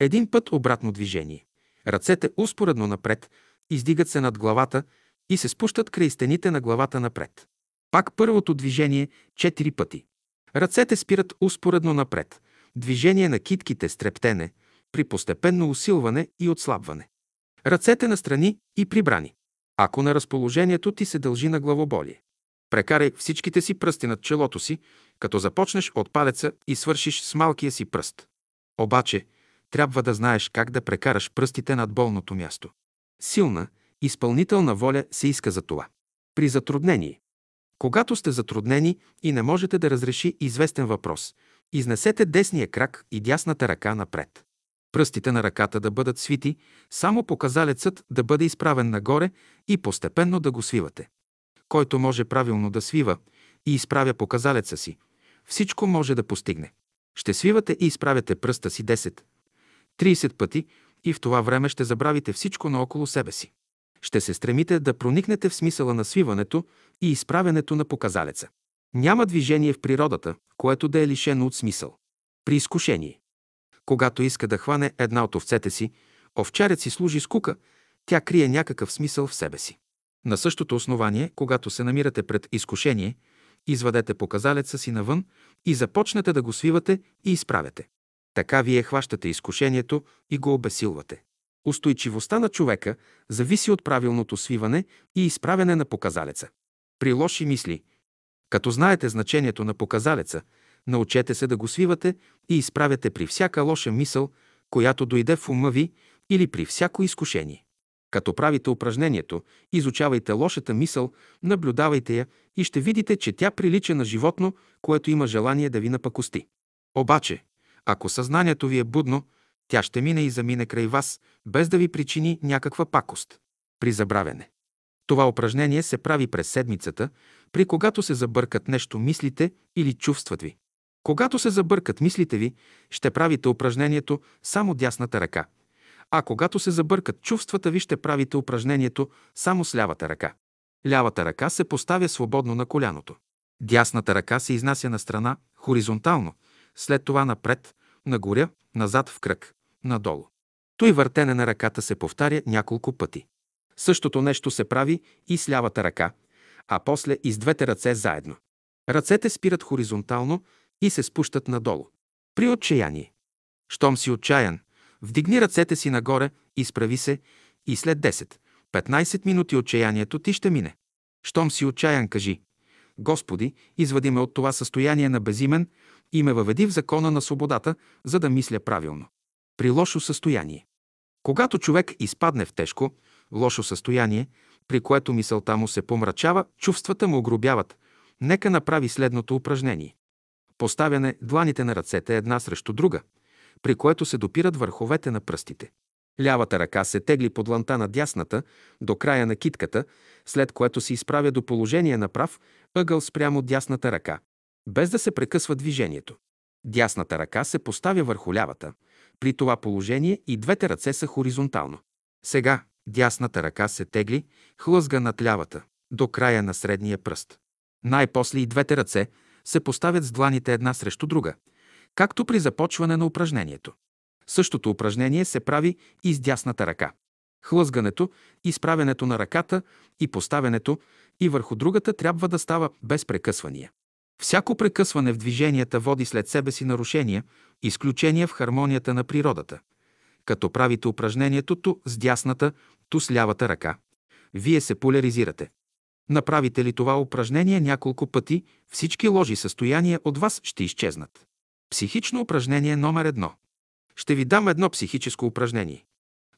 Един път обратно движение. Ръцете успоредно напред, издигат се над главата и се спущат край стените на главата напред. Пак първото движение четири пъти. Ръцете спират успоредно напред. Движение на китките с трептене, при постепенно усилване и отслабване. Ръцете настрани и прибрани. Ако на разположението ти се дължи на главоболие. Прекарай всичките си пръсти над челото си, като започнеш от палеца и свършиш с малкия си пръст. Обаче, трябва да знаеш как да прекараш пръстите над болното място. Силна, изпълнителна воля се иска за това. При затруднение. Когато сте затруднени и не можете да разреши известен въпрос, изнесете десния крак и дясната ръка напред. Пръстите на ръката да бъдат свити, само показалецът да бъде изправен нагоре и постепенно да го свивате. Който може правилно да свива и изправя показалеца си, всичко може да постигне. Ще свивате и изправяте пръста си 10, 30 пъти и в това време ще забравите всичко наоколо себе си. Ще се стремите да проникнете в смисъла на свиването и изправянето на показалеца. Няма движение в природата, което да е лишено от смисъл. При изкушение. Когато иска да хване една от овцете си, овчарят си служи с кука, тя крие някакъв смисъл в себе си. На същото основание, когато се намирате пред изкушение, извадете показалеца си навън и започнете да го свивате и изправяте. Така вие хващате изкушението и го обесилвате. Устойчивостта на човека зависи от правилното свиване и изправяне на показалеца. При лоши мисли, като знаете значението на показалеца, научете се да го свивате и изправяте при всяка лоша мисъл, която дойде в ума ви или при всяко изкушение. Като правите упражнението, изучавайте лошата мисъл, наблюдавайте я и ще видите, че тя прилича на животно, което има желание да ви напакости. Обаче, ако съзнанието ви е будно, тя ще мине и замине край вас, без да ви причини някаква пакост. При забравяне. Това упражнение се прави през седмицата, при когато се забъркат нещо мислите или чувстват ви. Когато се забъркат мислите ви, ще правите упражнението само дясната ръка, а когато се забъркат чувствата ви, ще правите упражнението само с лявата ръка. Лявата ръка се поставя свободно на коляното. Дясната ръка се изнася на страна, хоризонтално, след това напред, нагоря, назад в кръг, надолу. Той въртене на ръката се повтаря няколко пъти. Същото нещо се прави и с лявата ръка, а после и с двете ръце заедно. Ръцете спират хоризонтално и се спущат надолу. При отчаяние. Щом си отчаян, вдигни ръцете си нагоре, изправи се и след 10-15 минути отчаянието ти ще мине. Щом си отчаян, кажи Господи, извади ме от това състояние на безимен и ме въведи в закона на свободата, за да мисля правилно. При лошо състояние. Когато човек изпадне в тежко, лошо състояние, при което мисълта му се помрачава, чувствата му огробяват, нека направи следното упражнение. Поставяне дланите на ръцете една срещу друга, при което се допират върховете на пръстите. Лявата ръка се тегли под ланта на дясната до края на китката, след което се изправя до положение на прав ъгъл спрямо дясната ръка, без да се прекъсва движението. Дясната ръка се поставя върху лявата. При това положение и двете ръце са хоризонтално. Сега дясната ръка се тегли, хлъзга над лявата, до края на средния пръст. Най-после и двете ръце се поставят с дланите една срещу друга, както при започване на упражнението. Същото упражнение се прави и с дясната ръка. Хлъзгането, изправенето на ръката и поставянето и върху другата трябва да става без прекъсвания. Всяко прекъсване в движенията води след себе си нарушения, изключения в хармонията на природата. Като правите упражнението ту с дясната, ту с лявата ръка, вие се поляризирате. Направите ли това упражнение няколко пъти, всички ложи състояния от вас ще изчезнат. Психично упражнение номер едно. Ще ви дам едно психическо упражнение.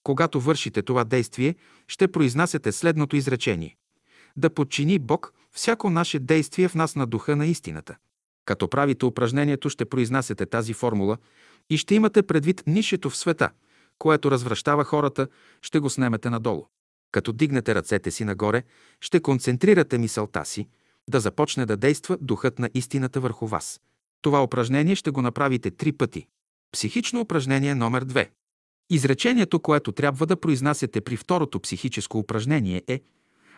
Когато вършите това действие, ще произнасяте следното изречение. Да подчини Бог всяко наше действие в нас на духа на истината. Като правите упражнението, ще произнасяте тази формула и ще имате предвид нишето в света, което развръщава хората, ще го снемете надолу. Като дигнете ръцете си нагоре, ще концентрирате мисълта си, да започне да действа духът на истината върху вас. Това упражнение ще го направите три пъти. Психично упражнение номер две. Изречението, което трябва да произнасяте при второто психическо упражнение е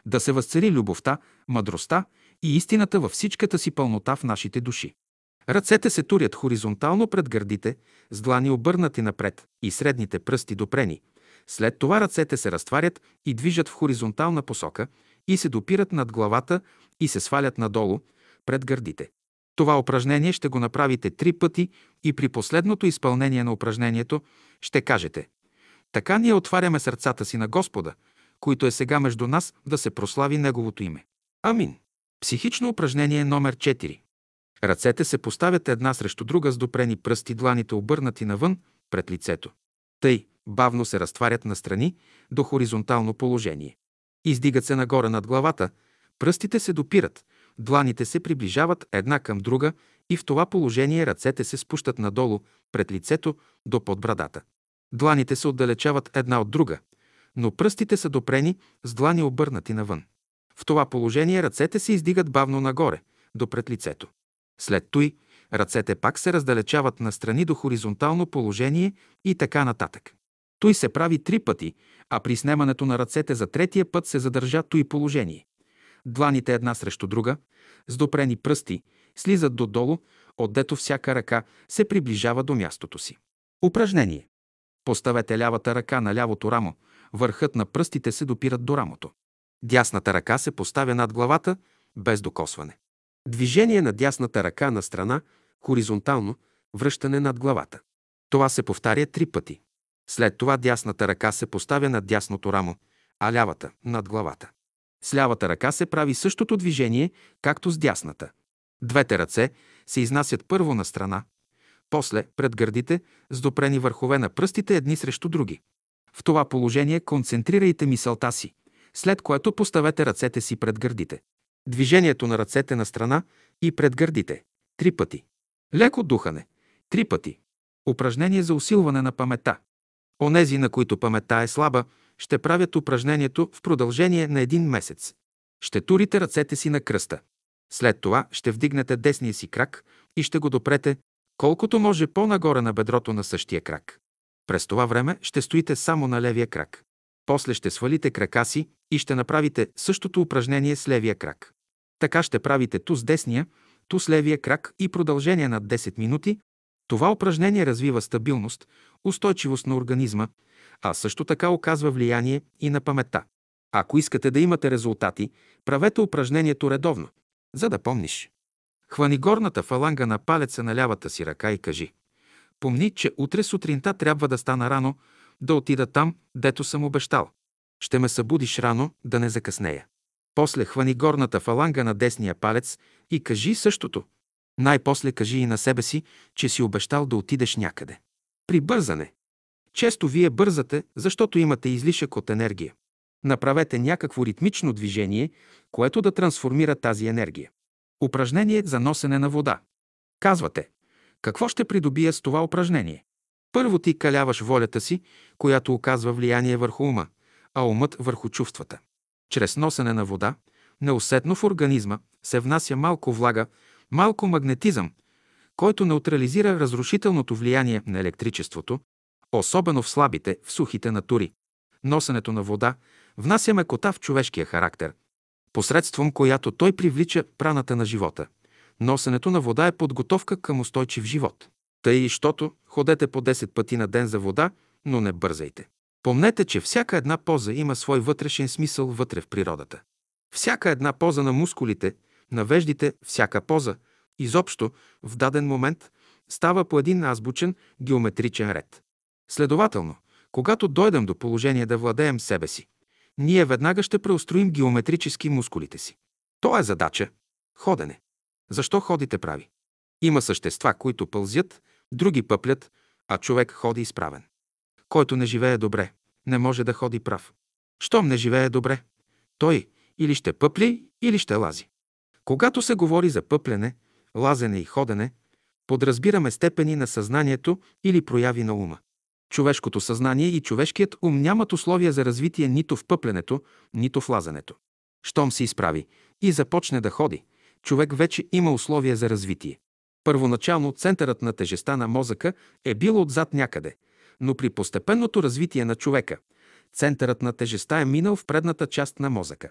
да се възцари любовта, мъдростта и истината във всичката си пълнота в нашите души. Ръцете се турят хоризонтално пред гърдите, с длани обърнати напред и средните пръсти допрени. След това ръцете се разтварят и движат в хоризонтална посока и се допират над главата и се свалят надолу, пред гърдите. Това упражнение ще го направите три пъти и при последното изпълнение на упражнението ще кажете Така ние отваряме сърцата си на Господа, който е сега между нас, да се прослави Неговото име. Амин. Психично упражнение номер 4. Ръцете се поставят една срещу друга с допрени пръсти, дланите обърнати навън, пред лицето. Тъй, бавно се разтварят настрани до хоризонтално положение. Издигат се нагоре над главата, пръстите се допират, дланите се приближават една към друга и в това положение ръцете се спущат надолу пред лицето до подбрадата. Дланите се отдалечават една от друга, но пръстите са допрени с длани обърнати навън. В това положение ръцете се издигат бавно нагоре, до пред лицето. След той, ръцете пак се раздалечават настрани до хоризонтално положение и така нататък. Той се прави три пъти, а при снемането на ръцете за третия път се задържа той положение. Дланите една срещу друга, с допрени пръсти, слизат додолу, отдето всяка ръка се приближава до мястото си. Упражнение. Поставете лявата ръка на лявото рамо, върхът на пръстите се допират до рамото. Дясната ръка се поставя над главата, без докосване. Движение на дясната ръка на страна, хоризонтално, връщане над главата. Това се повтаря три пъти. След това дясната ръка се поставя над дясното рамо, а лявата – над главата. С лявата ръка се прави същото движение, както с дясната. Двете ръце се изнасят първо на страна, после пред гърдите с допрени върхове на пръстите едни срещу други. В това положение концентрирайте мисълта си, след което поставете ръцете си пред гърдите. Движението на ръцете на страна и пред гърдите. Три пъти. Леко духане. Три пъти. Упражнение за усилване на памета. Онези, на които памета е слаба, ще правят упражнението в продължение на един месец. Ще турите ръцете си на кръста. След това ще вдигнете десния си крак и ще го допрете колкото може по-нагоре на бедрото на същия крак. През това време ще стоите само на левия крак. После ще свалите крака си и ще направите същото упражнение с левия крак. Така ще правите ту с десния, ту с левия крак и продължение на 10 минути. Това упражнение развива стабилност, устойчивост на организма, а също така оказва влияние и на паметта. Ако искате да имате резултати, правете упражнението редовно, за да помниш. Хвани горната фаланга на палеца на лявата си ръка и кажи Помни, че утре сутринта трябва да стана рано, да отида там, дето съм обещал. Ще ме събудиш рано, да не закъснея. После хвани горната фаланга на десния палец и кажи същото. Най-после кажи и на себе си, че си обещал да отидеш някъде. При бързане. Често вие бързате, защото имате излишък от енергия. Направете някакво ритмично движение, което да трансформира тази енергия. Упражнение за носене на вода. Казвате, какво ще придобия с това упражнение? Първо ти каляваш волята си, която оказва влияние върху ума, а умът върху чувствата. Чрез носене на вода, неусетно в организма, се внася малко влага, малко магнетизъм, който неутрализира разрушителното влияние на електричеството, особено в слабите, в сухите натури. Носенето на вода внася мекота в човешкия характер, посредством която той привлича праната на живота. Носенето на вода е подготовка към устойчив живот. Тъй и щото ходете по 10 пъти на ден за вода, но не бързайте. Помнете, че всяка една поза има свой вътрешен смисъл вътре в природата. Всяка една поза на мускулите, на веждите, всяка поза, изобщо, в даден момент, става по един азбучен геометричен ред. Следователно, когато дойдем до положение да владеем себе си, ние веднага ще преустроим геометрически мускулите си. То е задача – ходене. Защо ходите прави? Има същества, които пълзят, други пъплят, а човек ходи изправен. Който не живее добре, не може да ходи прав. Щом не живее добре, той или ще пъпли, или ще лази. Когато се говори за пъплене, лазене и ходене, подразбираме степени на съзнанието или прояви на ума. Човешкото съзнание и човешкият ум нямат условия за развитие нито в пъпленето, нито в лазането. Щом се изправи и започне да ходи, човек вече има условия за развитие. Първоначално центърът на тежеста на мозъка е бил отзад някъде, но при постепенното развитие на човека, центърът на тежеста е минал в предната част на мозъка.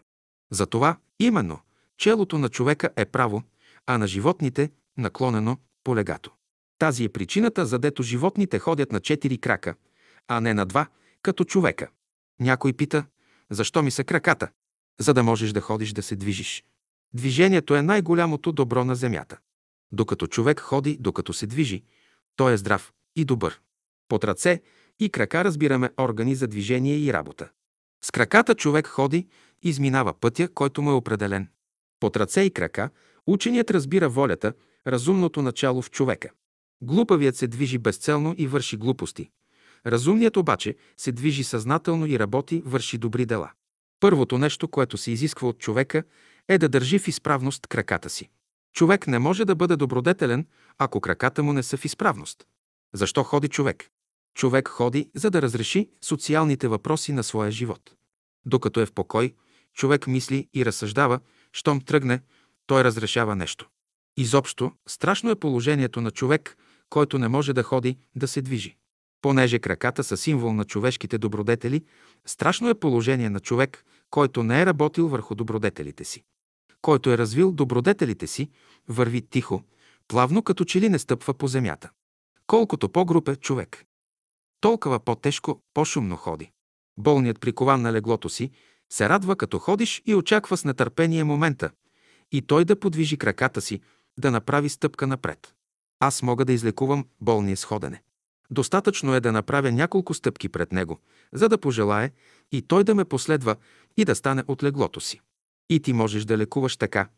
Затова именно челото на човека е право, а на животните наклонено полегато. Тази е причината, задето животните ходят на четири крака, а не на два, като човека. Някой пита, защо ми са краката? За да можеш да ходиш да се движиш. Движението е най-голямото добро на земята. Докато човек ходи, докато се движи, той е здрав и добър. Под ръце и крака разбираме органи за движение и работа. С краката човек ходи, изминава пътя, който му е определен. Под ръце и крака ученият разбира волята, разумното начало в човека. Глупавият се движи безцелно и върши глупости. Разумният обаче се движи съзнателно и работи, върши добри дела. Първото нещо, което се изисква от човека, е да държи в изправност краката си. Човек не може да бъде добродетелен, ако краката му не са в изправност. Защо ходи човек? Човек ходи, за да разреши социалните въпроси на своя живот. Докато е в покой, човек мисли и разсъждава, щом тръгне, той разрешава нещо. Изобщо, страшно е положението на човек, който не може да ходи, да се движи. Понеже краката са символ на човешките добродетели, страшно е положение на човек, който не е работил върху добродетелите си. Който е развил добродетелите си, върви тихо, плавно, като че ли не стъпва по земята. Колкото по-груп е човек, толкова по-тежко, по-шумно ходи. Болният прикован на леглото си се радва като ходиш и очаква с нетърпение момента и той да подвижи краката си, да направи стъпка напред. Аз мога да излекувам болния с ходене. Достатъчно е да направя няколко стъпки пред него, за да пожелае и той да ме последва и да стане от леглото си. И ти можеш да лекуваш така,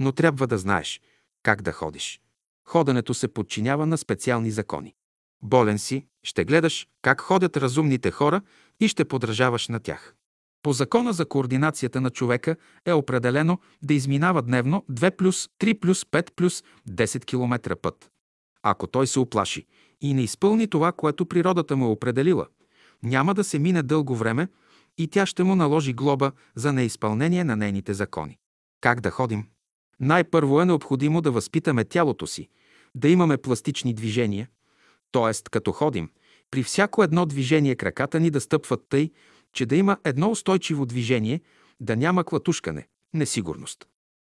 но трябва да знаеш как да ходиш. Ходенето се подчинява на специални закони. Болен си, Ще гледаш как ходят разумните хора и ще подражаваш на тях. По закона за координацията на човека е определено да изминава дневно 2 плюс 3 плюс 5 плюс 10 км път. Ако той се оплаши и не изпълни това, което природата му е определила, няма да се мине дълго време и тя ще му наложи глоба за неизпълнение на нейните закони. Как да ходим? Най-първо е необходимо да възпитаме тялото си, да имаме пластични движения, т.е. като ходим, при всяко едно движение краката ни да стъпват тъй, че да има едно устойчиво движение, да няма клатушкане, несигурност.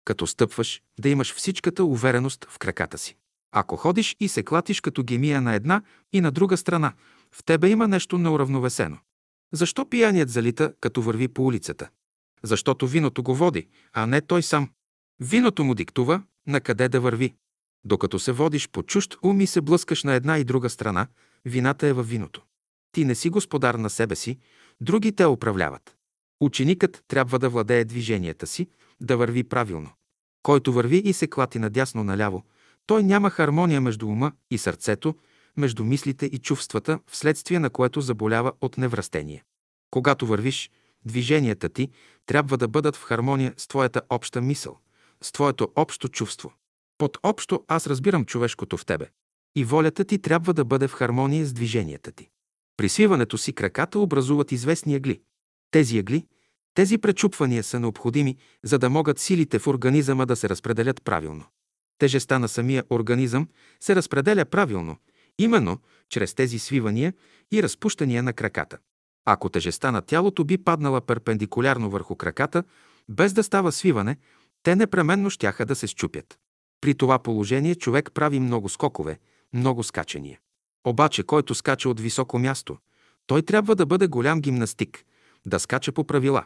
Като стъпваш, да имаш всичката увереност в краката си. Ако ходиш и се клатиш като гемия на една и на друга страна, в тебе има нещо неуравновесено. Защо пияният залита, като върви по улицата? Защото виното го води, а не той сам. Виното му диктува на къде да върви. Докато се водиш по чужд ум и се блъскаш на една и друга страна, вината е във виното. Ти не си господар на себе си, други те управляват. Ученикът трябва да владее движенията си, да върви правилно. Който върви и се клати надясно-наляво, той няма хармония между ума и сърцето, между мислите и чувствата, вследствие на което заболява от неврастение. Когато вървиш, движенията ти трябва да бъдат в хармония с твоята обща мисъл, с твоето общо чувство. Под общо аз разбирам човешкото в тебе. И волята ти трябва да бъде в хармония с движенията ти. При свиването си краката образуват известни ъгли. Тези ъгли, тези пречупвания са необходими, за да могат силите в организъма да се разпределят правилно. Тежестта на самия организъм се разпределя правилно, именно чрез тези свивания и разпущания на краката. Ако тежестта на тялото би паднала перпендикулярно върху краката, без да става свиване, те непременно щяха да се щупят. При това положение човек прави много скокове, много скачания. Обаче, който скача от високо място, той трябва да бъде голям гимнастик, да скача по правила.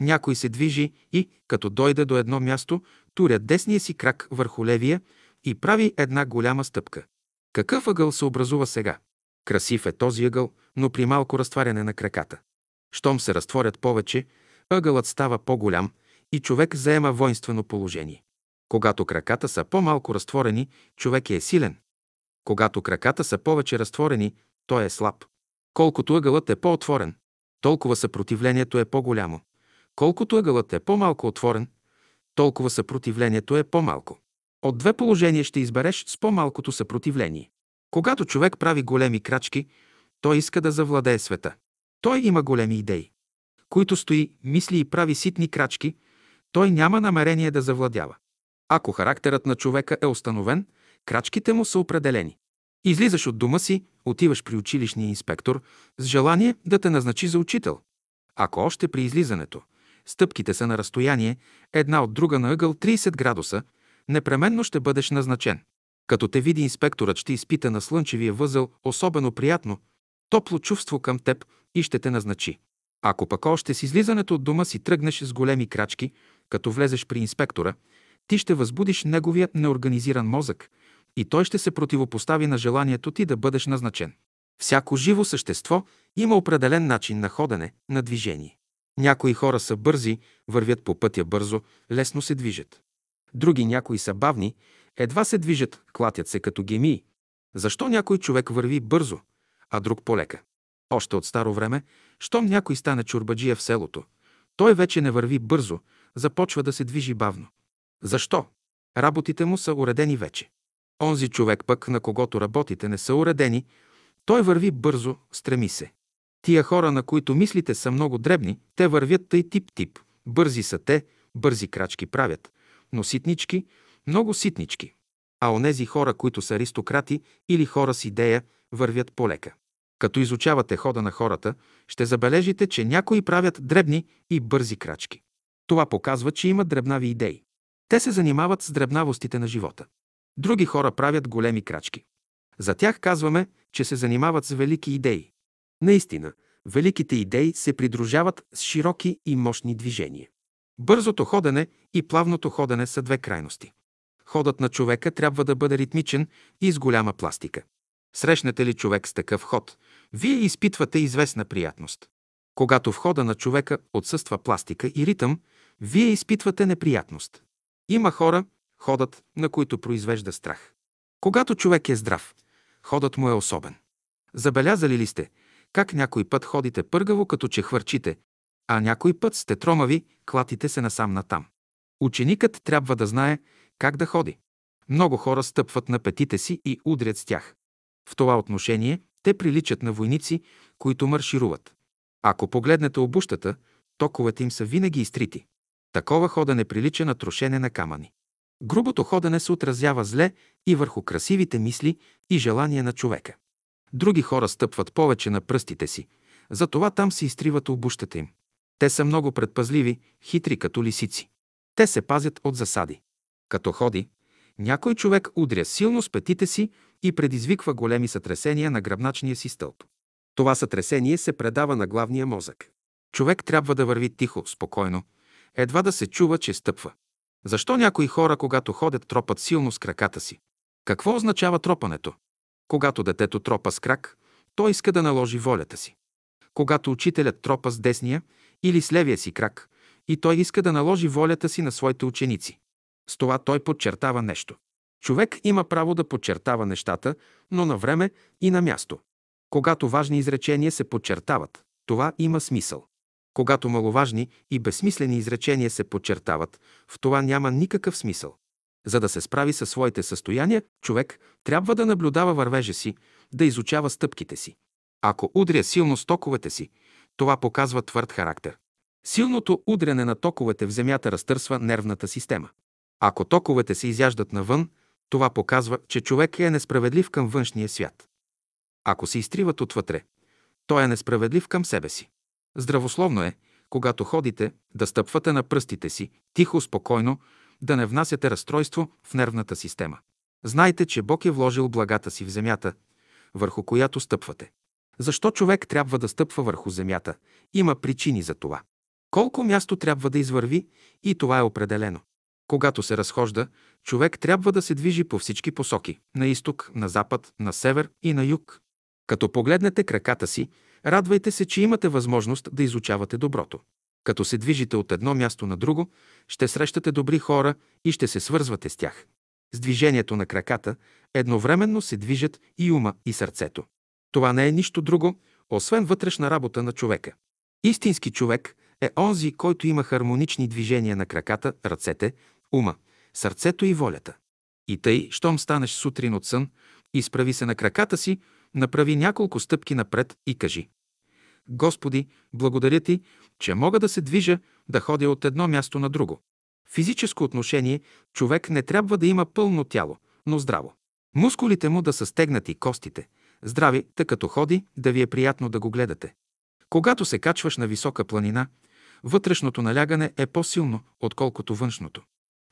Някой се движи и, като дойде до едно място, туря десния си крак върху левия и прави една голяма стъпка. Какъв ъгъл се образува сега? Красив е този ъгъл, но при малко разтваряне на краката. Щом се разтворят повече, ъгълът става по-голям и човек заема воинствено положение. Когато краката са по-малко разтворени, човек е силен. Когато краката са повече разтворени, той е слаб. Колкото ъгълът е по-отворен, толкова съпротивлението е по-голямо. Колкото ъгълът е по-малко отворен, толкова съпротивлението е по-малко. От две положения ще избереш с по-малкото съпротивление. Когато човек прави големи крачки, той иска да завладее света. Той има големи идеи. Които стои, мисли и прави ситни крачки, той няма намерение да завладява. Ако характерът на човека е установен, крачките му са определени. Излизаш от дома си, отиваш при училищния инспектор с желание да те назначи за учител. Ако още при излизането стъпките са на разстояние, една от друга на ъгъл 30 градуса, непременно ще бъдеш назначен. Като те види инспекторът, ще изпита на слънчевия възел особено приятно, топло чувство към теб и ще те назначи. Ако пък още с излизането от дома си тръгнеш с големи крачки, като влезеш при инспектора, ти ще възбудиш неговия неорганизиран мозък и той ще се противопостави на желанието ти да бъдеш назначен. Всяко живо същество има определен начин на ходене, на движение. Някои хора са бързи, вървят по пътя бързо, лесно се движат. Други някои са бавни, едва се движат, клатят се като гемии. Защо някой човек върви бързо, а друг полека? Още от старо време, щом някой стане чурбаджия в селото, той вече не върви бързо, започва да се движи бавно. Защо? Работите му са уредени вече. Онзи човек пък, на когото работите не са уредени, той върви бързо, стреми се. Тия хора, на които мислите са много дребни, те вървят тъй тип-тип. Бързи са те, бързи крачки правят, но ситнички, много ситнички. А онези хора, които са аристократи или хора с идея, вървят полека. Като изучавате хода на хората, ще забележите, че някои правят дребни и бързи крачки. Това показва, че имат дребнави идеи. Те се занимават с дребнавостите на живота. Други хора правят големи крачки. За тях казваме, че се занимават с велики идеи. Наистина, великите идеи се придружават с широки и мощни движения. Бързото ходене и плавното ходене са две крайности. Ходът на човека трябва да бъде ритмичен и с голяма пластика. Срещнете ли човек с такъв ход, вие изпитвате известна приятност. Когато в хода на човека отсъства пластика и ритъм, вие изпитвате неприятност. Има хора, ходът на които произвежда страх. Когато човек е здрав, ходът му е особен. Забелязали ли сте, как някой път ходите пъргаво, като че хвърчите, а някой път сте тромави, клатите се насам натам. Ученикът трябва да знае как да ходи. Много хора стъпват на петите си и удрят с тях. В това отношение те приличат на войници, които маршируват. Ако погледнете обущата, токовете им са винаги изтрити. Такова ходене прилича на трошене на камъни. Грубото ходене се отразява зле и върху красивите мисли и желания на човека. Други хора стъпват повече на пръстите си, затова там се изтриват обущата им. Те са много предпазливи, хитри като лисици. Те се пазят от засади. Като ходи, някой човек удря силно с петите си и предизвиква големи сътресения на гръбначния си стълб. Това сътресение се предава на главния мозък. Човек трябва да върви тихо, спокойно, едва да се чува, че стъпва. Защо някои хора, когато ходят, тропат силно с краката си? Какво означава тропането? Когато детето тропа с крак, той иска да наложи волята си. Когато учителят тропа с десния или с левия си крак, и той иска да наложи волята си на своите ученици. С това той подчертава нещо. Човек има право да подчертава нещата, но на време и на място. Когато важни изречения се подчертават, това има смисъл. Когато маловажни и безсмислени изречения се подчертават, в това няма никакъв смисъл. За да се справи със своите състояния, човек трябва да наблюдава вървежа си, да изучава стъпките си. Ако удря силно стоковете си, това показва твърд характер. Силното удряне на токовете в земята разтърсва нервната система. Ако токовете се изяждат навън, това показва, че човек е несправедлив към външния свят. Ако се изтриват отвътре, той е несправедлив към себе си. Здравословно е, когато ходите, да стъпвате на пръстите си, тихо, спокойно, да не внасяте разстройство в нервната система. Знайте, че Бог е вложил благата си в земята, върху която стъпвате. Защо човек трябва да стъпва върху земята? Има причини за това. Колко място трябва да извърви и това е определено. Когато се разхожда, човек трябва да се движи по всички посоки – на изток, на запад, на север и на юг. Като погледнете краката си, радвайте се, че имате възможност да изучавате доброто. Като се движите от едно място на друго, ще срещате добри хора и ще се свързвате с тях. С движението на краката едновременно се движат и ума, и сърцето. Това не е нищо друго, освен вътрешна работа на човека. Истински човек е онзи, който има хармонични движения на краката, ръцете, ума, сърцето и волята. И тъй, щом станеш сутрин от сън, изправи се на краката си, направи няколко стъпки напред и кажи Господи, благодаря Ти, че мога да се движа, да ходя от едно място на друго. Физическо отношение човек не трябва да има пълно тяло, но здраво. Мускулите му да са стегнати костите, здрави, тъй като ходи, да ви е приятно да го гледате. Когато се качваш на висока планина, вътрешното налягане е по-силно, отколкото външното.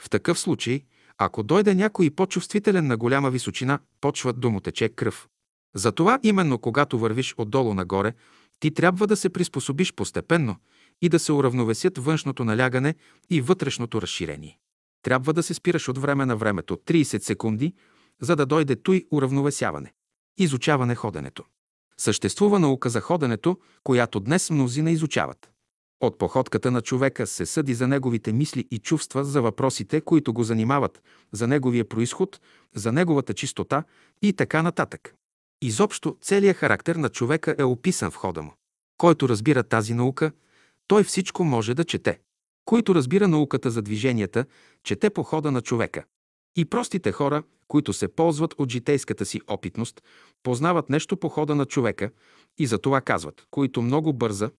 В такъв случай, ако дойде някой по-чувствителен на голяма височина, почва да му тече кръв. Затова именно когато вървиш отдолу нагоре, ти трябва да се приспособиш постепенно и да се уравновесят външното налягане и вътрешното разширение. Трябва да се спираш от време на времето 30 секунди, за да дойде той уравновесяване. Изучаване ходенето. Съществува наука за ходенето, която днес мнозина изучават. От походката на човека се съди за неговите мисли и чувства, за въпросите, които го занимават, за неговия происход, за неговата чистота и така нататък. Изобщо целият характер на човека е описан в хода му. Който разбира тази наука, той всичко може да чете. Който разбира науката за движенията, чете по хода на човека. И простите хора, които се ползват от житейската си опитност, познават нещо по хода на човека и за това казват, които много бърза,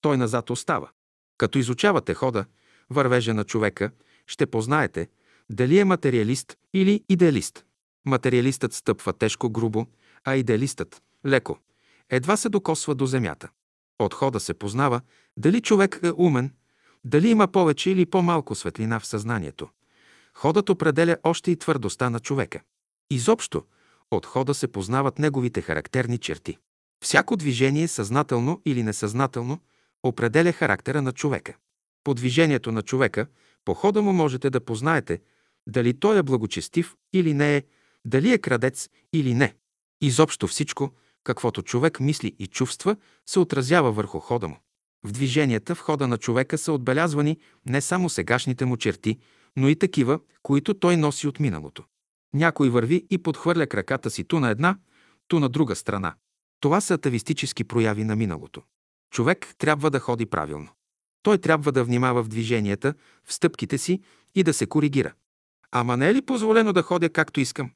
той назад остава. Като изучавате хода, вървежа на човека, ще познаете дали е материалист или идеалист. Материалистът стъпва тежко, грубо, а идеалистът – леко. Едва се докосва до земята. От хода се познава дали човек е умен, дали има повече или по-малко светлина в съзнанието. Ходът определя още и твърдостта на човека. Изобщо, от хода се познават неговите характерни черти. Всяко движение, съзнателно или несъзнателно, определя характера на човека. По движението на човека, по хода му можете да познаете дали той е благочестив или не е, дали е крадец или не. Изобщо всичко, каквото човек мисли и чувства, се отразява върху хода му. В движенията в хода на човека са отбелязвани не само сегашните му черти, но и такива, които той носи от миналото. Някой върви и подхвърля краката си ту на една, ту на друга страна. Това са атавистически прояви на миналото. Човек трябва да ходи правилно. Той трябва да внимава в движенията, в стъпките си и да се коригира. Ама не е ли позволено да ходя както искам?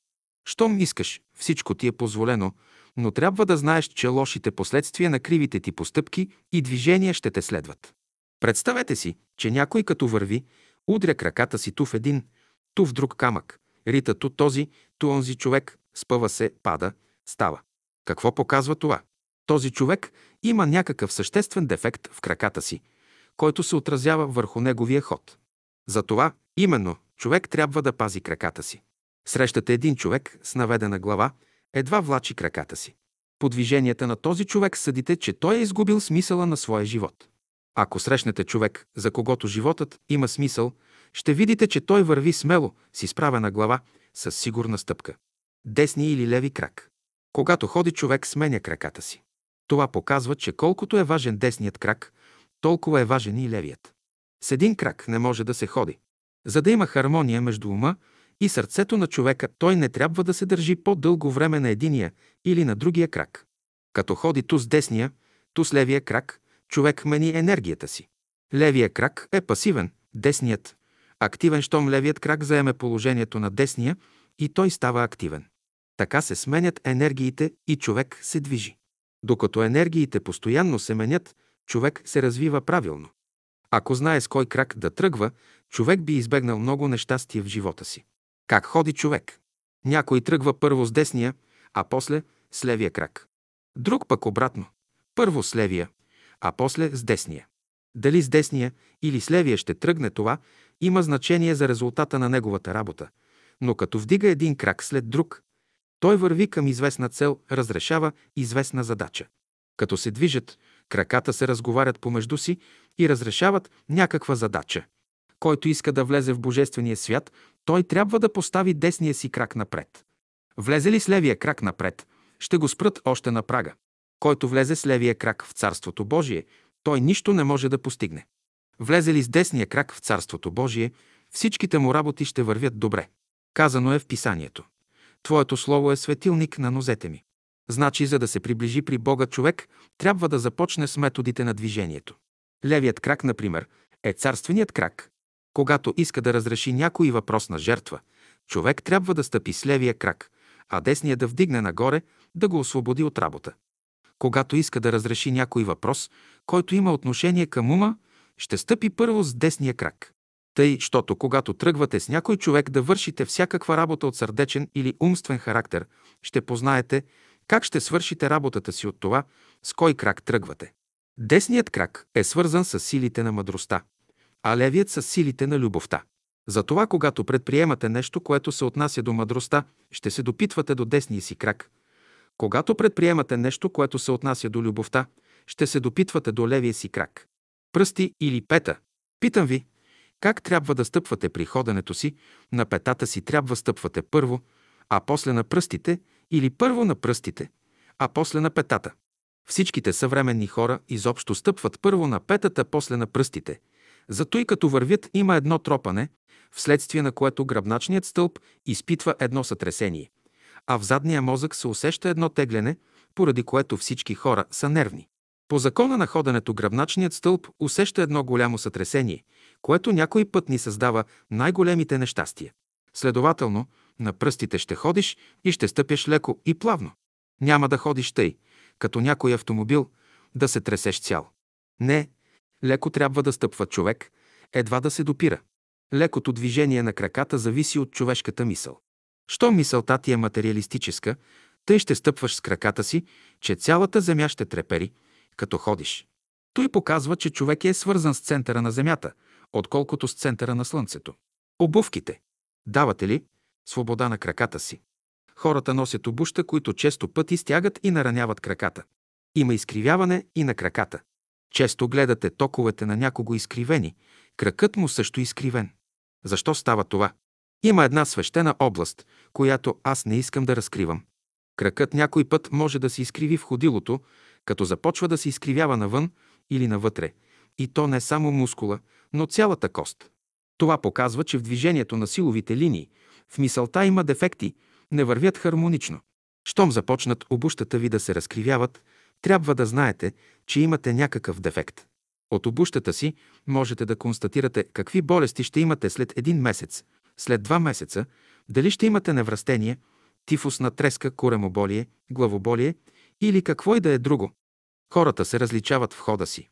Щом искаш, всичко ти е позволено, но трябва да знаеш, че лошите последствия на кривите ти постъпки и движения ще те следват. Представете си, че някой като върви, удря краката си ту в един, ту в друг камък, рита ту този, ту онзи човек, спъва се, пада, става. Какво показва това? Този човек има някакъв съществен дефект в краката си, който се отразява върху неговия ход. Затова, именно, човек трябва да пази краката си. Срещате един човек с наведена глава, едва влачи краката си. По движенията на този човек съдите, че той е изгубил смисъла на своя живот. Ако срещнете човек, за когото животът има смисъл, ще видите, че той върви смело, с изправена глава, с сигурна стъпка. Десни или леви крак. Когато ходи човек, сменя краката си. Това показва, че колкото е важен десният крак, толкова е важен и левият. С един крак не може да се ходи. За да има хармония между ума и сърцето на човека, той не трябва да се държи по-дълго време на единия или на другия крак. Като ходи ту с десния, ту с левия крак, човек мени енергията си. Левия крак е пасивен, десният – активен, щом левият крак заеме положението на десния и той става активен. Така се сменят енергиите и човек се движи. Докато енергиите постоянно се менят, човек се развива правилно. Ако знае с кой крак да тръгва, човек би избегнал много нещастие в живота си. Как ходи човек? Някой тръгва първо с десния, а после с левия крак. Друг пък обратно. Първо с левия, а после с десния. Дали с десния или с левия ще тръгне това, има значение за резултата на неговата работа. Но като вдига един крак след друг, той върви към известна цел, разрешава известна задача. Като се движат, краката се разговарят помежду си и разрешават някаква задача. Който иска да влезе в Божествения свят, той трябва да постави десния си крак напред. Влезе ли с левия крак напред, ще го спрат още на прага. Който влезе с левия крак в Царството Божие, той нищо не може да постигне. Влезе ли с десния крак в Царството Божие, всичките му работи ще вървят добре. Казано е в Писанието. Твоето слово е светилник на нозете ми. Значи, за да се приближи при Бога човек, трябва да започне с методите на движението. Левият крак, например, е царственият крак. Когато иска да разреши някой въпрос на жертва, човек трябва да стъпи с левия крак, а десния да вдигне нагоре, да го освободи от работа. Когато иска да разреши някой въпрос, който има отношение към ума, ще стъпи първо с десния крак. Тъй, щото когато тръгвате с някой човек да вършите всякаква работа от сърдечен или умствен характер, ще познаете как ще свършите работата си от това, с кой крак тръгвате. Десният крак е свързан с силите на мъдростта, а левият с силите на любовта. Затова, когато предприемате нещо, което се отнася до мъдростта, ще се допитвате до десния си крак. Когато предприемате нещо, което се отнася до любовта, ще се допитвате до левия си крак. Пръсти или пета. Питам ви, как трябва да стъпвате при ходенето си? На петата си трябва стъпвате първо, а после на пръстите или първо на пръстите, а после на петата. Всичките съвременни хора изобщо стъпват първо на петата, после на пръстите. Зато и като вървят има едно тропане, вследствие на което гръбначният стълб изпитва едно сътресение, а в задния мозък се усеща едно тегляне, поради което всички хора са нервни. По закона на ходенето гръбначният стълб усеща едно голямо сътресение, което някой път ни създава най-големите нещастия. Следователно, на пръстите ще ходиш и ще стъпяш леко и плавно. Няма да ходиш тъй, като някой автомобил, да се тресеш цял. Не, леко трябва да стъпва човек, едва да се допира. Лекото движение на краката зависи от човешката мисъл. Що мисълта ти е материалистическа, тъй ще стъпваш с краката си, че цялата земя ще трепери, като ходиш. Той показва, че човек е свързан с центъра на земята, отколкото с центъра на слънцето. Обувките. Давате ли свобода на краката си? Хората носят обуща, които често пъти стягат и нараняват краката. Има изкривяване и на краката. Често гледате токовете на някого изкривени, кракът му също изкривен. Защо става това? Има една свещена област, която аз не искам да разкривам. Кракът някой път може да се изкриви в ходилото, като започва да се изкривява навън или навътре, и то не само мускула, но цялата кост. Това показва, че в движението на силовите линии, в мисълта има дефекти, не вървят хармонично. Щом започнат обущата ви да се разкривяват, трябва да знаете, че имате някакъв дефект. От обущата си можете да констатирате какви болести ще имате след един месец, след два месеца, дали ще имате невръстение, тифусна треска, коремоболие, главоболие или какво и да е друго. Хората се различават в хода си.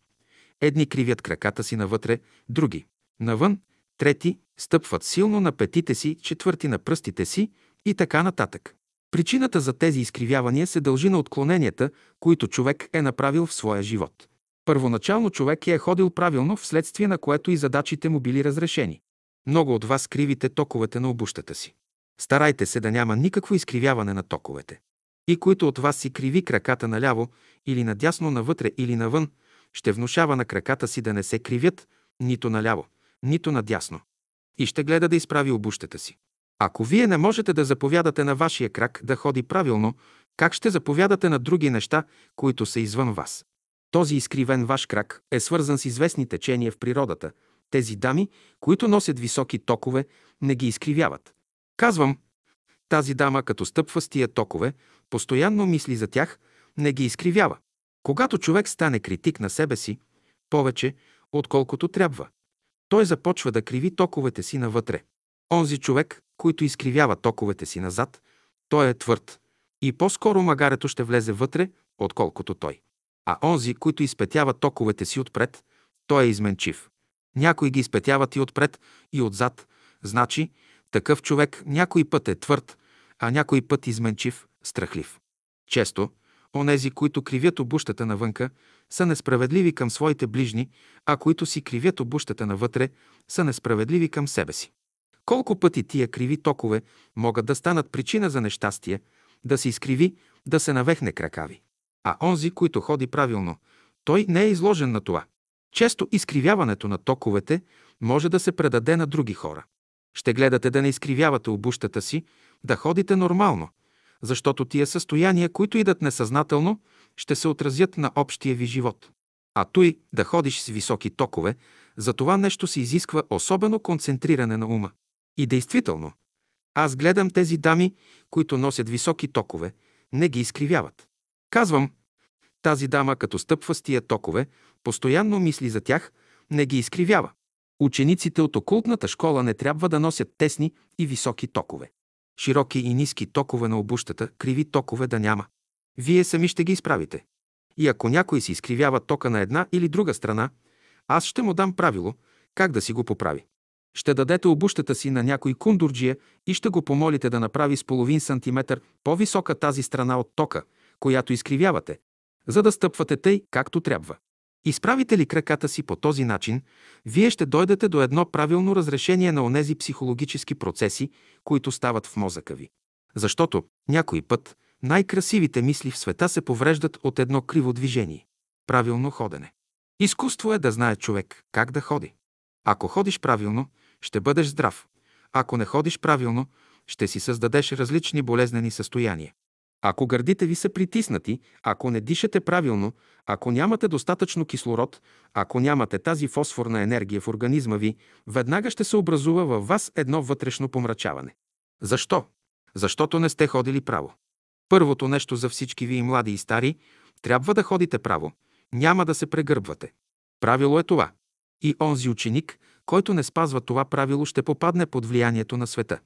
Едни кривят краката си навътре, други – навън, трети стъпват силно на петите си, четвърти на пръстите си и така нататък. Причината за тези изкривявания се дължи на отклоненията, които човек е направил в своя живот. Първоначално човек е ходил правилно, вследствие на което и задачите му били разрешени. Много от вас кривите токовете на обущата си. Старайте се да няма никакво изкривяване на токовете. И които от вас си криви краката наляво или надясно, навътре или навън, ще внушава на краката си да не се кривят нито наляво, нито надясно. И ще гледа да изправи обущата си. Ако вие не можете да заповядате на вашия крак да ходи правилно, как ще заповядате на други неща, които са извън вас? Този изкривен ваш крак е свързан с известни течения в природата. Тези дами, които носят високи токове, не ги изкривяват. Казвам, тази дама, като стъпва с тия токове, постоянно мисли за тях, не ги изкривява. Когато човек стане критик на себе си, повече, отколкото трябва, той започва да криви токовете си навътре. Онзи човек, който изкривява токовете си назад, той е твърд и по-скоро магарето ще влезе вътре, отколкото той. А онзи, който изпетява токовете си отпред, той е изменчив. Някои ги изпетяват и отпред, и отзад. Значи, такъв човек някой път е твърд, а някой път изменчив, страхлив. Често, онези, които кривят обущата навънка, са несправедливи към своите ближни, а които си кривят обущата навътре, са несправедливи към себе си. Колко пъти тия криви токове могат да станат причина за нещастие, да се изкриви, да се навехне кракави. А онзи, който ходи правилно, той не е изложен на това. Често изкривяването на токовете може да се предаде на други хора. Ще гледате да не изкривявате обущата си, да ходите нормално, защото тия състояния, които идат несъзнателно, ще се отразят на общия ви живот. А той да ходиш с високи токове, за това нещо се изисква особено концентриране на ума. И действително, аз гледам тези дами, които носят високи токове, не ги изкривяват. Казвам, тази дама, като стъпва с тия токове, постоянно мисли за тях, не ги изкривява. Учениците от окултната школа не трябва да носят тесни и високи токове. Широки и ниски токове на обущата, криви токове да няма. Вие сами ще ги изправите. И ако някой си изкривява тока на една или друга страна, аз ще му дам правило как да си го поправи. Ще дадете обущата си на някой кундурджия и ще го помолите да направи с половин сантиметър по-висока тази страна от тока, която изкривявате, за да стъпвате тъй, както трябва. Изправите ли краката си по този начин, вие ще дойдете до едно правилно разрешение на онези психологически процеси, които стават в мозъка ви. Защото някой път най-красивите мисли в света се повреждат от едно криво движение. Правилно ходене. Изкуство е да знае човек как да ходи. Ако ходиш правилно, ще бъдеш здрав. Ако не ходиш правилно, ще си създадеш различни болезнени състояния. Ако гърдите ви са притиснати, ако не дишате правилно, ако нямате достатъчно кислород, ако нямате тази фосфорна енергия в организма ви, веднага ще се образува във вас едно вътрешно помрачаване. Защо? Защото не сте ходили право. Първото нещо за всички ви, млади и стари, трябва да ходите право. Няма да се прегърбвате. Правило е това. И онзи ученик, който не спазва това правило, ще попадне под влиянието на света.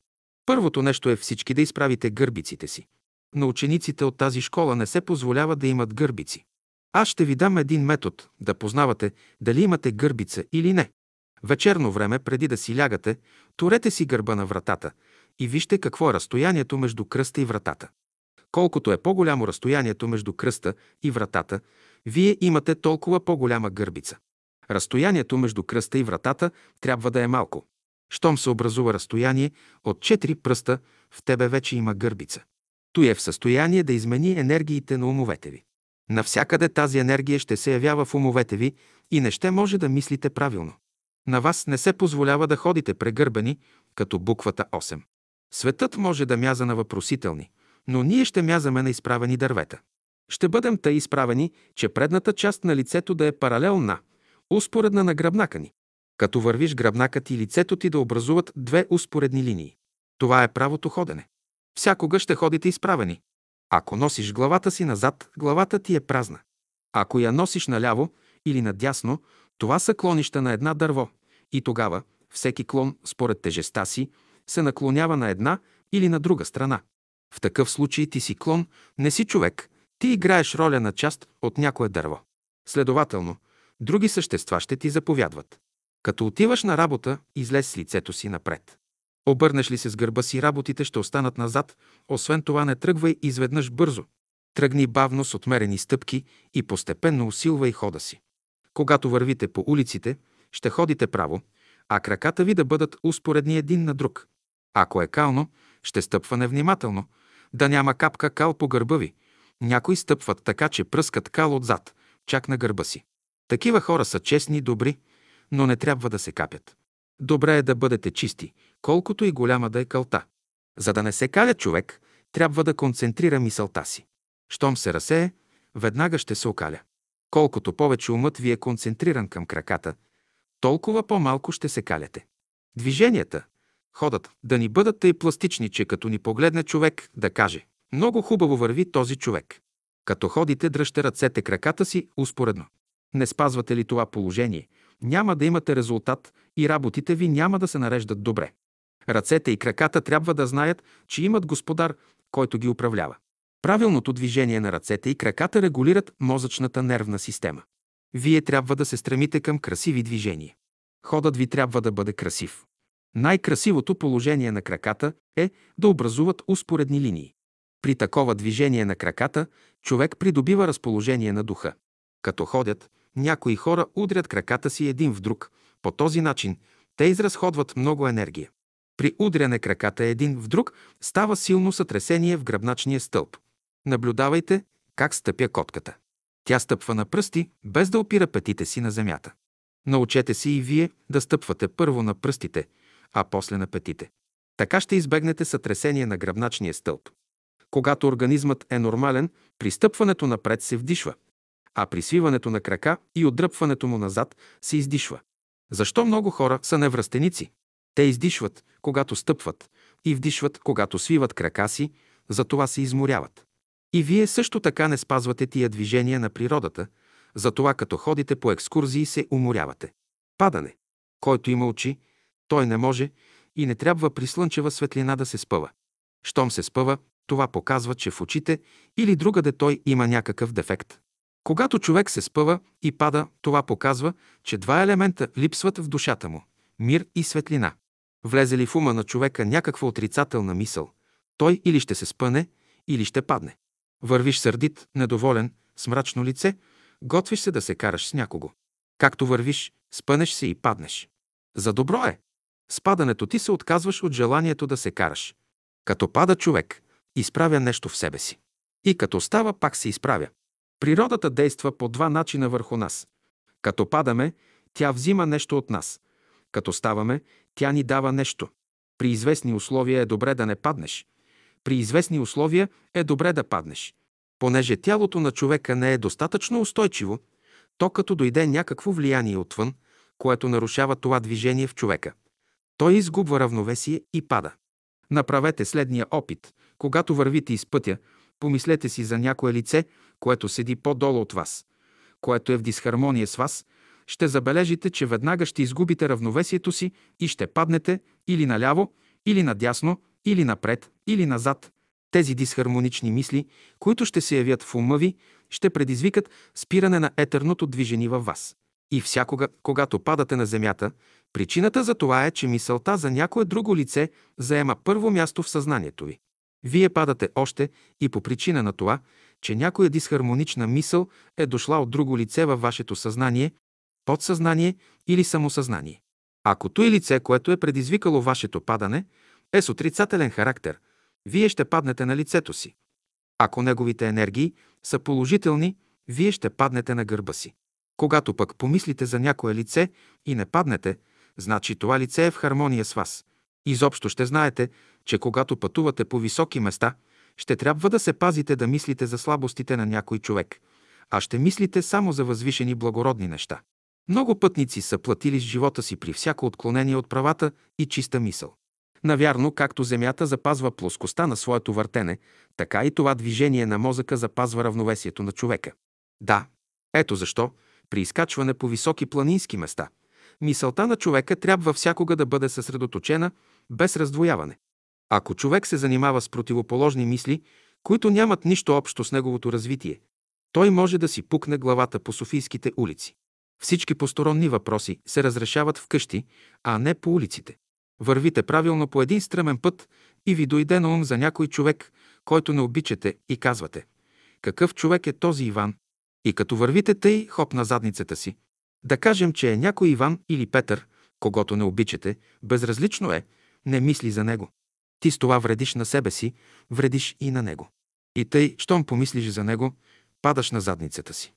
Първото нещо е всички да изправите гърбиците си. На учениците от тази школа не се позволява да имат гърбици. Аз ще ви дам един метод да познавате дали имате гърбица или не. Вечерно време, преди да си лягате, турете си гърба на вратата и вижте какво е разстоянието между кръста и вратата. Колкото е по-голямо разстоянието между кръста и вратата, вие имате толкова по-голяма гърбица. Разстоянието между кръста и вратата трябва да е малко. Щом се образува разстояние от 4 пръста, в тебе вече има гърбица. Той е в състояние да измени енергиите на умовете ви. Навсякъде тази енергия ще се явява в умовете ви и не ще може да мислите правилно. На вас не се позволява да ходите прегърбени, като буквата 8. Светът може да мяза на въпросителни, но ние ще мязаме на изправени дървета. Ще бъдем тъй изправени, че предната част на лицето да е паралелна, успоредна на гръбнака ни. Като вървиш гръбнакът и лицето ти да образуват две успоредни линии. Това е правото ходене. Всякога ще ходите изправени. Ако носиш главата си назад, главата ти е празна. Ако я носиш наляво или надясно, това са клонища на една дърво. И тогава всеки клон, според тежеста си, се наклонява на една или на друга страна. В такъв случай ти си клон, не си човек, ти играеш роля на част от някое дърво. Следователно, други същества ще ти заповядват. Като отиваш на работа, излез с лицето си напред. Обърнеш ли се с гърба си, работите ще останат назад, освен това не тръгвай изведнъж бързо. Тръгни бавно с отмерени стъпки и постепенно усилвай хода си. Когато вървите по улиците, ще ходите право, а краката ви да бъдат успоредни един на друг. Ако е кално, ще стъпва невнимателно, да няма капка кал по гърба ви. Някои стъпват така, че пръскат кал отзад, чак на гърба си. Такива хора са честни и добри, но не трябва да се капят. Добре е да бъдете чисти, колкото и голяма да е кълта. За да не се каля човек, трябва да концентрира мисълта си. Щом се разсее, веднага ще се окаля. Колкото повече умът ви е концентриран към краката, толкова по-малко ще се каляте. Движенията, ходът да ни бъдат тъй пластични, че като ни погледне човек да каже «Много хубаво върви този човек». Като ходите, дръжте ръцете, краката си успоредно. Не спазвате ли това положение, няма да имате резултат и работите ви няма да се нареждат добре. Ръцете и краката трябва да знаят, че имат господар, който ги управлява. Правилното движение на ръцете и краката регулират мозъчната нервна система. Вие трябва да се стремите към красиви движения. Ходът ви трябва да бъде красив. Най-красивото положение на краката е да образуват успоредни линии. При такова движение на краката човек придобива разположение на духа. Като ходят, някои хора удрят краката си един в друг. По този начин те изразходват много енергия. При удряне краката един в друг става силно сътресение в гръбначния стълб. Наблюдавайте как стъпя котката. Тя стъпва на пръсти, без да опира петите си на земята. Научете си и вие да стъпвате първо на пръстите, а после на петите. Така ще избегнете сътресение на гръбначния стълб. Когато организмът е нормален, при стъпването напред се вдишва, а при свиването на крака и отдръпването му назад се издишва. Защо много хора са невръстеници? Те издишват, когато стъпват, и вдишват, когато свиват крака си, затова се изморяват. И вие също така не спазвате тия движения на природата, затова като ходите по екскурзии се уморявате. Падане. Който има очи, той не може и не трябва при слънчева светлина да се спъва. Щом се спъва, това показва, че в очите или другаде той има някакъв дефект. Когато човек се спъва и пада, това показва, че два елемента липсват в душата му – мир и светлина. Влезе ли в ума на човека някаква отрицателна мисъл, той или ще се спъне, или ще падне. Вървиш сърдит, недоволен, с мрачно лице, готвиш се да се караш с някого. Както вървиш, спънеш се и паднеш. За добро е. С падането ти се отказваш от желанието да се караш. Като пада човек, изправя нещо в себе си. И като става, пак се изправя. Природата действа по два начина върху нас. Като падаме, тя взима нещо от нас. Като ставаме, тя ни дава нещо. При известни условия е добре да не паднеш. При известни условия е добре да паднеш. Понеже тялото на човека не е достатъчно устойчиво, то като дойде някакво влияние отвън, което нарушава това движение в човека. Той изгубва равновесие и пада. Направете следния опит. Когато вървите из пътя, помислете си за някое лице, което седи по-долу от вас, което е в дисхармония с вас, ще забележите, че веднага ще изгубите равновесието си и ще паднете или наляво, или надясно, или напред, или назад. Тези дисхармонични мисли, които ще се явят в ума ви, ще предизвикат спиране на етерното движение във вас. И всякога, когато падате на земята, причината за това е, че мисълта за някое друго лице заема първо място в съзнанието ви. Вие падате още и по причина на това, че някоя дисхармонична мисъл е дошла от друго лице във вашето съзнание, подсъзнание или самосъзнание. Ако той лице, което е предизвикало вашето падане, е с отрицателен характер, вие ще паднете на лицето си. Ако неговите енергии са положителни, вие ще паднете на гърба си. Когато пък помислите за някое лице и не паднете, значи това лице е в хармония с вас. Изобщо ще знаете, че когато пътувате по високи места, ще трябва да се пазите да мислите за слабостите на някой човек, а ще мислите само за възвишени благородни неща. Много пътници са платили с живота си при всяко отклонение от правата и чиста мисъл. Навярно, както Земята запазва плоскостта на своето въртене, така и това движение на мозъка запазва равновесието на човека. Да, ето защо, при изкачване по високи планински места, мисълта на човека трябва всякога да бъде съсредоточена, без раздвояване. Ако човек се занимава с противоположни мисли, които нямат нищо общо с неговото развитие, той може да си пукне главата по Софийските улици. Всички посторонни въпроси се разрешават вкъщи, а не по улиците. Вървите правилно по един стръмен път и ви дойде на ум за някой човек, който не обичате и казвате «Какъв човек е този Иван?» И като вървите тъй, хоп на задницата си. Да кажем, че е някой Иван или Петър, когато не обичате, безразлично е, не мисли за него. Ти с това вредиш на себе си, вредиш и на него. И тъй, щом помислиш за него, падаш на задницата си.